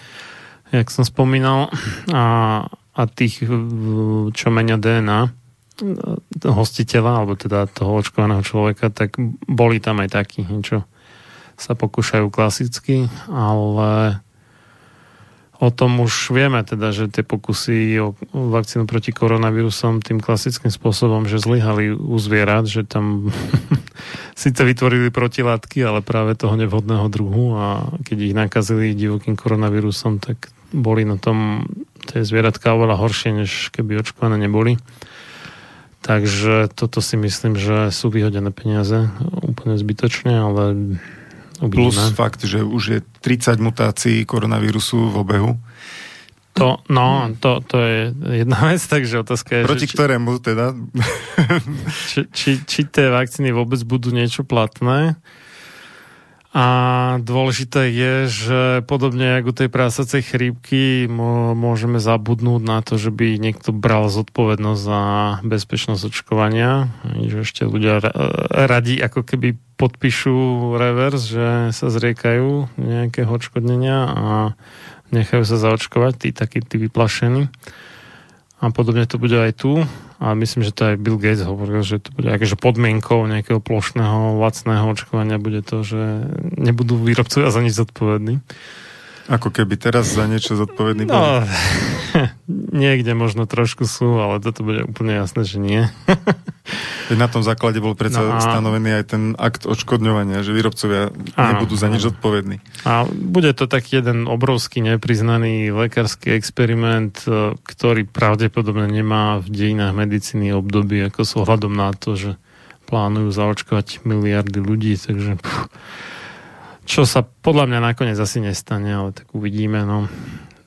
jak som spomínal. A a tých, čo menia DNA, hostiteľa, alebo teda toho očkovaného človeka, tak boli tam aj takí, čo sa pokúšajú klasicky, ale o tom už vieme teda, že tie pokusy o vakcínu proti koronavírusom tým klasickým spôsobom, že zlyhali u zvierat, že tam síce vytvorili protilátky, ale práve toho nevhodného druhu a keď ich nakazili divokým koronavírusom, tak boli na tom tie zvieratka oveľa horšie, než keby očkované neboli. Takže toto si myslím, že sú vyhodené peniaze úplne zbytočne, ale Uvidíme. Plus fakt, že už je 30 mutácií koronavírusu v obehu. To, no, to, to je jedna vec, takže otázka je... Proti že, ktorému teda? Či, či, či tie vakcíny vôbec budú niečo platné? A dôležité je, že podobne ako tej prásacej chrípky môžeme zabudnúť na to, že by niekto bral zodpovednosť za bezpečnosť očkovania. Že ešte ľudia radi ako keby podpíšu revers, že sa zriekajú nejakého odškodnenia a nechajú sa zaočkovať, tí takí tí vyplašení. A podobne to bude aj tu. A myslím, že to aj Bill Gates hovoril, že to bude akože podmienkou nejakého plošného, lacného očkovania bude to, že nebudú výrobcovia za nič zodpovední. Ako keby teraz za niečo zodpovedný no, bol? Niekde možno trošku sú, ale toto bude úplne jasné, že nie. na tom základe bol predsa no a... stanovený aj ten akt odškodňovania, že výrobcovia áno, nebudú za nič zodpovední. A bude to taký jeden obrovský nepriznaný lekársky experiment, e, ktorý pravdepodobne nemá v dejinách medicíny obdobie, ako s ohľadom na to, že plánujú zaočkovať miliardy ľudí, takže pff, čo sa podľa mňa nakoniec asi nestane, ale tak uvidíme. No.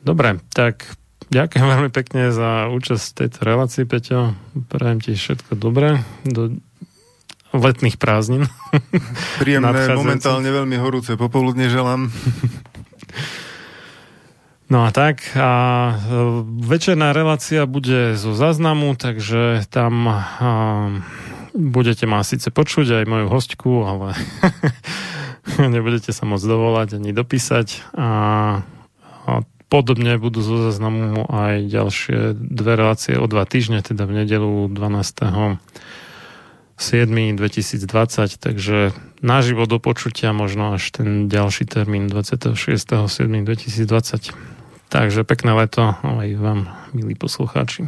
Dobre, tak ďakujem veľmi pekne za účasť v tejto relácii, Peťo. Prajem ti všetko dobré do letných prázdnin. Príjemné, momentálne veľmi horúce popoludne želám. No a tak, a e, večerná relácia bude zo záznamu, takže tam a, budete ma síce počuť aj moju hostku, ale nebudete sa môcť dovolať ani dopísať a, a podobne budú zo záznamu aj ďalšie dve relácie o dva týždne, teda v nedelu 12. 7. 2020, takže naživo do počutia možno až ten ďalší termín 26. 7. 2020. Takže pekné leto aj vám, milí poslucháči.